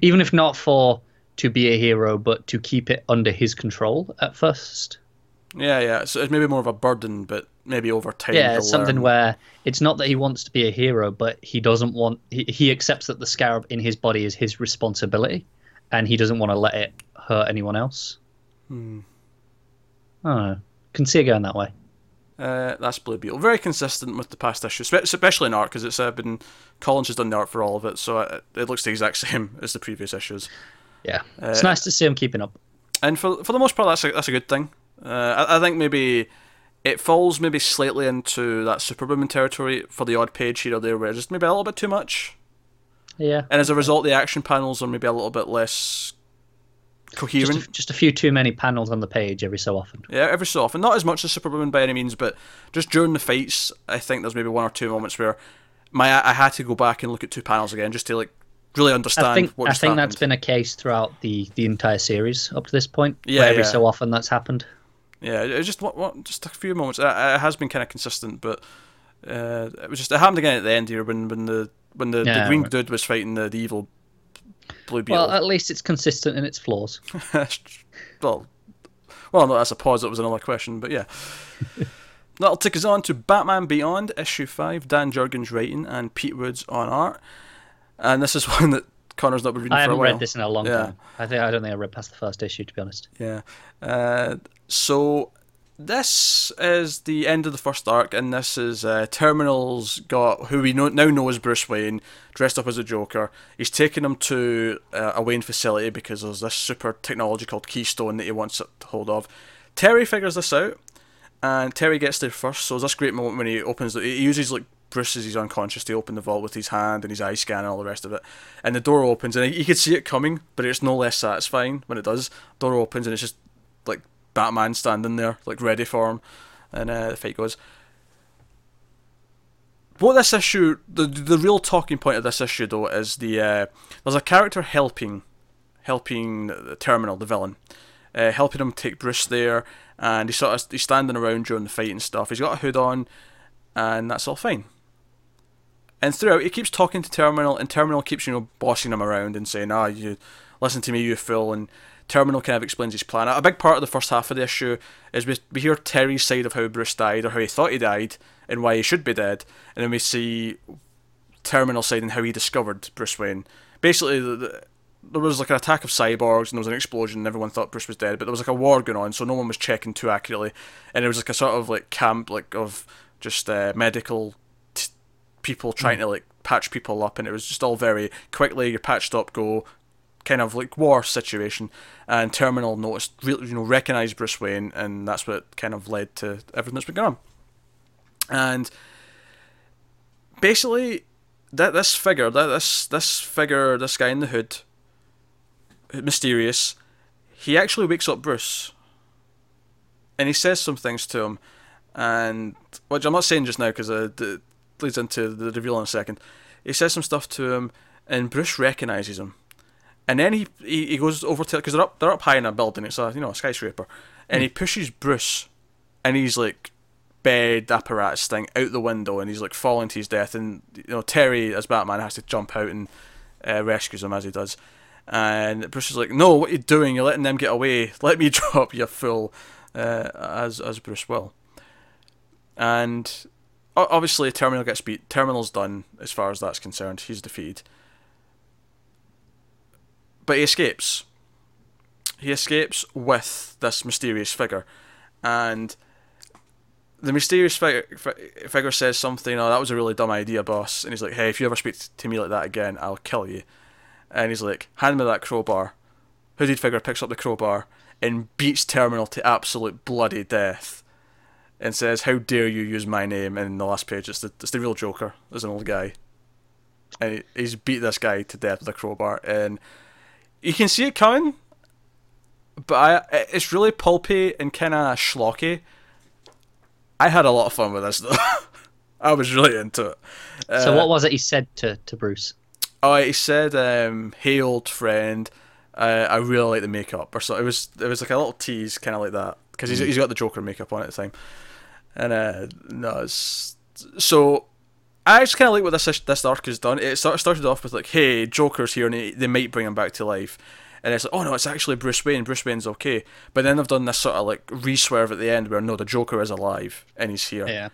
Even if not for to be a hero, but to keep it under his control at first. Yeah, yeah. So it's maybe more of a burden, but maybe over time. Yeah, it's something learn. where it's not that he wants to be a hero, but he doesn't want. He, he accepts that the scarab in his body is his responsibility, and he doesn't want to let it hurt anyone else. Hmm. I don't know. Can see it going that way. Uh, that's Blue Beetle. Very consistent with the past issue, especially in art, because it's uh, been Kolins has done the art for all of it, so it, it looks the exact same as the previous issues. Yeah, it's nice to see him keeping up. And for for the most part, that's a, that's a good thing. Uh, I, I think maybe it falls maybe slightly into that Superwoman territory for the odd page here or there, where it's just maybe a little bit too much. Yeah, And as a result, the action panels are maybe a little bit less coherent. just a, just a few too many panels on the page every so often. Yeah, every so often. Not as much as Superwoman by any means, but just during the fights, I think there's maybe one or two moments where my I had to go back and look at two panels again just to like really understand I think what I think happened. that's been a case throughout the the entire series up to this point. Yeah, every yeah. so often that's happened. Yeah, it just what, what just a few moments. It, it has been kind of consistent, but uh, it was just it happened again at the end here when when the when the, the green dude was fighting the, the evil blue beetle. Well, at least it's consistent in its flaws. well, well, no, that's a pause. That was another question, but yeah. That'll take us on to Batman Beyond, issue five. Dan Jurgens writing and Pete Woods on art, and this is one that Connor's not been reading I for a haven't read this in a long Yeah. time. I think I don't think I read past the first issue to be honest. Yeah. Uh, so this is the end of the first arc, and this is uh, Terminal's got who we know, now know as Bruce Wayne, dressed up as a Joker. He's taken him to uh, a Wayne facility because there's this super technology called Keystone that he wants to hold of. Terry figures this out, and Terry gets there first. So there's this great moment when he opens. The, he uses like Bruce he's unconscious to open the vault with his hand and his eye scan and all the rest of it. And the door opens, and you could see it coming, but it's no less satisfying when it does. Door opens, and it's just like Batman standing there, like ready for him, and uh, the fight goes. What this issue, the the real talking point of this issue though is the uh, there's a character helping, helping the Terminal, the villain, uh, helping him take Bruce there, and he's sort of he's standing around during the fight and stuff. He's got a hood on, and that's all fine. And throughout, he keeps talking to Terminal, and Terminal keeps, you know, bossing him around and saying, "Ah, you listen to me, you fool." And Terminal kind of explains his plan. A big part of the first half of the issue is we, we hear Terry's side of how Bruce died, or how he thought he died, and why he should be dead. And then we see Terminal side and how he discovered Bruce Wayne. Basically, the, the, there was like an attack of cyborgs, and there was an explosion, and everyone thought Bruce was dead. But there was like a war going on, so no one was checking too accurately. And it was like a sort of like camp, like of just uh, medical people trying hmm. to like patch people up, and it was just all very quickly. You're patched up, go kind of like war situation. And Terminal noticed, really, you know, recognized Bruce Wayne, and that's what kind of led to everything that's been going on. And basically, that this figure, that this this figure, this guy in the hood, mysterious, he actually wakes up Bruce, and he says some things to him, and which I'm not saying just now because it leads into the reveal in a second. He says some stuff to him, and Bruce recognizes him, and then he he, he goes over to because they're up they're up high in a building. It's a you know a skyscraper, and he pushes Bruce, and he's like bed apparatus thing out the window, and he's like falling to his death. And you know Terry as Batman has to jump out and uh, rescues him as he does. And Bruce is like, "No, what are you doing? You're letting them get away. Let me drop, you fool," uh, as as Bruce will. And obviously, Terminal gets beat. Terminal's done as far as that's concerned. He's defeated. But he escapes. He escapes with this mysterious figure, and the mysterious figure, figure says something. Oh, that was a really dumb idea, boss. And he's like, "Hey, if you ever speak to me like that again, I'll kill you." And he's like, "Hand me that crowbar." Hooded figure picks up the crowbar and beats Terminal to absolute bloody death, and says, "How dare you use my name?" And in the last page, it's the it's the real Joker. There's an old guy, and he, he's beat this guy to death with a crowbar, and you can see it coming. But I, it's really pulpy and kind of schlocky. I had a lot of fun with this though. I was really into it. so Uh, what was it he said to, to Bruce? Oh, he said, um, "Hey, old friend, uh, I really like the makeup," or so. It was it was like a little tease, kind of like that, because he's he's got the Joker makeup on at the time, and uh, no, it's so. I just kind of like what this this arc has done. It sort of started off with like, "Hey, Joker's here, and he, they might bring him back to life," and it's like, "Oh no, it's actually Bruce Wayne. Bruce Wayne's okay." But then they've done this sort of like re-swerve at the end, where no, the Joker is alive and he's here. Yeah.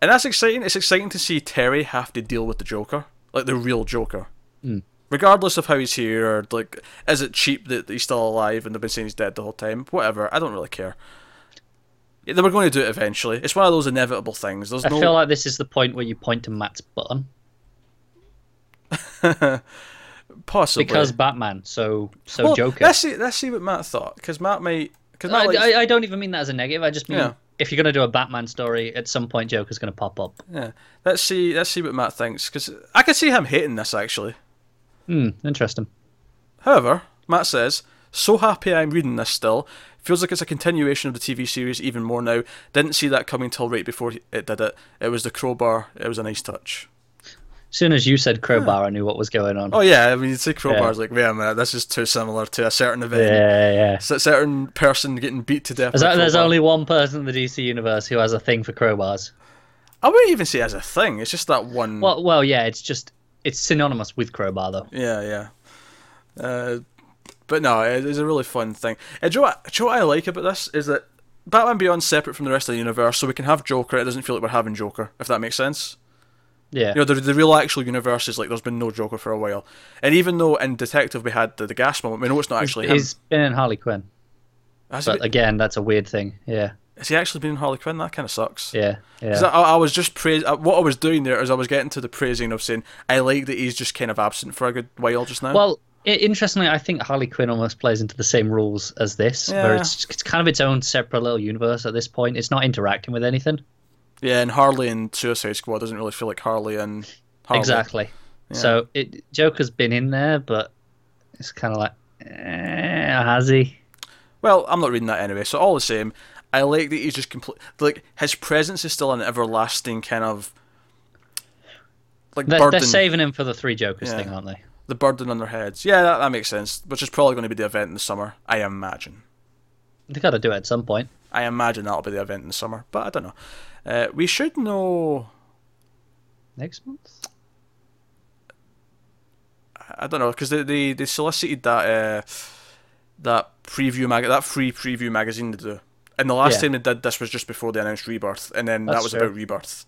And that's exciting. It's exciting to see Terry have to deal with the Joker, like the real Joker. Mm. Regardless of how he's here, or like, is it cheap that he's still alive and they've been saying he's dead the whole time? Whatever. I don't really care. Yeah, they were going to do it eventually. It's one of those inevitable things. There's I no. feel like this is the point where you point to Matt's button possibly because Batman. So so Well, Joker. Let's see. Let's see what Matt thought because Matt may. Because I, likes, I, I don't even mean that as a negative. I just mean Yeah. if you're gonna do a Batman story, at some point Joker's gonna pop up. yeah. Let's see. Let's see what Matt thinks because I can see him hating this actually. Hmm, interesting. However, Matt says, "So happy I'm reading this still. Feels like it's a continuation of the TV series even more now. Didn't see that coming till right before it did it. It was the crowbar. It was a nice touch. As soon as you said crowbar, I knew what was going on. Oh yeah, I mean, you say crowbar's Yeah. like, wait a minute, this is too similar to a certain event. yeah, yeah. S- A certain person getting beat to death. There's, with there's only one person in the DC universe who has a thing for crowbars. I wouldn't even say it as a thing. It's just that one. Well, well, yeah, it's just it's synonymous with crowbar though. Yeah, yeah. Uh, but no, it- it's a really fun thing. And do, you know what, do you know what I like about this is that Batman Beyond's separate from the rest of the universe, so we can have Joker. It doesn't feel like we're having Joker, if that makes sense. Yeah, You know, the, the real actual universe is like there's been no Joker for a while. And even though in Detective we had the, the gas moment, we know it's not actually him. he's been in Harley Quinn, Has, but been- again, that's a weird thing. Yeah, has he actually been in Harley Quinn? That kind of sucks. yeah, yeah. I, I was just praise. uh, What I was doing there is I was getting to the praising of saying I like that he's just kind of absent for a good while just now. Well, interestingly, I think Harley Quinn almost plays into the same rules as this, where it's it's kind of its own separate little universe at this point. It's not interacting with anything. yeah, and Harley and Suicide Squad doesn't really feel like Harley and Harley. Exactly. So it Joker's been in there, but it's kind of like, eh, has he? Well, I'm not reading that anyway. So all the same, I like that he's just complete. Like his presence is still an everlasting kind of like They're, they're saving him for the three Jokers Yeah. thing, aren't they? The burden on their heads. Yeah, that, that makes sense. Which is probably going to be the event in the summer. I imagine. They got to do it at some point. I imagine that'll be the event in the summer, but I don't know. Uh, we should know. Next month? I don't know because they, they they solicited that uh, that preview mag that free preview magazine to do. And the last Yeah. time they did this was just before they announced Rebirth, and then that was true. about Rebirth.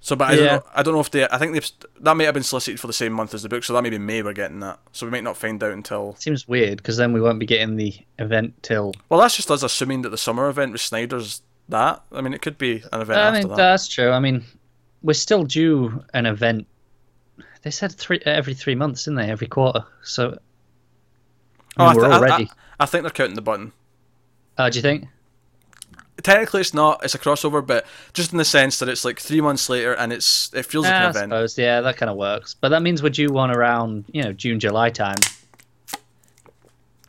So, but I don't know. I don't know if they. I think they've that may have been solicited for the same month as the book, so that may be May we're getting that. So we might not find out until. Seems weird because then we won't be getting the event till. Well, that's just us assuming that the summer event with Snyder's that. I mean, it could be an event I after mean, that. that's true. I mean, we're still due an event. They said three every three months, didn't they? Every quarter. So Oh, I I, mean, we're I- already. I, I think they're counting the button. Uh, do you think? Technically, it's not. It's a crossover, but just in the sense that it's like three months later, and it's it feels like Yeah, an I event. suppose. Yeah, that kind of works. But that means we're due one around, you know, June, July time.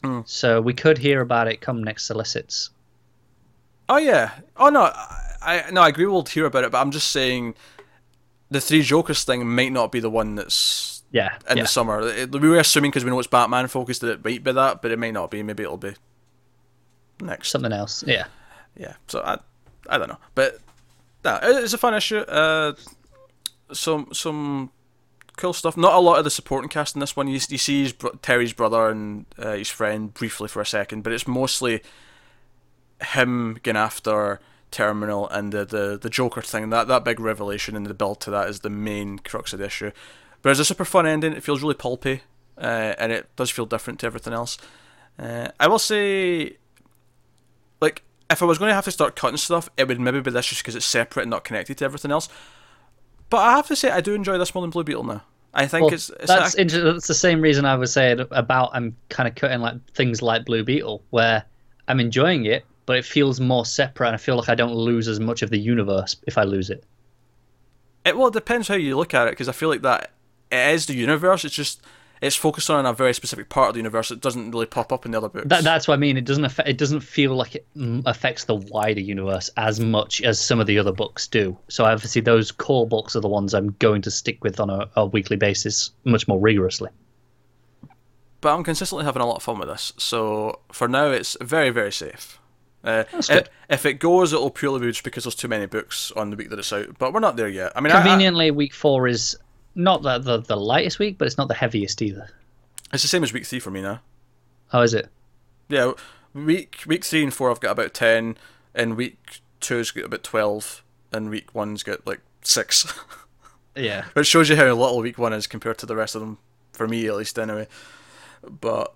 Hmm. So we could hear about it come next solicits. Oh yeah. Oh no. I, I no. I agree. We'll hear about it, but I'm just saying, the three Jokers thing might not be the one that's Yeah. in yeah. the summer. It, we were assuming because we know it's Batman focused that it might be that, but it may not be. Maybe it'll be next. Something else. Yeah. Yeah. So I, I don't know, but no, it's a fun issue. Uh, some some cool stuff. Not a lot of the supporting cast in this one. You, you see his Terry's brother and uh, his friend briefly for a second, but it's mostly him going after Terminal and the, the, the Joker thing. That that big revelation and the build to that is the main crux of the issue. But it's a super fun ending. It feels really pulpy, uh, and it does feel different to everything else. Uh, I will say, if I was going to have to start cutting stuff, it would maybe be this just because it's separate and not connected to everything else. But I have to say, I do enjoy this more than Blue Beetle now. I think Well, it's, it's that's inter- that's the same reason I was saying about I'm kind of cutting like things like Blue Beetle, where I'm enjoying it, but it feels more separate, and I feel like I don't lose as much of the universe if I lose it. It well, it depends how you look at it because I feel like that it is the universe. It's just it's focused on a very specific part of the universe. It doesn't really pop up in the other books. That, that's what I mean. It doesn't affect. It doesn't feel like it mm, affects the wider universe as much as some of the other books do. So obviously, those core books are the ones I'm going to stick with on a, a weekly basis, much more rigorously. but I'm consistently having a lot of fun with this. So for now, it's very very safe. Uh, good. if it goes, it'll purely be just because there's too many books on the week that it's out. But we're not there yet. I mean, I- I- Conveniently, week four is not the, the the lightest week, but it's not the heaviest either. it's the same as week three for me now. How is it? Yeah, week week three and four I've got about ten, and week two's got about twelve, and week one's got like six. Yeah. Which shows you how little week one is compared to the rest of them, for me at least anyway. But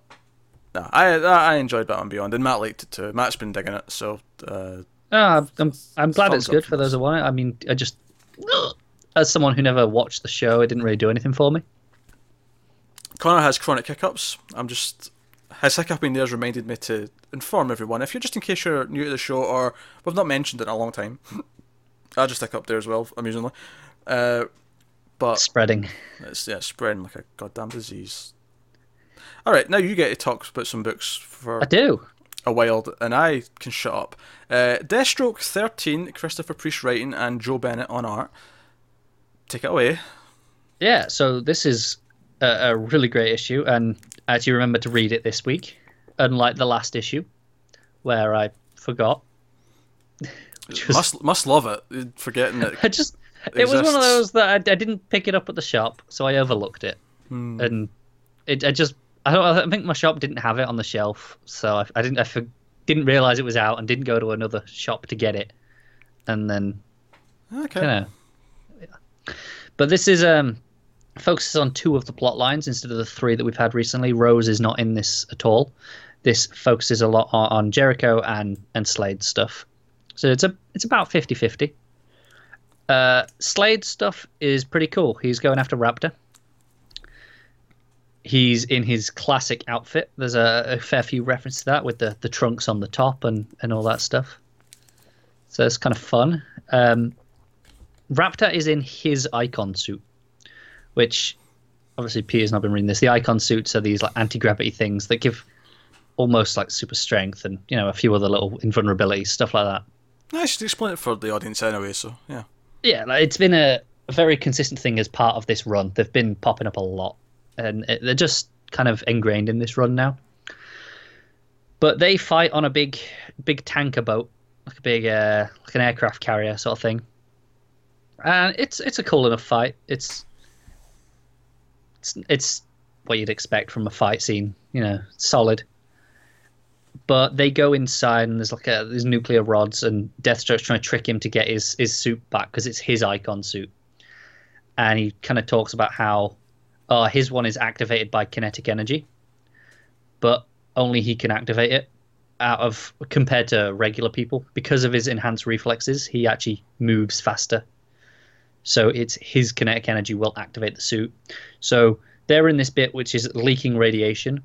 no, I I enjoyed Batman Beyond, and Matt liked it too. Matt's been digging it, so Uh, Oh, I'm I'm glad it's good for for those who want it. I mean, I just as someone who never watched the show, it didn't really do anything for me. Connor has chronic hiccups. I'm just his hiccuping there has reminded me to inform everyone. If you're just in case you're new to the show or we've not mentioned it in a long time, I just hiccup there as well, amusingly. Uh, but Spreading. it's yeah, spreading like a goddamn disease. All right, now you get to talk about some books for I do. a while, and I can shut up. Uh, Deathstroke 13, Christopher Priest writing, and Joe Bennett on art. Take it away. Yeah. So this is a, a really great issue, and I actually remember to read it this week, unlike the last issue, where I forgot. Was Must must love it. Forgetting that I just it was one of those that I, I didn't pick it up at the shop, so I overlooked it, Hmm. and it I just I don't I think my shop didn't have it on the shelf, so I, I didn't I for, didn't realize it was out and didn't go to another shop to get it, and then okay. you know. But this is um focuses on two of the plot lines instead of the three that we've had recently. Rose is not in this at all. This focuses a lot on, on Jericho and and Slade stuff. So it's a it's about 50-50. Uh, Slade stuff is pretty cool. He's going after Raptor. He's in his classic outfit. There's a, a fair few references to that with the, the trunks on the top and, and all that stuff. So it's kind of fun. Um, Raptor is in his icon suit, which obviously Peter's not been reading this. The icon suits are these like anti gravity things that give almost like super strength and you know a few other little invulnerabilities, stuff like that. I should explain it for the audience anyway. So yeah. Yeah, like, it's been a, very consistent thing as part of this run. They've been popping up a lot, and it, they're just kind of ingrained in this run now. But they fight on a big, big tanker boat, like a big, uh, like an aircraft carrier sort of thing. And it's it's a cool enough fight. It's it's it's what you'd expect from a fight scene. You know, solid. But they go inside and there's like a there's nuclear rods and Deathstroke's trying to trick him to get his his suit back because it's his icon suit. And he kind of talks about how uh, his one is activated by kinetic energy, but only he can activate it out of compared to regular people because of his enhanced reflexes. He actually moves faster, so it's his kinetic energy will activate the suit. So they're in this bit which is leaking radiation,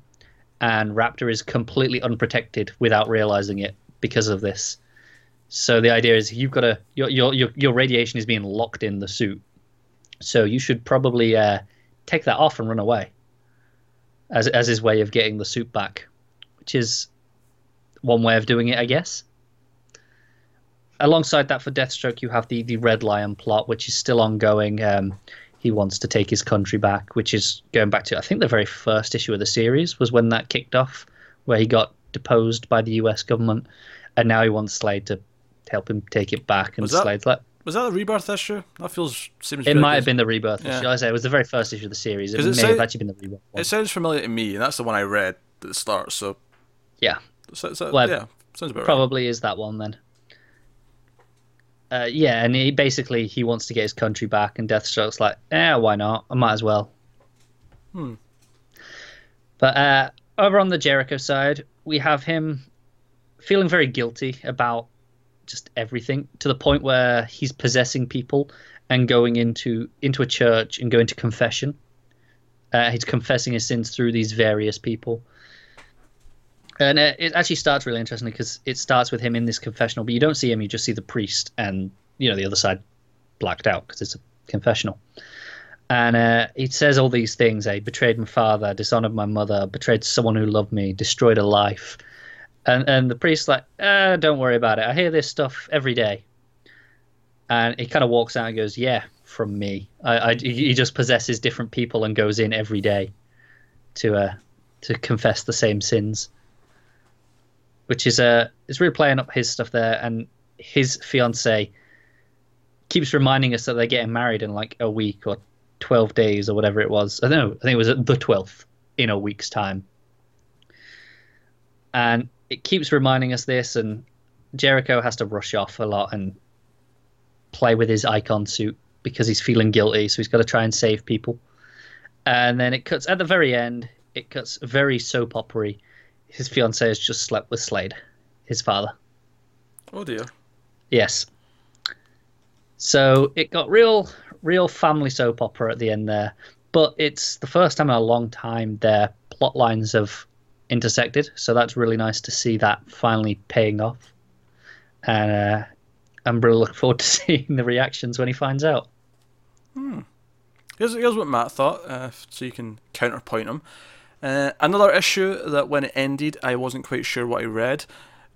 and Raptor is completely unprotected without realizing it because of this. So the idea is you've got to your your your, your radiation is being locked in the suit, so you should probably uh, take that off and run away. As as his way of getting the suit back, which is one way of doing it, I guess. Alongside that, for Deathstroke, you have the the Red Lion plot, which is still ongoing. Um, he wants to take his country back, which is going back to I think the very first issue of the series was when that kicked off, where he got deposed by the U.S. government, and now he wants Slade to help him take it back. And Was that- Slade's like, Was that a rebirth issue? That feels seems. it might good. have been the rebirth Yeah. issue. I say it was the very first issue of the series. It 'Cause may it have actually been the rebirth. One. It sounds familiar to me, and that's the one I read at the start. So, Yeah, so, so Well, yeah, sounds about right. probably is that one then. Uh, yeah, and he basically he wants to get his country back, and Deathstroke's like, eh, why not? I might as well. Hmm. But uh, over on the Jericho side, we have him feeling very guilty about just everything to the point where he's possessing people and going into into a church and going to confession. Uh, he's confessing his sins through these various people. And uh, it actually starts really interestingly because it starts with him in this confessional, but you don't see him; you just see the priest and you know the other side blacked out because it's a confessional. And uh, he says all these things: "I betrayed my father, dishonored my mother, betrayed someone who loved me, destroyed a life." And and the priest's like, uh, "Don't worry about it. I hear this stuff every day." And he kind of walks out and goes, "Yeah, from me. I, I he just possesses different people and goes in every day to uh to confess the same sins." Which is uh is really playing up his stuff there and his fiance keeps reminding us that they're getting married in like a week or 12 days or whatever it was. I don't know i think it was the 12th in a week's time. And it keeps reminding us this and jericho has to rush off a lot and play with his icon suit because he's feeling guilty so he's got to try and save people. And then it cuts at the very end it cuts very soap opery his fiance has just slept with Slade, his father. Oh dear. Yes. So it got real, real family soap opera at the end there, but it's the first time in a long time their plot lines have intersected. So that's really nice to see that finally paying off. And uh, I'm really looking forward to seeing the reactions when he finds out. Here's, here's what Matt thought, uh, so you can counterpoint him. Uh, another issue that when it ended, I wasn't quite sure what I read.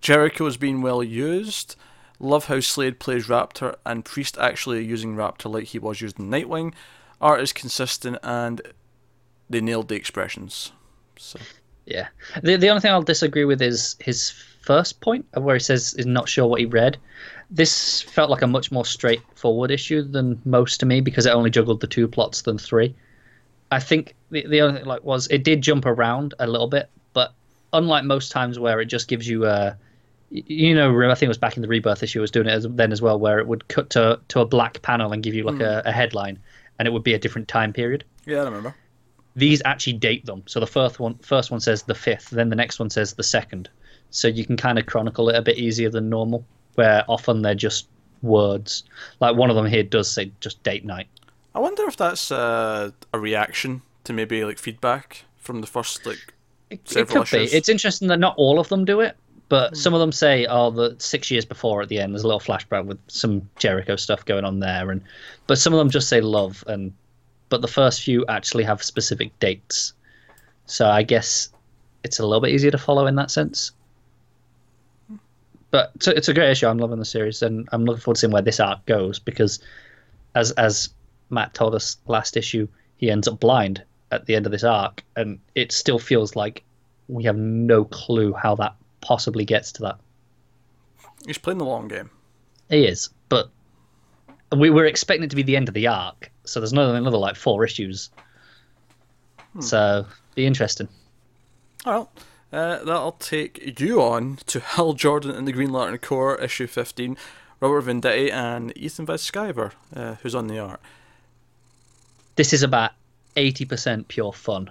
Jericho is being well used. Love how Slade plays Raptor and Priest actually using Raptor like he was used in Nightwing. Art is consistent and they nailed the expressions. So Yeah. The the only thing I'll disagree with is his first point of where he says he's not sure what he read. This felt like a much more straightforward issue than most to me because it only juggled the two plots than three. I think the the only thing like was it did jump around a little bit, but unlike most times where it just gives you uh, a you know, I think it was back in the rebirth issue. I was doing it as, then as well, where it would cut to to a black panel and give you like hmm. a, a headline, and it would be a different time period yeah, I remember. these actually date them. So the first one first one says the fifth, then the next one says the second. So you can kind of chronicle it a bit easier than normal, where often they're just words. Like one of them here does say just date night. I wonder if that's uh, a reaction to maybe like feedback from the first like It, it Several could be. It's interesting that not all of them do it, but some of them say, "Oh, the six years before at the end." There's a little flashback with some Jericho stuff going on there, and but some of them just say love, and but the first few actually have specific dates. So I guess it's a little bit easier to follow in that sense. But it's a, it's a great issue. I'm loving the series, and I'm looking forward to seeing where this arc goes because, as as Matt told us last issue, he ends up blind at the end of this arc, and it still feels like we have no clue how that possibly gets to that. he's playing the long game. He is, but we were expecting it to be the end of the arc, so there's another another like four issues. So be interesting. Well, uh, that'll take you on to Hal Jordan and the Green Lantern Corps, issue 15, Robert Venditti and Ethan Van Sciver, uh, who's on the art. This is about eighty percent pure fun.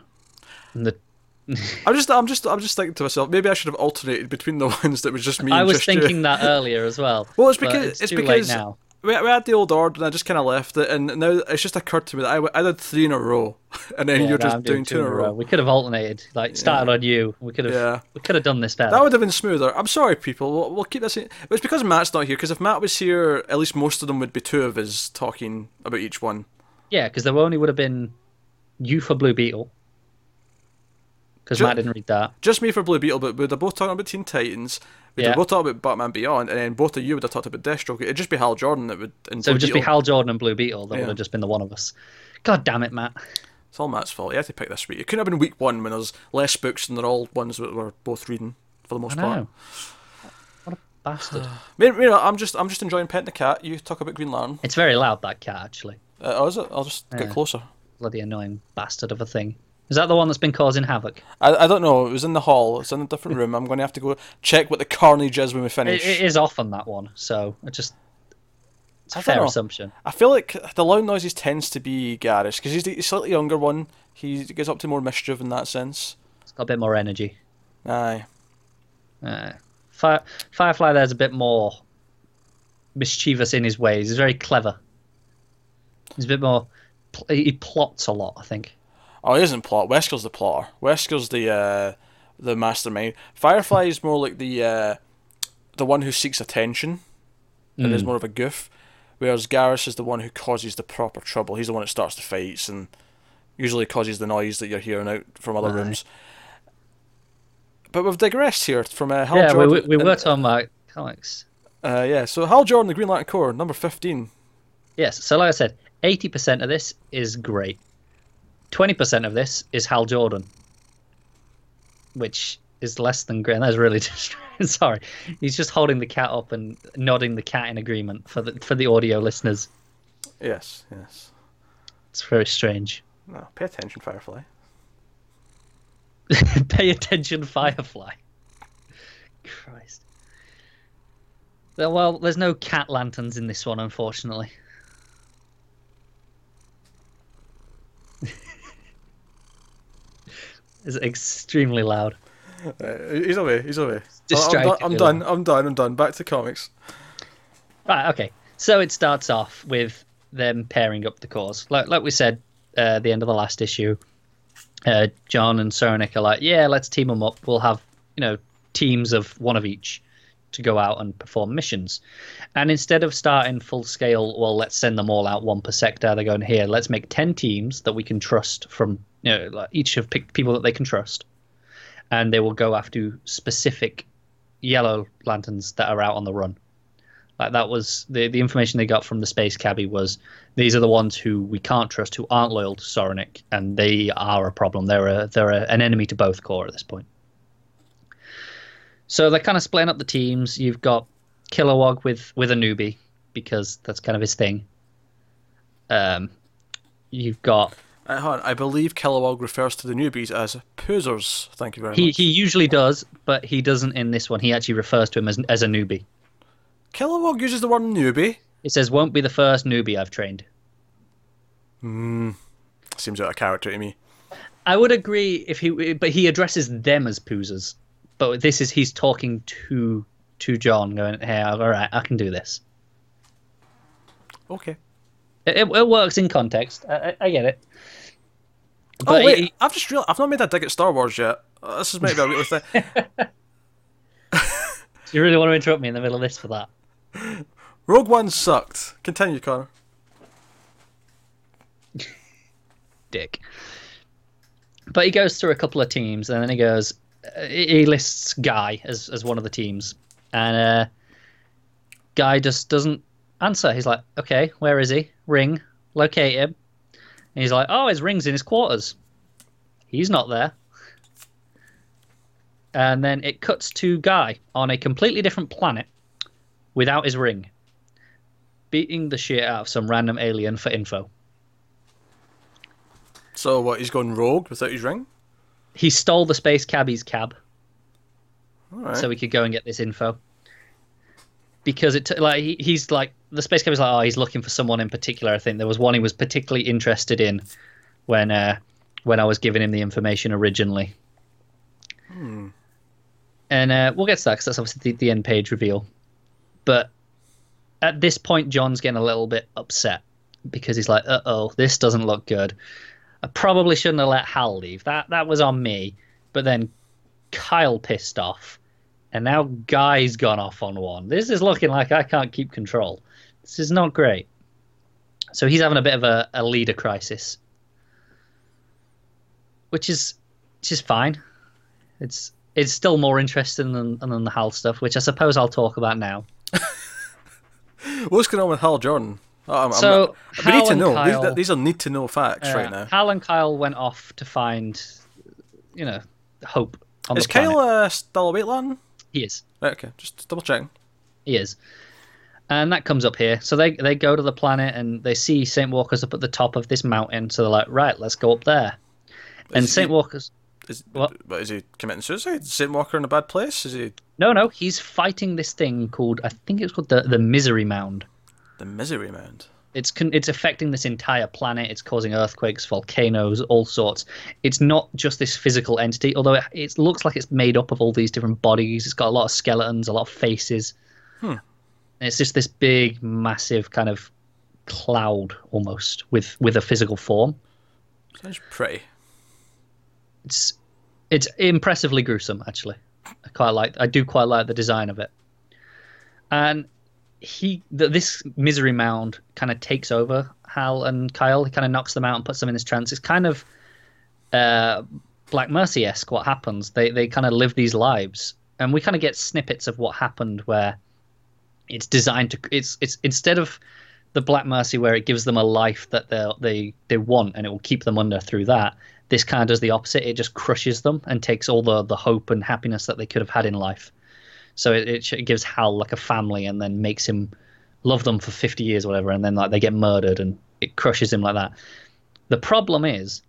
And the I'm just, I'm just, I'm just thinking to myself, maybe I should have alternated between the ones that was just me. I was just you. thinking that earlier as well. Well, it's because it's, it's, because now. we, we had the old order and I just kind of left it, and now it's just occurred to me that I did three in a row, and then Yeah, you're no, just I'm doing two in a row. We could have alternated, like started on you. We could have, Yeah. we could have done this better. That would have been smoother. I'm sorry, people. We'll, we'll keep this. In. It's because Matt's not here. Because if Matt was here, at least most of them would be two of us talking about each one. Yeah, because there only would have been you for Blue Beetle. Because Matt didn't read that. Just me for Blue Beetle, but we're both talking about Teen Titans. We'd Yeah. both talked about Batman Beyond, and then both of you would have talked about Deathstroke. It'd just be Hal Jordan that would. So it Blue would just be Beetle. Hal Jordan and Blue Beetle. That Yeah. would have just been the one of us. God damn it, Matt. It's all Matt's fault. He had to pick this week. It couldn't have been week one when there's less books and they're all ones that we're both reading for the most I part. What a bastard. Maybe I'm just I'm just enjoying petting the cat. You talk about Green Lantern. it's very loud, that cat, actually. Uh, oh, is it? I'll just get closer. Bloody annoying bastard of a thing. Is that the one that's been causing havoc? I, I don't know. It was in the hall. It's in a different room. I'm going to have to go check what the carnage is when we It, finish. it is often that one, so it just. It's a I fair know. assumption. I feel like the loud noises tends to be Garrus because he's the slightly younger one. He gets up to more mischief in that sense. It's got a bit more energy. Aye. Uh, Fire, Firefly there's a bit more mischievous in his ways. He's very clever. He's a bit more. He plots a lot, I think. Oh, he isn't plot. Wesker's the plotter. Wesker's the uh, the mastermind. Firefly is more like the uh, the one who seeks attention and is more of a goof, whereas Garrus is the one who causes the proper trouble. He's the one that starts the fights and usually causes the noise that you're hearing out from other Aye. rooms. But we've digressed here from uh, Hal yeah, we, Jordan. we, we and- were talking about comics. Uh, yeah, so Hal Jordan, the Green Lantern Corps, number 15. Yes, so like I said, 80% of this is great. 20% of this is Hal Jordan, which is less than great. That's really just sorry. He's just holding the cat up and nodding the cat in agreement for the for the audio listeners. Yes, yes. It's very strange. No, pay attention, Firefly. Pay attention, Firefly. Christ. Well, Well, there's no cat lanterns in this one, unfortunately. It's extremely loud. Uh, he's away. He's away. I'm, Distracted, I'm, done. I'm done. I'm done. Back to comics. Right. Okay. So it starts off with them pairing up the cause, like like we said uh, at the end of the last issue. Uh, John and Soranik are like, yeah, let's team them up. We'll have you know teams of one of each to go out and perform missions. And instead of starting full scale, well, let's send them all out one per sector. They're going here. Let's make ten teams that we can trust from you know like each have picked people that they can trust, and they will go after specific yellow lanterns that are out on the run. Like that was the the information they got from the space cabbie was these are the ones who we can't trust, who aren't loyal to Soranik, and they are a problem. They're a they're a, an enemy to both Corps at this point. So they're kind of splitting up the teams. You've got Kilowog with with a newbie because that's kind of his thing. Um, you've got Uh, on. I believe Kilowog refers to the newbies as poozers. Thank you very he much. he usually does, but he doesn't in this one. He actually refers to him as as a newbie. Kilowog uses the word newbie. It says won't be the first newbie I've trained. Hmm. Seems out of character to me. I would agree if he, but he addresses them as poozers. But this is he's talking to to John, going, "Hey, all right, I can do this." Okay. It, it, works in context. I, I, get it. Oh But wait, he- I've just realized I've not made that dig at Star Wars yet. Uh, This is maybe a weekly thing. you really want to interrupt me in the middle of this for that? Rogue One sucked. Continue, Connor. Dick. But he goes through a couple of teams, and then he goes. Uh, he he lists Guy as as one of the teams, and uh, Guy just doesn't answer. He's like, "Okay, where is he? Ring, locate him." And he's like, "Oh, his ring's in his quarters. He's not there." And then it cuts to Guy on a completely different planet without his ring, beating the shit out of some random alien for info. So what? He's gone rogue without his ring. He stole the space cabbie's cab. All right. so we could go and get this info. Because it t- like he, he's like the space cabbie's like oh he's looking for someone in particular. I think there was one he was particularly interested in when uh, when I was giving him the information originally. And uh, we'll get to that because that's obviously the, the end page reveal. But at this point, John's getting a little bit upset because he's like, "Uh oh, this doesn't look good. I probably shouldn't have let Hal leave. That that was on me." But then Kyle pissed off, and now Guy's gone off on one. This is looking like I can't keep control. This is not great. So he's having a bit of a, a leader crisis, which is which is fine. It's it's still more interesting than than the Hal stuff, which I suppose I'll talk about now. What's going on with Hal Jordan? Oh, I'm, I'm So, not- we need to know. Kyle- These, these are need to know facts Uh, right now. Hal and Kyle went off to find, you know, hope on Is. Kyle uh, still a White Lantern? He is. Right, okay, just double checking. He is. And that comes up here. So they they go to the planet and they see Saint Walker's up at the top of this mountain. So they're like, right, let's go up there. And Saint he- Walker's Is, What? Is he committing suicide? Is Saint Walker in a bad place? Is he no, no, he's fighting this thing called I think it's called the the Misery Mound. the misery mound? It's con- it's affecting this entire planet. It's causing earthquakes, volcanoes, all sorts. It's not just this physical entity, although it, it looks like it's made up of all these different bodies. It's got a lot of skeletons, a lot of faces. Hmm. And it's just this big, massive kind of cloud almost with with a physical form. Sounds pretty. It's it's impressively gruesome, actually. I quite like. I do quite like the design of it. And he, th- this misery mound, kind of takes over Hal and Kyle. He kind of knocks them out and puts them in this trance. It's kind of uh, Black Mercy esque. What happens? They they kind of live these lives, and we kind of get snippets of what happened where it's designed to. It's it's instead of the Black Mercy where it gives them a life that they they they want and it will keep them under through that. This kind of does the opposite. It just crushes them and takes all the the hope and happiness that they could have had in life. So it, it, gives Hal like a family and then makes him love them for 50 years or whatever and then like they get murdered and it crushes him like that. The problem is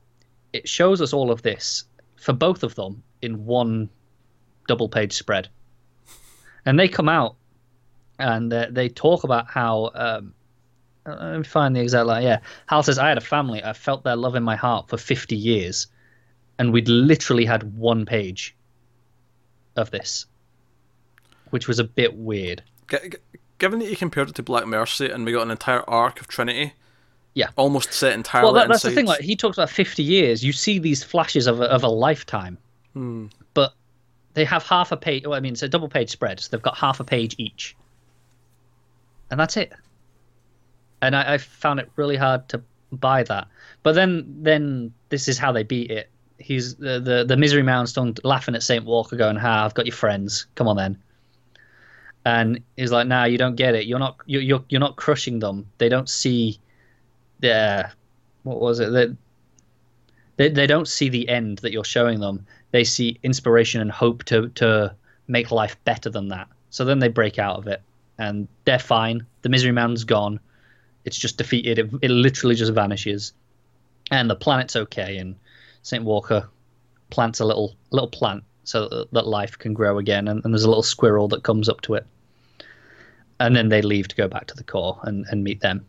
it shows us all of this for both of them in one double page spread. And they come out and uh, they talk about how um, uh, let me find the exact line. Yeah, Hal says, "I had a family. I felt their love in my heart for 50 years, and we'd literally had one page of this, which was a bit weird. Given that you compared it to Black Mercy and we got an entire arc of Trinity, Yeah. almost set entirely Well, that, that's the thing. Like he talks about fifty years. You see these flashes of a, of a lifetime, Hmm. but they have half a page. Well, I mean, it's a double page spread, so they've got half a page each, and that's it. And I, I found it really hard to buy that. But then, then this is how they beat it. He's the the, the misery mounstone laughing at Saint Walker, going, "Ha, I've got your friends. Come on then." And he's like, "Nah, you don't get it. You're not you're you're, you're not crushing them. They don't see the what was it that they, they don't see the end that you're showing them they see inspiration and hope to to make life better than that so then they break out of it and they're fine. The misery mountain's gone. It's just defeated. It, it literally just vanishes. And the planet's okay and Saint Walker plants a little little plant so that, that life can grow again and, and there's a little squirrel that comes up to it. And then they leave to go back to the Corps and, and meet them.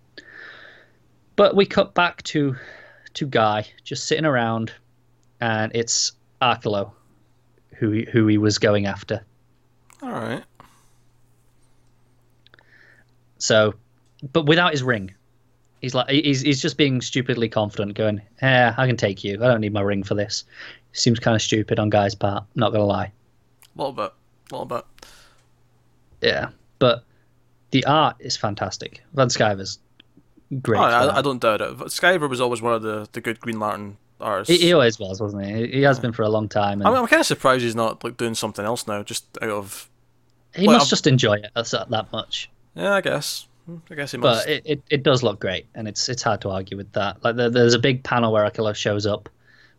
But we cut back to to Guy just sitting around, and it's Arkillo who who he was going after. All right. So, but without his ring, he's like he's he's just being stupidly confident, going, "Yeah, I can take you. I don't need my ring for this." Seems kind of stupid on Guy's part. Not gonna lie. A little bit. A little bit. Yeah, but the art is fantastic. Van Sciver's great. Oh. I, I don't doubt it. Sciver was always one of the, the good Green Lantern artists. He, he always was, wasn't he? He has been for a long time, and I'm, I'm kind of surprised he's not like doing something else now, just out of. he must I'm- just enjoy it that's that, that much. Yeah, I guess. I guess he must. But it, it, it does look great, and it's it's hard to argue with that. Like there, there's a big panel where Arkillo shows up,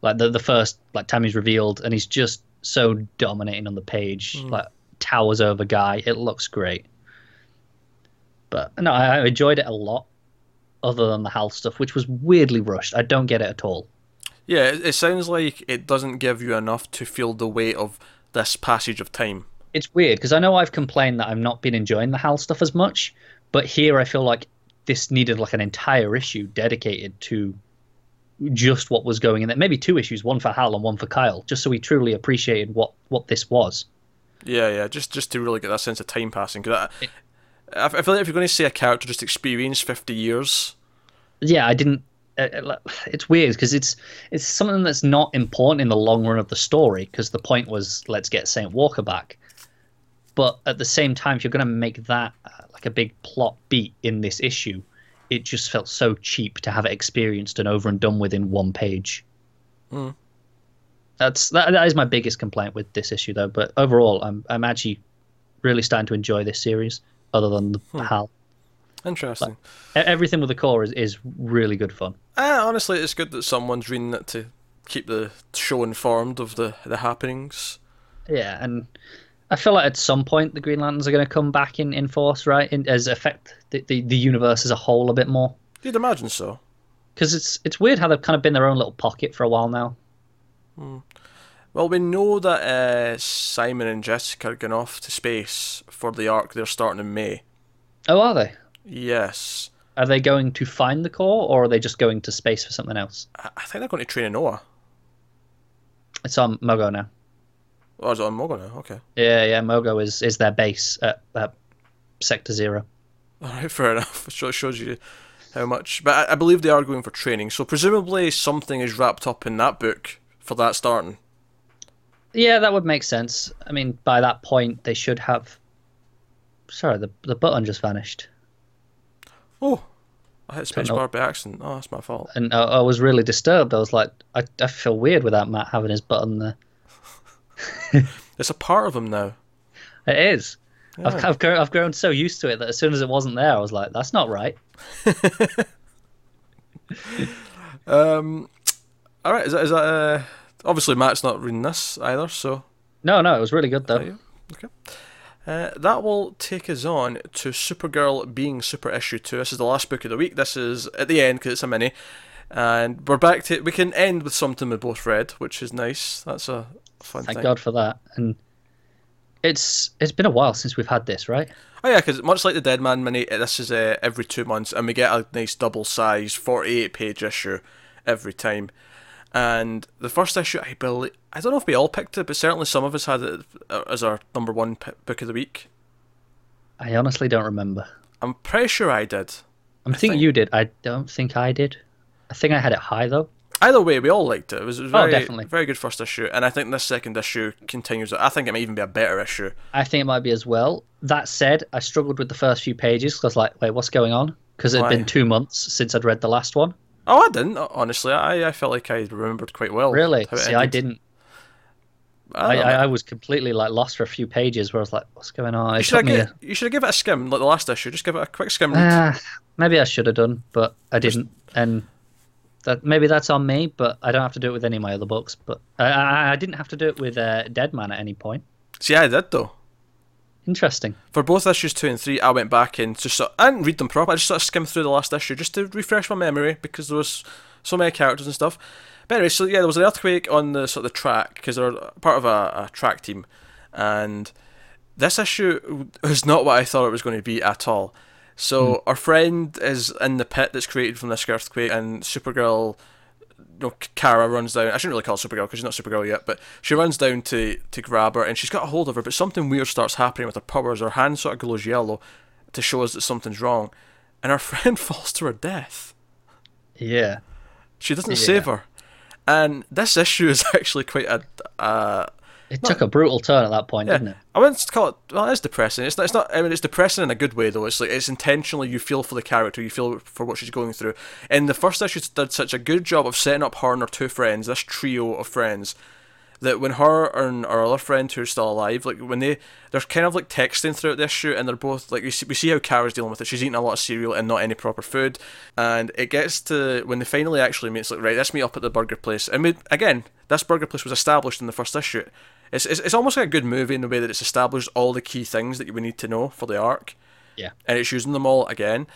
like the the first like time he's revealed, and he's just so dominating on the page, hmm. like towers over Guy. It looks great. But no, I, I enjoyed it a lot. Other than the Hal stuff, which was weirdly rushed, I don't get it at all. Yeah, it, it sounds like it doesn't give you enough to feel the weight of this passage of time. It's weird because I know I've complained that I've not been enjoying the Hal stuff as much, but here I feel like this needed like an entire issue dedicated to just what was going in there. Maybe two issues, one for Hal and one for Kyle, just so we truly appreciated what what this was. Yeah, yeah, just just to really get that sense of time passing. Because I, I feel like if you're going to see a character just experience 50 years, Yeah, I didn't. Uh, uh, it's weird because it's it's something that's not important in the long run of the story because the point was let's get Saint Walker back. But at the same time, if you're going to make that uh, like a big plot beat in this issue, it just felt so cheap to have it experienced and over and done with in one page. Hmm. That's that, that is my biggest complaint with this issue though. But overall, I'm I'm actually really starting to enjoy this series. Other than the Hal, interesting. E- everything with the Corps is, is really good fun. Uh, honestly, it's good that someone's reading it to keep the show informed of the, the happenings. Yeah, and I feel like at some point the Green Lanterns are going to come back in, in force, right? In, as affect the, the, the universe as a whole a bit more. You'd imagine so. Because it's it's weird how they've kind of been their own little pocket for a while now. Well, we know that uh, Simon and Jessica are going off to space for the arc they're starting in May. Oh, are they? Yes. Are they going to find the Corps, or are they just going to space for something else? I, I think they're going to train in Noah. It's on Mogo now. Oh, is it on Mogo now? Okay. Yeah, yeah. Mogo is, is their base at, at Sector Zero. Alright, fair enough. It shows you how much. But I, I believe they are going for training, so presumably something is wrapped up in that book for that starting. Yeah, that would make sense. I mean, by that point, they should have. Sorry, the the button just vanished, Oh, I hit spacebar by accident. Oh, that's my fault. and I, I was really disturbed. I was like, I, I feel weird without Matt having his button there. It's a part of him now. It is. Yeah. I've, I've, grown, I've grown so used to it that as soon as it wasn't there, I was like, that's not right. Um, all right. Is that is that? Uh, obviously, Matt's not reading this either, so No, no, it was really good though. Okay. Uh, that will take us on to Supergirl being Super Issue 2. This is the last book of the week. This is at the end because it's a mini. And we're back to. We can end with something we both read, which is nice. That's a fun Thank thing. God for that. And it's it's been a while since we've had this, right? Oh, yeah, because much like the Dead Man mini, this is uh, every two months, and we get a nice double size 48 page issue every time. And the first issue, I believe, I don't know if we all picked it, but certainly some of us had it uh, as our number one p- book of the week. I honestly don't remember. I'm pretty sure I did. I'm thinking think- you did. I don't think I did. I think I had it high though. Either way, we all liked it. It was, it was Oh, very, definitely. very good first issue, and I think this second issue continues. it. I think it might even be a better issue. I think it might be as well. That said, I struggled with the first few pages because like, wait, what's going on? Because it had been two months since I'd read the last one. Oh, I didn't honestly. I, I felt like I remembered quite well. Really? See, I didn't. I, I, I, was completely like lost for a few pages where I was like, what's going on? you should have a, you should have given it a skim like the last issue. Just give it a quick skim. Ah, maybe I should have done, but I didn't. And that maybe that's on me, but I don't have to do it with any of my other books. But I, I, I didn't have to do it with uh, Dead Man at any point. See, I did though. Interesting. For both issues two and three, I went back and just sort I didn't read them proper. I just sort of skimmed through the last issue just to refresh my memory because there was so many characters and stuff. But anyway, so yeah, there was an earthquake on the sort of the track because they're part of a, a track team, and this issue was not what I thought it was going to be at all. So our friend is in the pit that's created from this earthquake, and Supergirl, you know, Kara runs down. I shouldn't really call her Supergirl because she's not Supergirl yet, but she runs down to to grab her, and she's got a hold of her. But something weird starts happening with her powers. Her hand sort of glows yellow to show us that something's wrong, and our friend falls to her death. Yeah. She doesn't Yeah. save her, and this issue is actually quite a. Uh, It took a brutal turn at that point, yeah, didn't it? I wouldn't call it. Well, it's depressing. It's not. It's not. I mean, it's depressing in a good way though. It's like it's intentionally. You feel for the character. You feel for what she's going through. And the first issue did such a good job of setting up her and her two friends, this trio of friends, that when her and our other friend who's still alive, like when they they're kind of like texting throughout this issue, and they're both like we see, we see how Kara's dealing with it. She's eating a lot of cereal and not any proper food, and it gets to when they finally actually meet. It's like right, let's meet up at the burger place. And we, again, this burger place was established in the first issue. It's, it's, it's almost like a good movie in the way that it's established all the key things that we need to know for the arc Yeah. and it's using them all again.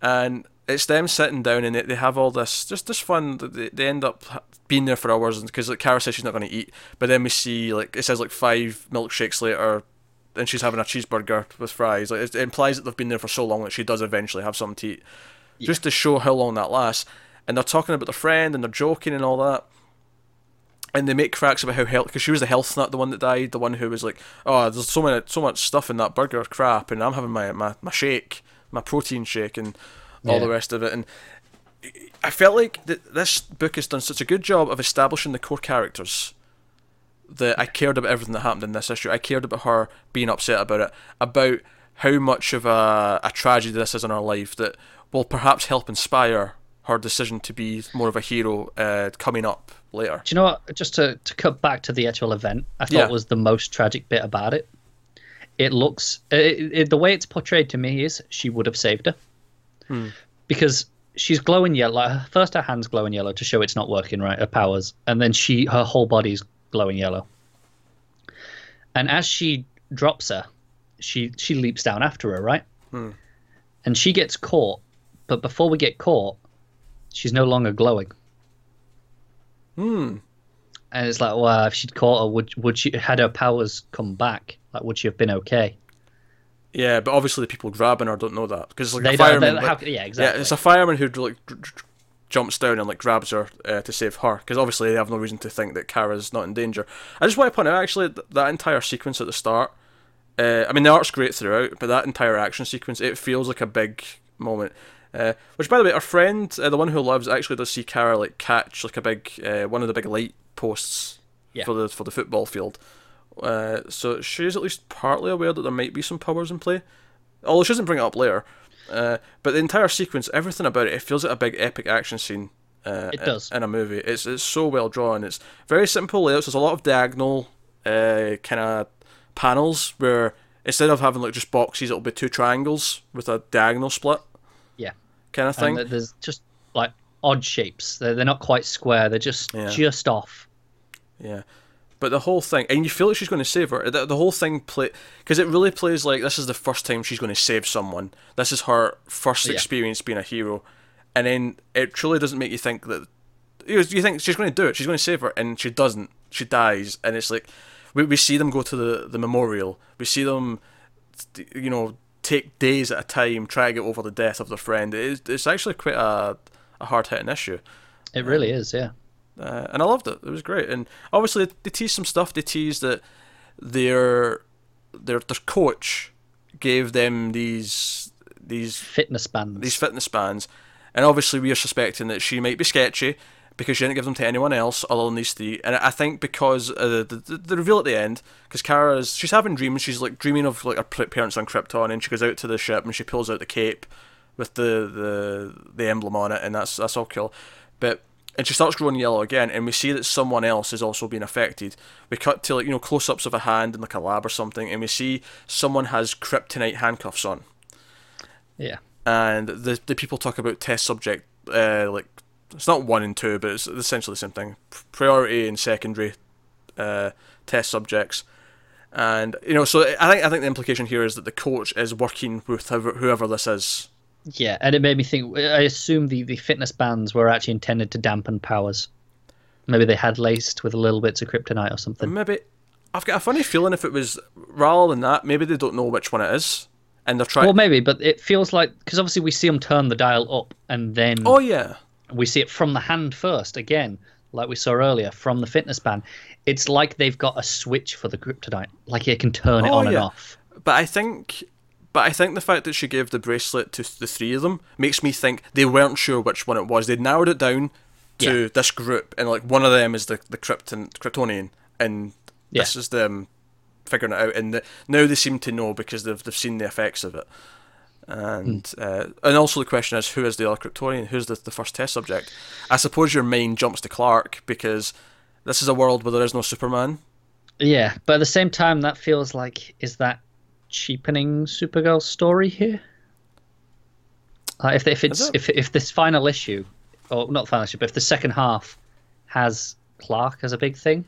And it's them sitting down and they, they have all this just this fun. They, they end up being there for hours because like Kara says she's not going to eat, but then we see like it says like five milkshakes later, and she's having a cheeseburger with fries. Like it, it implies that they've been there for so long that she does eventually have something to eat, just to show how long that lasts. And they're talking about their friend and they're joking and all that and they make cracks about how health because she was the health nut, the one that died, the one who was like, oh, there's so many, so much stuff in that burger crap, and I'm having my my, my shake, my protein shake, and all the rest of it, and I felt like th- this book has done such a good job of establishing the core characters that I cared about everything that happened in this issue. I cared about her being upset about it, about how much of a, a tragedy this is in her life that will perhaps help inspire her decision to be more of a hero uh, coming up later. Do you know what? Just to, to cut back to the actual event, I thought Yeah. was the most tragic bit about it. It looks it, it, the way it's portrayed to me is she would have saved her Hmm. because she's glowing yellow. First, her hands glowing yellow to show it's not working right, her powers, and then she her whole body's glowing yellow. And as she drops her, she she leaps down after her, right? Hmm. And she gets caught, but before we get caught, she's no longer glowing. Hmm. And it's like, well, if she'd caught her, would would she had her powers come back? Like, would she have been okay? Yeah, but obviously the people grabbing her don't know that because like They a fireman. like- how- yeah, exactly. Yeah, it's a fireman who like jumps down and like grabs her uh, to save her because obviously they have no reason to think that Kara's not in danger. I just want to point out actually th- that entire sequence at the start. Uh, I mean the art's great throughout, but that entire action sequence it feels like a big moment. Uh, which, by the way, our friend, uh, the one who loves, actually does see Kara like catch like a big uh, one of the big light posts Yeah. for the for the football field. Uh, so she's at least partly aware that there might be some powers in play. Although she doesn't bring it up later. Uh, but the entire sequence, everything about it, it feels like a big epic action scene. Uh, It does. in a movie. It's it's so well drawn. It's very simple layouts. There's a lot of diagonal uh, kind of panels where instead of having like just boxes, it'll be two triangles with a diagonal split kind of thing. th- there's just like odd shapes. They're they're not quite square. They're just Yeah. just off. Yeah. But the whole thing, and you feel like she's going to save her. The, the whole thing play because it really plays like this is the first time she's going to save someone. This is her first Yeah. experience being a hero, and then it truly doesn't make you think that you, you think she's going to do it. She's going to save her, and she doesn't. She dies, and it's like we, we see them go to the the memorial. We see them, you know, take days at a time try to get over the death of their friend. It is, it's actually quite a a hard hitting issue. It really is. Yeah. uh, and I loved it. It was great, and obviously they teased some stuff. They teased that their their their coach gave them these these fitness bands. These fitness bands, and obviously we are suspecting that she might be sketchy because she didn't give them to anyone else other than these three. And I think because uh, the, the, the reveal at the end, because Kara's she's having dreams. She's like dreaming of like her parents on Krypton, and she goes out to the ship and she pulls out the cape with the the the emblem on it, and that's that's all cool. But and she starts growing yellow again, and we see that someone else is also being affected. We cut to like you know close ups of a hand in like a lab or something, and we see someone has kryptonite handcuffs on. Yeah. And the the people talk about test subject uh, like it's not one and two, but it's essentially the same thing. Priority and secondary uh, test subjects, and you know, so I think I think the implication here is that the coach is working with whoever, whoever this is. Yeah, and it made me think. I assume the the fitness bands were actually intended to dampen powers. Maybe they had laced with a little bits of kryptonite or something. Maybe I've got a funny feeling if it was rather than that, maybe they don't know which one it is, and they're trying. Well, maybe, but it feels like because obviously we see them turn the dial up, and then oh yeah, we see it from the hand first again, like we saw earlier from the fitness band. It's like they've got a switch for the kryptonite, like it can turn it oh, on yeah. and off. But I think, but I think the fact that she gave the bracelet to the three of them makes me think they weren't sure which one it was. They narrowed it down to Yeah. this group, and like one of them is the the Krypton Kryptonian, and this is them figuring it out. And the, now they seem to know because they've they've seen the effects of it. And Hmm. uh, and also the question is who is the other Kryptonian? Who's the, the first test subject? I suppose your mind jumps to Clark because this is a world where there is no Superman. Yeah, but at the same time, that feels like is that cheapening Supergirl's story here? Like if if it's it? if if this final issue, or not final issue, but if the second half has Clark as a big thing,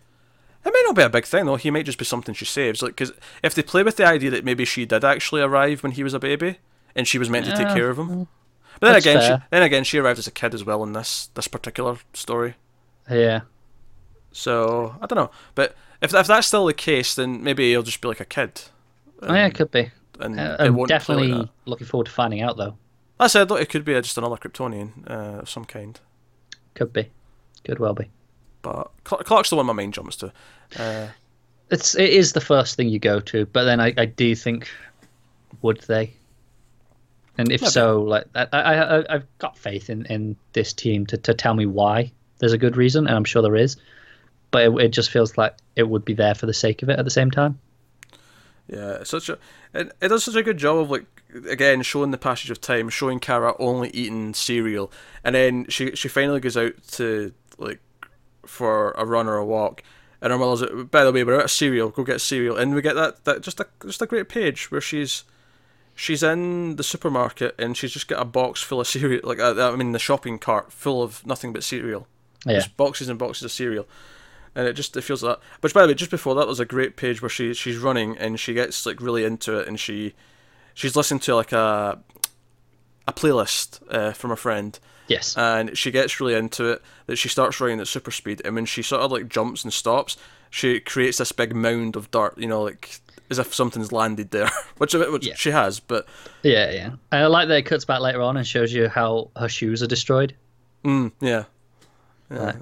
It may not be a big thing though. He might just be something she saves. Like, because if they play with the idea that maybe she did actually arrive when he was a baby, and she was meant to take care of him. But then that's again, fair. she, then again, she arrived as a kid as well in this this particular story. yeah, So I don't know. But if if that's still the case, then maybe he'll just be like a kid. oh, yeah, it could be. And Uh, I'm won't like definitely looking forward to finding out, though. I said look, it could be just another Kryptonian uh, of some kind. Could be, could well be. But Clark's the one my mind jumps to. Uh, It's it is the first thing you go to, but then I, I do think would they? And if Maybe. so, like I, I I I've got faith in, in this team to, to tell me why there's a good reason, and I'm sure there is. But it, it just feels like it would be there for the sake of it at the same time. Yeah, such a it, it does such a good job of like again showing the passage of time, showing Kara only eating cereal, and then she she finally goes out to like for a run or a walk, and her mother's like, by the way we're out of cereal, go get cereal, and we get that that just a just a great page where she's she's in the supermarket and she's just got a box full of cereal, like uh, I mean the shopping cart full of nothing but cereal, Yeah, just boxes and boxes of cereal. And it just it feels like that. Which by the way, just before that was a great page where she she's running and she gets like really into it and she she's listening to like a a playlist uh, from a friend yes, and she gets really into it that she starts running at super speed and when she sort of like jumps and stops she creates this big mound of dirt you know like as if something's landed there which, which Yeah. she has but yeah, yeah. I like that it cuts back later on and shows you how her shoes are destroyed. mm, yeah yeah Right.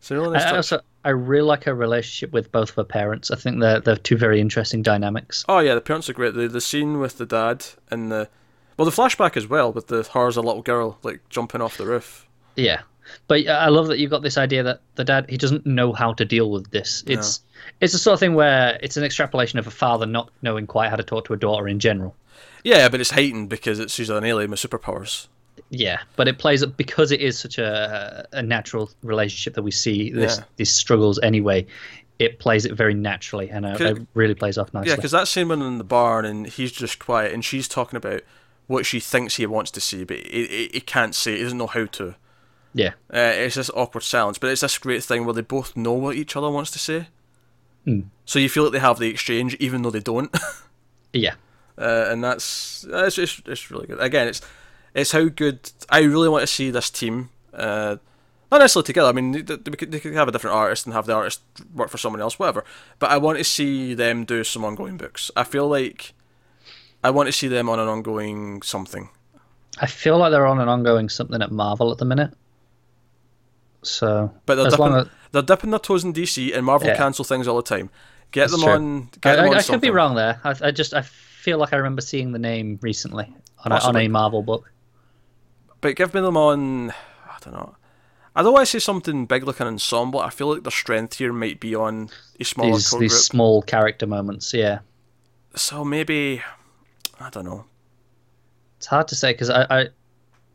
so really nice I, I also I really like her relationship with both of her parents. I think they're they're two very interesting dynamics. Oh yeah, the parents are great. The the scene with the dad and the well, the flashback as well with the her as a little girl like jumping off the roof. Yeah, but I love that you've got this idea that the dad he doesn't know how to deal with this. It's it's the sort of thing where it's an extrapolation of a father not knowing quite how to talk to a daughter in general. Yeah, but it's heightened because it's she's an alien with superpowers. Yeah, but it plays up because it is such a a natural relationship that we see this Yeah. these struggles anyway. It plays it very naturally, and uh, it really plays off nicely. Yeah, because that scene when in the barn and he's just quiet and she's talking about what she thinks he wants to see, but he, he, he can't say. He doesn't know how to. yeah, Uh, it's this awkward silence, but it's this great thing where they both know what each other wants to say. Hmm. So you feel like they have the exchange, even though they don't. yeah, uh, and that's it's, it's it's really good. Again, it's it's how good I really want to see this team. Uh, not necessarily together. I mean, they, they, could, they could have a different artist and have the artist work for someone else, whatever. But I want to see them do some ongoing books. I feel like I want to see them on an ongoing something. I feel like they're on an ongoing something at Marvel at the minute. So, But they're dipping, as they're dipping their toes in DC, and Marvel Yeah. cancel things all the time. Get That's them true. on. Get I, them I, on I could be wrong there. I, I just I feel like I remember seeing the name recently on a, on a Marvel book. But give me them on. I don't know. I don't want to say something big like an ensemble. I feel like their strength here might be on a smaller These these small character moments. Yeah, So maybe I don't know. it's hard to say because I, I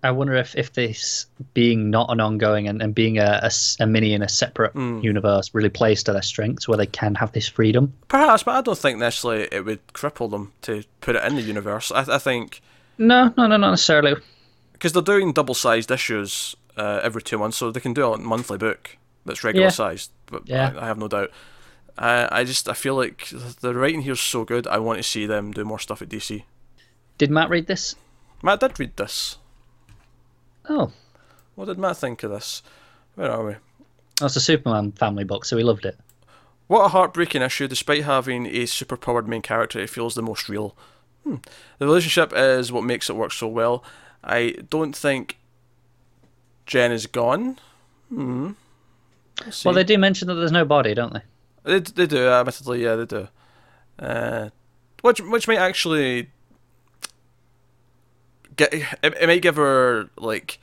I wonder if if this being not an ongoing and, and being a a mini in a separate Hmm. universe really plays to their strengths where they can have this freedom. Perhaps, but I don't think necessarily it would cripple them to put it in the universe. I, I think No, no, no, not necessarily. because they're doing double-sized issues uh, every two months, so they can do a monthly book that's regular Yeah. sized. But Yeah. I, I have no doubt. I, I just I feel like the writing here's so good. I want to see them do more stuff at DC. Did Matt read this? Matt did read this. Oh, What did Matt think of this? Where are we? that's a Superman family book, so he loved it. What a heartbreaking issue. Despite having a superpowered main character, it feels the most real. Hmm. The relationship is what makes it work so well. I don't think Jen is gone. Hmm. Well, they do mention that there's no body, don't they? They, they do, admittedly, yeah, they do. Uh, which which might actually get it, it might give her like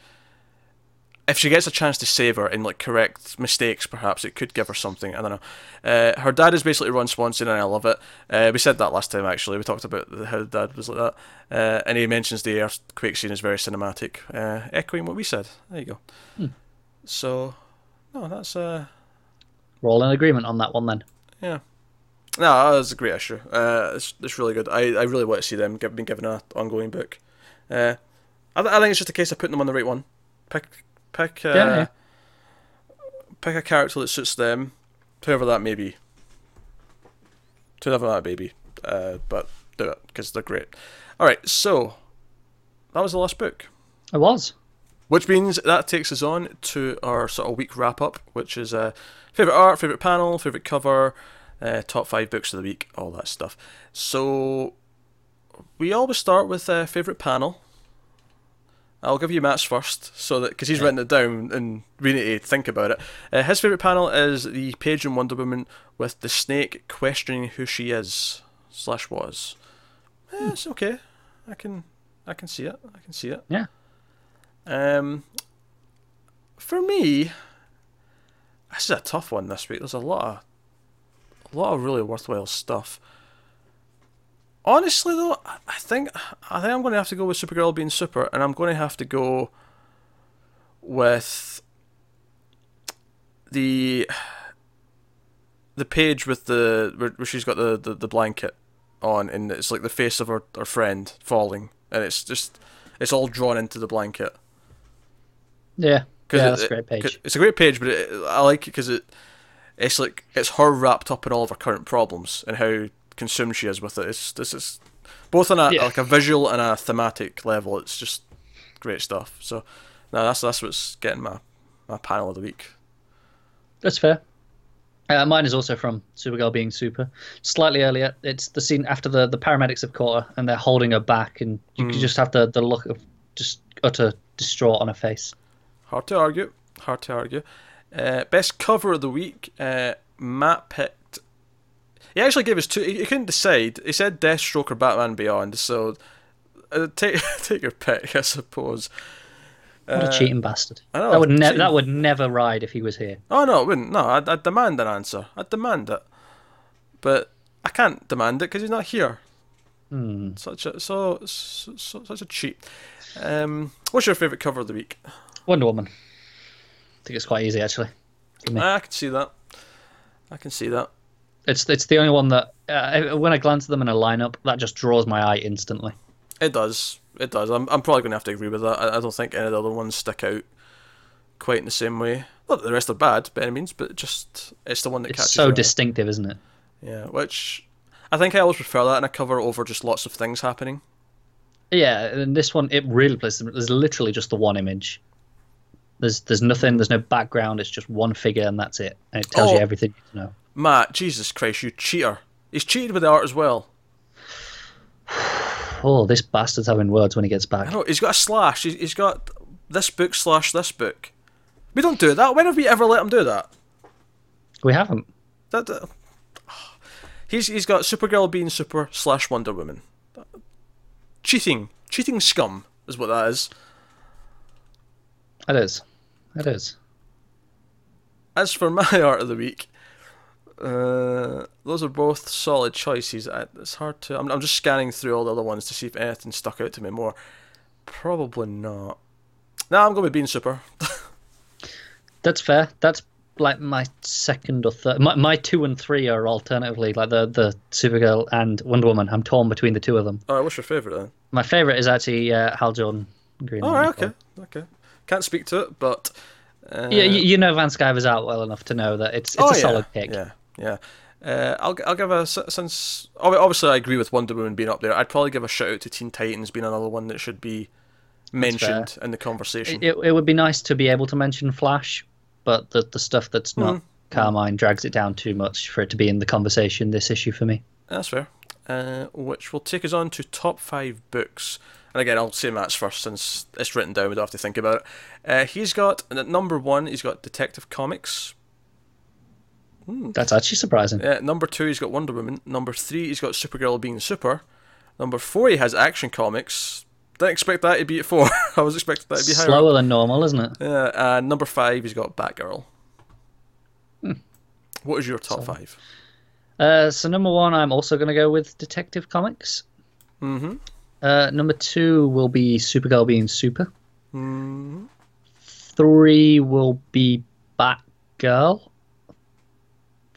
if she gets a chance to save her and like correct mistakes, perhaps it could give her something. I don't know. Uh, her dad is basically Ron Swanson, and I love it. Uh, we said that last time actually. We talked about how dad was like that, uh, and he mentions the earthquake scene is very cinematic, uh, echoing what we said. There you go. So, no, that's uh. We're all in agreement on that one then. Yeah. No, that was a great issue. Uh, it's, it's really good. I, I really want to see them give, being given an ongoing book. Uh, I, th- I think it's just a case of putting them on the right one. Pick pick uh, Yeah, yeah. pick a character that suits them, whoever that may be. Whoever that may be. Uh, but do it because they're great. All right, so that was the last book. It was. Which means that takes us on to our sort of week wrap up, which is uh, favorite art, favorite panel, favorite cover, uh, top five books of the week, all that stuff. So we always start with uh, favorite panel. I'll give you Matt's first, so that because he's written it down and we need to think about it. Uh, his favorite panel is the page in Wonder Woman with the snake questioning who she is slash was. Eh, it's okay. I can I can see it. I can see it. Yeah. Um, for me, this is a tough one this week. There's a lot of, a lot of really worthwhile stuff. Honestly, though, I think I think I'm going to have to go with Supergirl being super, and I'm going to have to go with the the page with the where, where she's got the, the, the blanket on, and it's like the face of her, her friend falling, and it's just it's all drawn into the blanket. Yeah. 'Cause yeah, it- that's a great page. It's a great page, but it, I like it because it it's like it's her wrapped up in all of her current problems and how consumed she is with it. It's this is both on a Yeah. like a visual and a thematic level. It's just great stuff. So no, that's that's what's getting my my panel of the week. That's fair. Uh, mine is also from Supergirl being super. Slightly earlier, it's the scene after the, the paramedics have caught her and they're holding her back, and you can just have the, the look of just utter distraught on her face. Hard to argue. Hard to argue. Uh, best cover of the week. Uh, Matt picked. He actually gave us two. He, he couldn't decide. He said Deathstroke or Batman Beyond. So uh, take take your pick, I suppose. What a cheating bastard! Uh, I know, that would ne- that would never ride if he was here. Oh no, it wouldn't. No, I'd, I'd demand an answer. I'd demand it, but I can't demand it because he's not here. Hmm. Such a so, so, so such a cheat. Um, what's your favorite cover of the week? Wonder Woman. I think it's quite easy actually. I can see that. I can see that. It's it's the only one that uh, when I glance at them in a lineup, that just draws my eye instantly. It does. It does. I'm, I'm probably going to have to agree with that. I, I don't think any of the other ones stick out quite in the same way. Not that the rest are bad by any means, but just it's the one that It's catches so your eye. distinctive, isn't it? Yeah, which I think I always prefer that in a cover over just lots of things happening. Yeah, and this one it really plays. There's literally just the one image. There's there's nothing. There's no background. It's just one figure, and that's it. And it tells Oh. you everything you need to know. Matt, Jesus Christ, you cheater! He's cheated with the art as well. Oh, this bastard's having words when he gets back. I know he's got a slash. He's, he's got this book slash this book. We don't do that. When have we ever let him do that? We haven't. That, that he's he's got Supergirl being super slash Wonder Woman. Cheating, cheating scum is what that is. It is. It is. As for my art of the week, uh, those are both solid choices. I, it's hard to. I'm, I'm just scanning through all the other ones to see if anything stuck out to me more. Probably not. No, I'm going with being super. That's fair. That's like my second or third. My, my two and three are alternatively like the the Supergirl and Wonder Woman. I'm torn between the two of them. All right, what's your favourite then? My favorite is actually uh, Hal Jordan Green. All right, okay, okay. Can't speak to it, but uh, Yeah, you, you know Van Sciver's out well enough to know that it's it's oh, a yeah, solid pick. Yeah, yeah. Uh, I'll I'll give a since obviously I agree with Wonder Woman being up there. I'd probably give a shout out to Teen Titans being another one that should be mentioned in the conversation. It, it would be nice to be able to mention Flash, but the the stuff that's not Mm. Carmine drags it down too much for it to be in the conversation this issue for me. That's fair. Uh, which will take us on to top five books. And again, I'll say Matt's first since it's written down. We don't have to think about it. Uh, he's got at number one. He's got Detective Comics. That's actually surprising. Uh, number two, he's got Wonder Woman. Number three, he's got Supergirl being super. Number four, he has Action Comics. Didn't expect that to be at four. I was expecting that to be higher. Slower than normal, isn't it? Yeah, and number five, he's got Batgirl. Hmm. What is your top five? Uh, so number one, I'm also going to go with Detective Comics. Mm-hmm. Uh, number two will be Supergirl being super. Mm-hmm. Three will be Batgirl.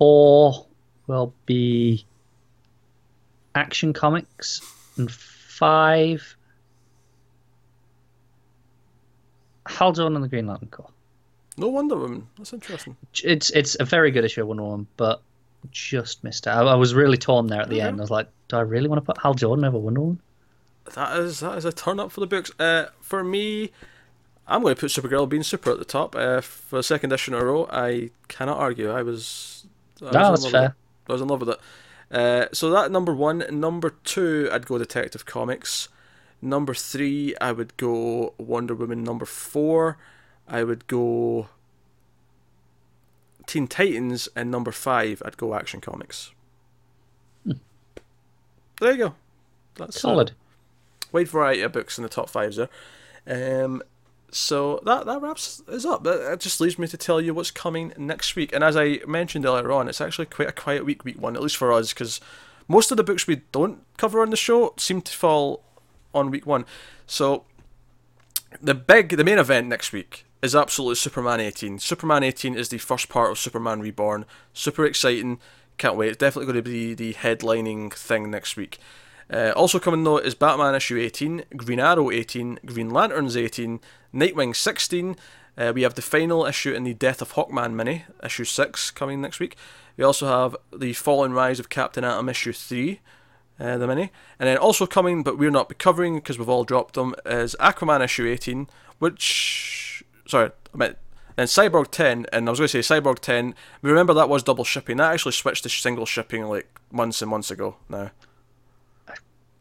Four will be Action Comics, and five Hal Jordan and the Green Lantern Corps. No Wonder Woman. That's interesting. It's it's a very good issue of Wonder Woman, but just missed it. I, I was really torn there at the Okay. end. I was like, do I really want to put Hal Jordan over Wonder Woman? That is that is a turn up for the books. Uh, for me, I'm going to put Supergirl being super at the top. Uh, for the second issue in a row, I cannot argue. I was. I was No, in that's love with fair. it. I was in love with it. Uh, so that number one, number two, I'd go Detective Comics. Number three, I would go Wonder Woman. Number four, I would go Teen Titans, and number five, I'd go Action Comics. There you go. That's uh, Solid. wide variety of books in the top five there. Um, so that that wraps us up. That, that just leaves me to tell you what's coming next week. And as I mentioned earlier on, it's actually quite a quiet week, week one, at least for us, because most of the books we don't cover on the show seem to fall on week one. So the big, the main event next week is absolutely Superman 18. Superman 18 is the first part of Superman Reborn. Super exciting. Can't wait. It's definitely going to be the headlining thing next week. Uh, also coming though is Batman issue 18, Green Arrow 18, Green Lanterns 18, Nightwing 16. Uh, we have the final issue in the Death of Hawkman mini, issue 6, coming next week. We also have the Fall and Rise of Captain Atom issue 3, uh, the mini. And then also coming, but we're not covering because we've all dropped them, is Aquaman issue 18, which. Sorry, I meant. And Cyborg 10, and I was going to say Cyborg 10, remember that was double shipping. That actually switched to single shipping like months and months ago now.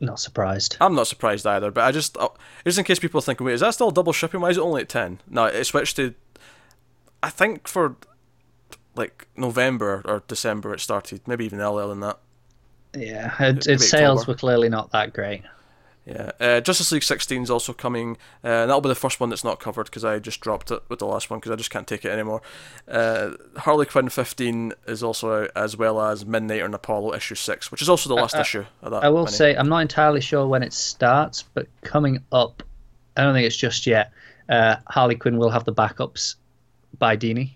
Not surprised. I'm not surprised either, but I just, uh, just in case people are thinking, wait, is that still double shipping? Why is it only at 10? No, it switched to, I think for like November or December it started, maybe even earlier than that. Yeah, it, its sales October. were clearly not that great. Yeah, uh, Justice League 16 is also coming. Uh, and that'll be the first one that's not covered because I just dropped it with the last one because I just can't take it anymore. Uh, Harley Quinn 15 is also out, as well as Midnighter and Apollo issue 6, which is also the last I- issue of that. I will mini. say I'm not entirely sure when it starts, but coming up, I don't think it's just yet. Uh, Harley Quinn will have the backups by Dini,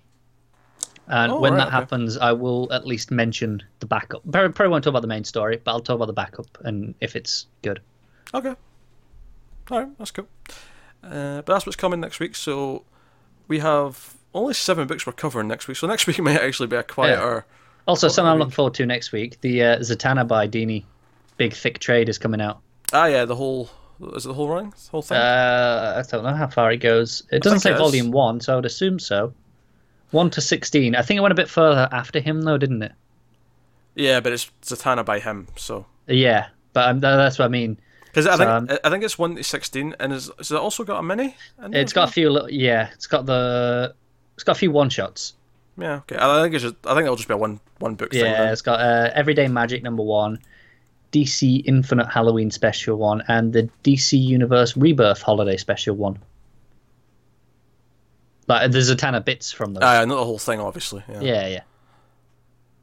and Oh, when right, that okay. happens, I will at least mention the backup. Probably won't talk about the main story, but I'll talk about the backup and if it's good. Okay. Alright, that's cool. Uh, but that's what's coming next week. So we have only seven books we're covering next week. So next week might actually be a quieter. Also, something I'm looking forward to next week. The uh, Zatanna by Dini, big thick trade is coming out. Ah, yeah, the whole. Is it the whole run? The whole thing? Uh, I don't know how far it goes. It doesn't say it volume one, so I would assume so. One to sixteen. I think it went a bit further after him, though, didn't it? yeah, but it's Zatanna by him. So. Yeah, but um, that's what I mean. Because I think I think it's one to sixteen, and is, has it also got a mini? It's got a few little. Yeah, it's got the It's got a few one shots. Yeah, okay. I think it's just, I think it'll just be a one one book. Yeah, Then. it's got uh, Everyday Magic number one, DC Infinite Halloween special one, and the DC Universe Rebirth Holiday special one. Like, there's a ton of bits from those. Uh, not the whole thing, obviously. Yeah. yeah, yeah.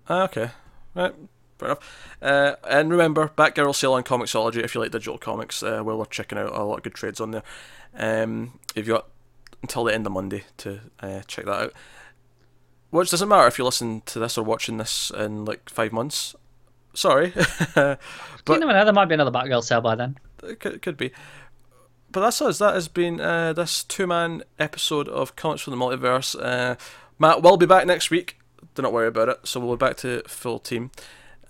Ah, okay. Right. Fair enough. Uh, and remember, Batgirl sale on Comixology if you like digital comics. Uh, well, we're checking out a lot of good trades on there. Um, you've got until the end of Monday to uh, check that out. Which doesn't matter if you listen to this or watching this in like five months. Sorry, But, you never know, there might be another Batgirl sale by then. it could, could be. But that's us. That has been uh, this two-man episode of Comics from the Multiverse. Uh, Matt will be back next week. Do not worry about it. So we'll be back to full team,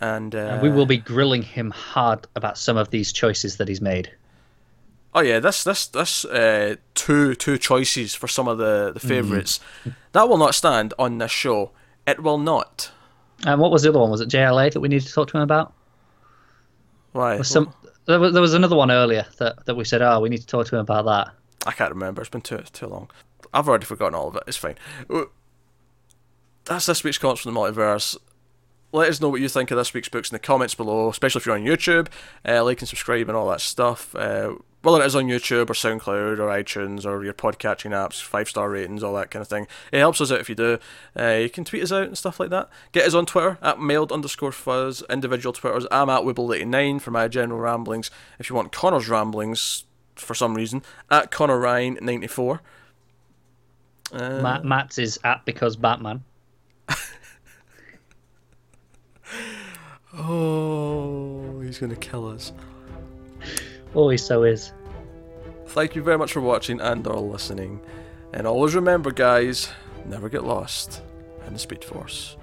and, uh, And we will be grilling him hard about some of these choices that he's made. Oh yeah, this this this uh, two two choices for some of the the favorites that will not stand on this show. It will not. And what was the other one? Was it JLA that we needed to talk to him about? Why? Was some there was, there was another one earlier that, that we said, oh, we need to talk to him about that. I can't remember. It's been too too long. I've already forgotten all of it. It's fine. Uh, That's this week's Comics from the Multiverse. Let us know what you think of this week's books in the comments below, especially if you're on YouTube. Uh, like and subscribe and all that stuff. Uh, whether it is on YouTube or SoundCloud or iTunes or your podcatching apps, five star ratings, all that kind of thing. It helps us out if you do. Uh, you can tweet us out and stuff like that. Get us on Twitter at mailed underscore fuzz. Individual Twitters. I'm at Wibble89 for my general ramblings. If you want Connor's ramblings for some reason, at Connor Ryan 94. Uh, Matt, Matt's is at because Batman. Oh, he's gonna kill us. Oh, always so is. Thank you very much for watching and or listening. And always remember, guys, never get lost in the Speed Force.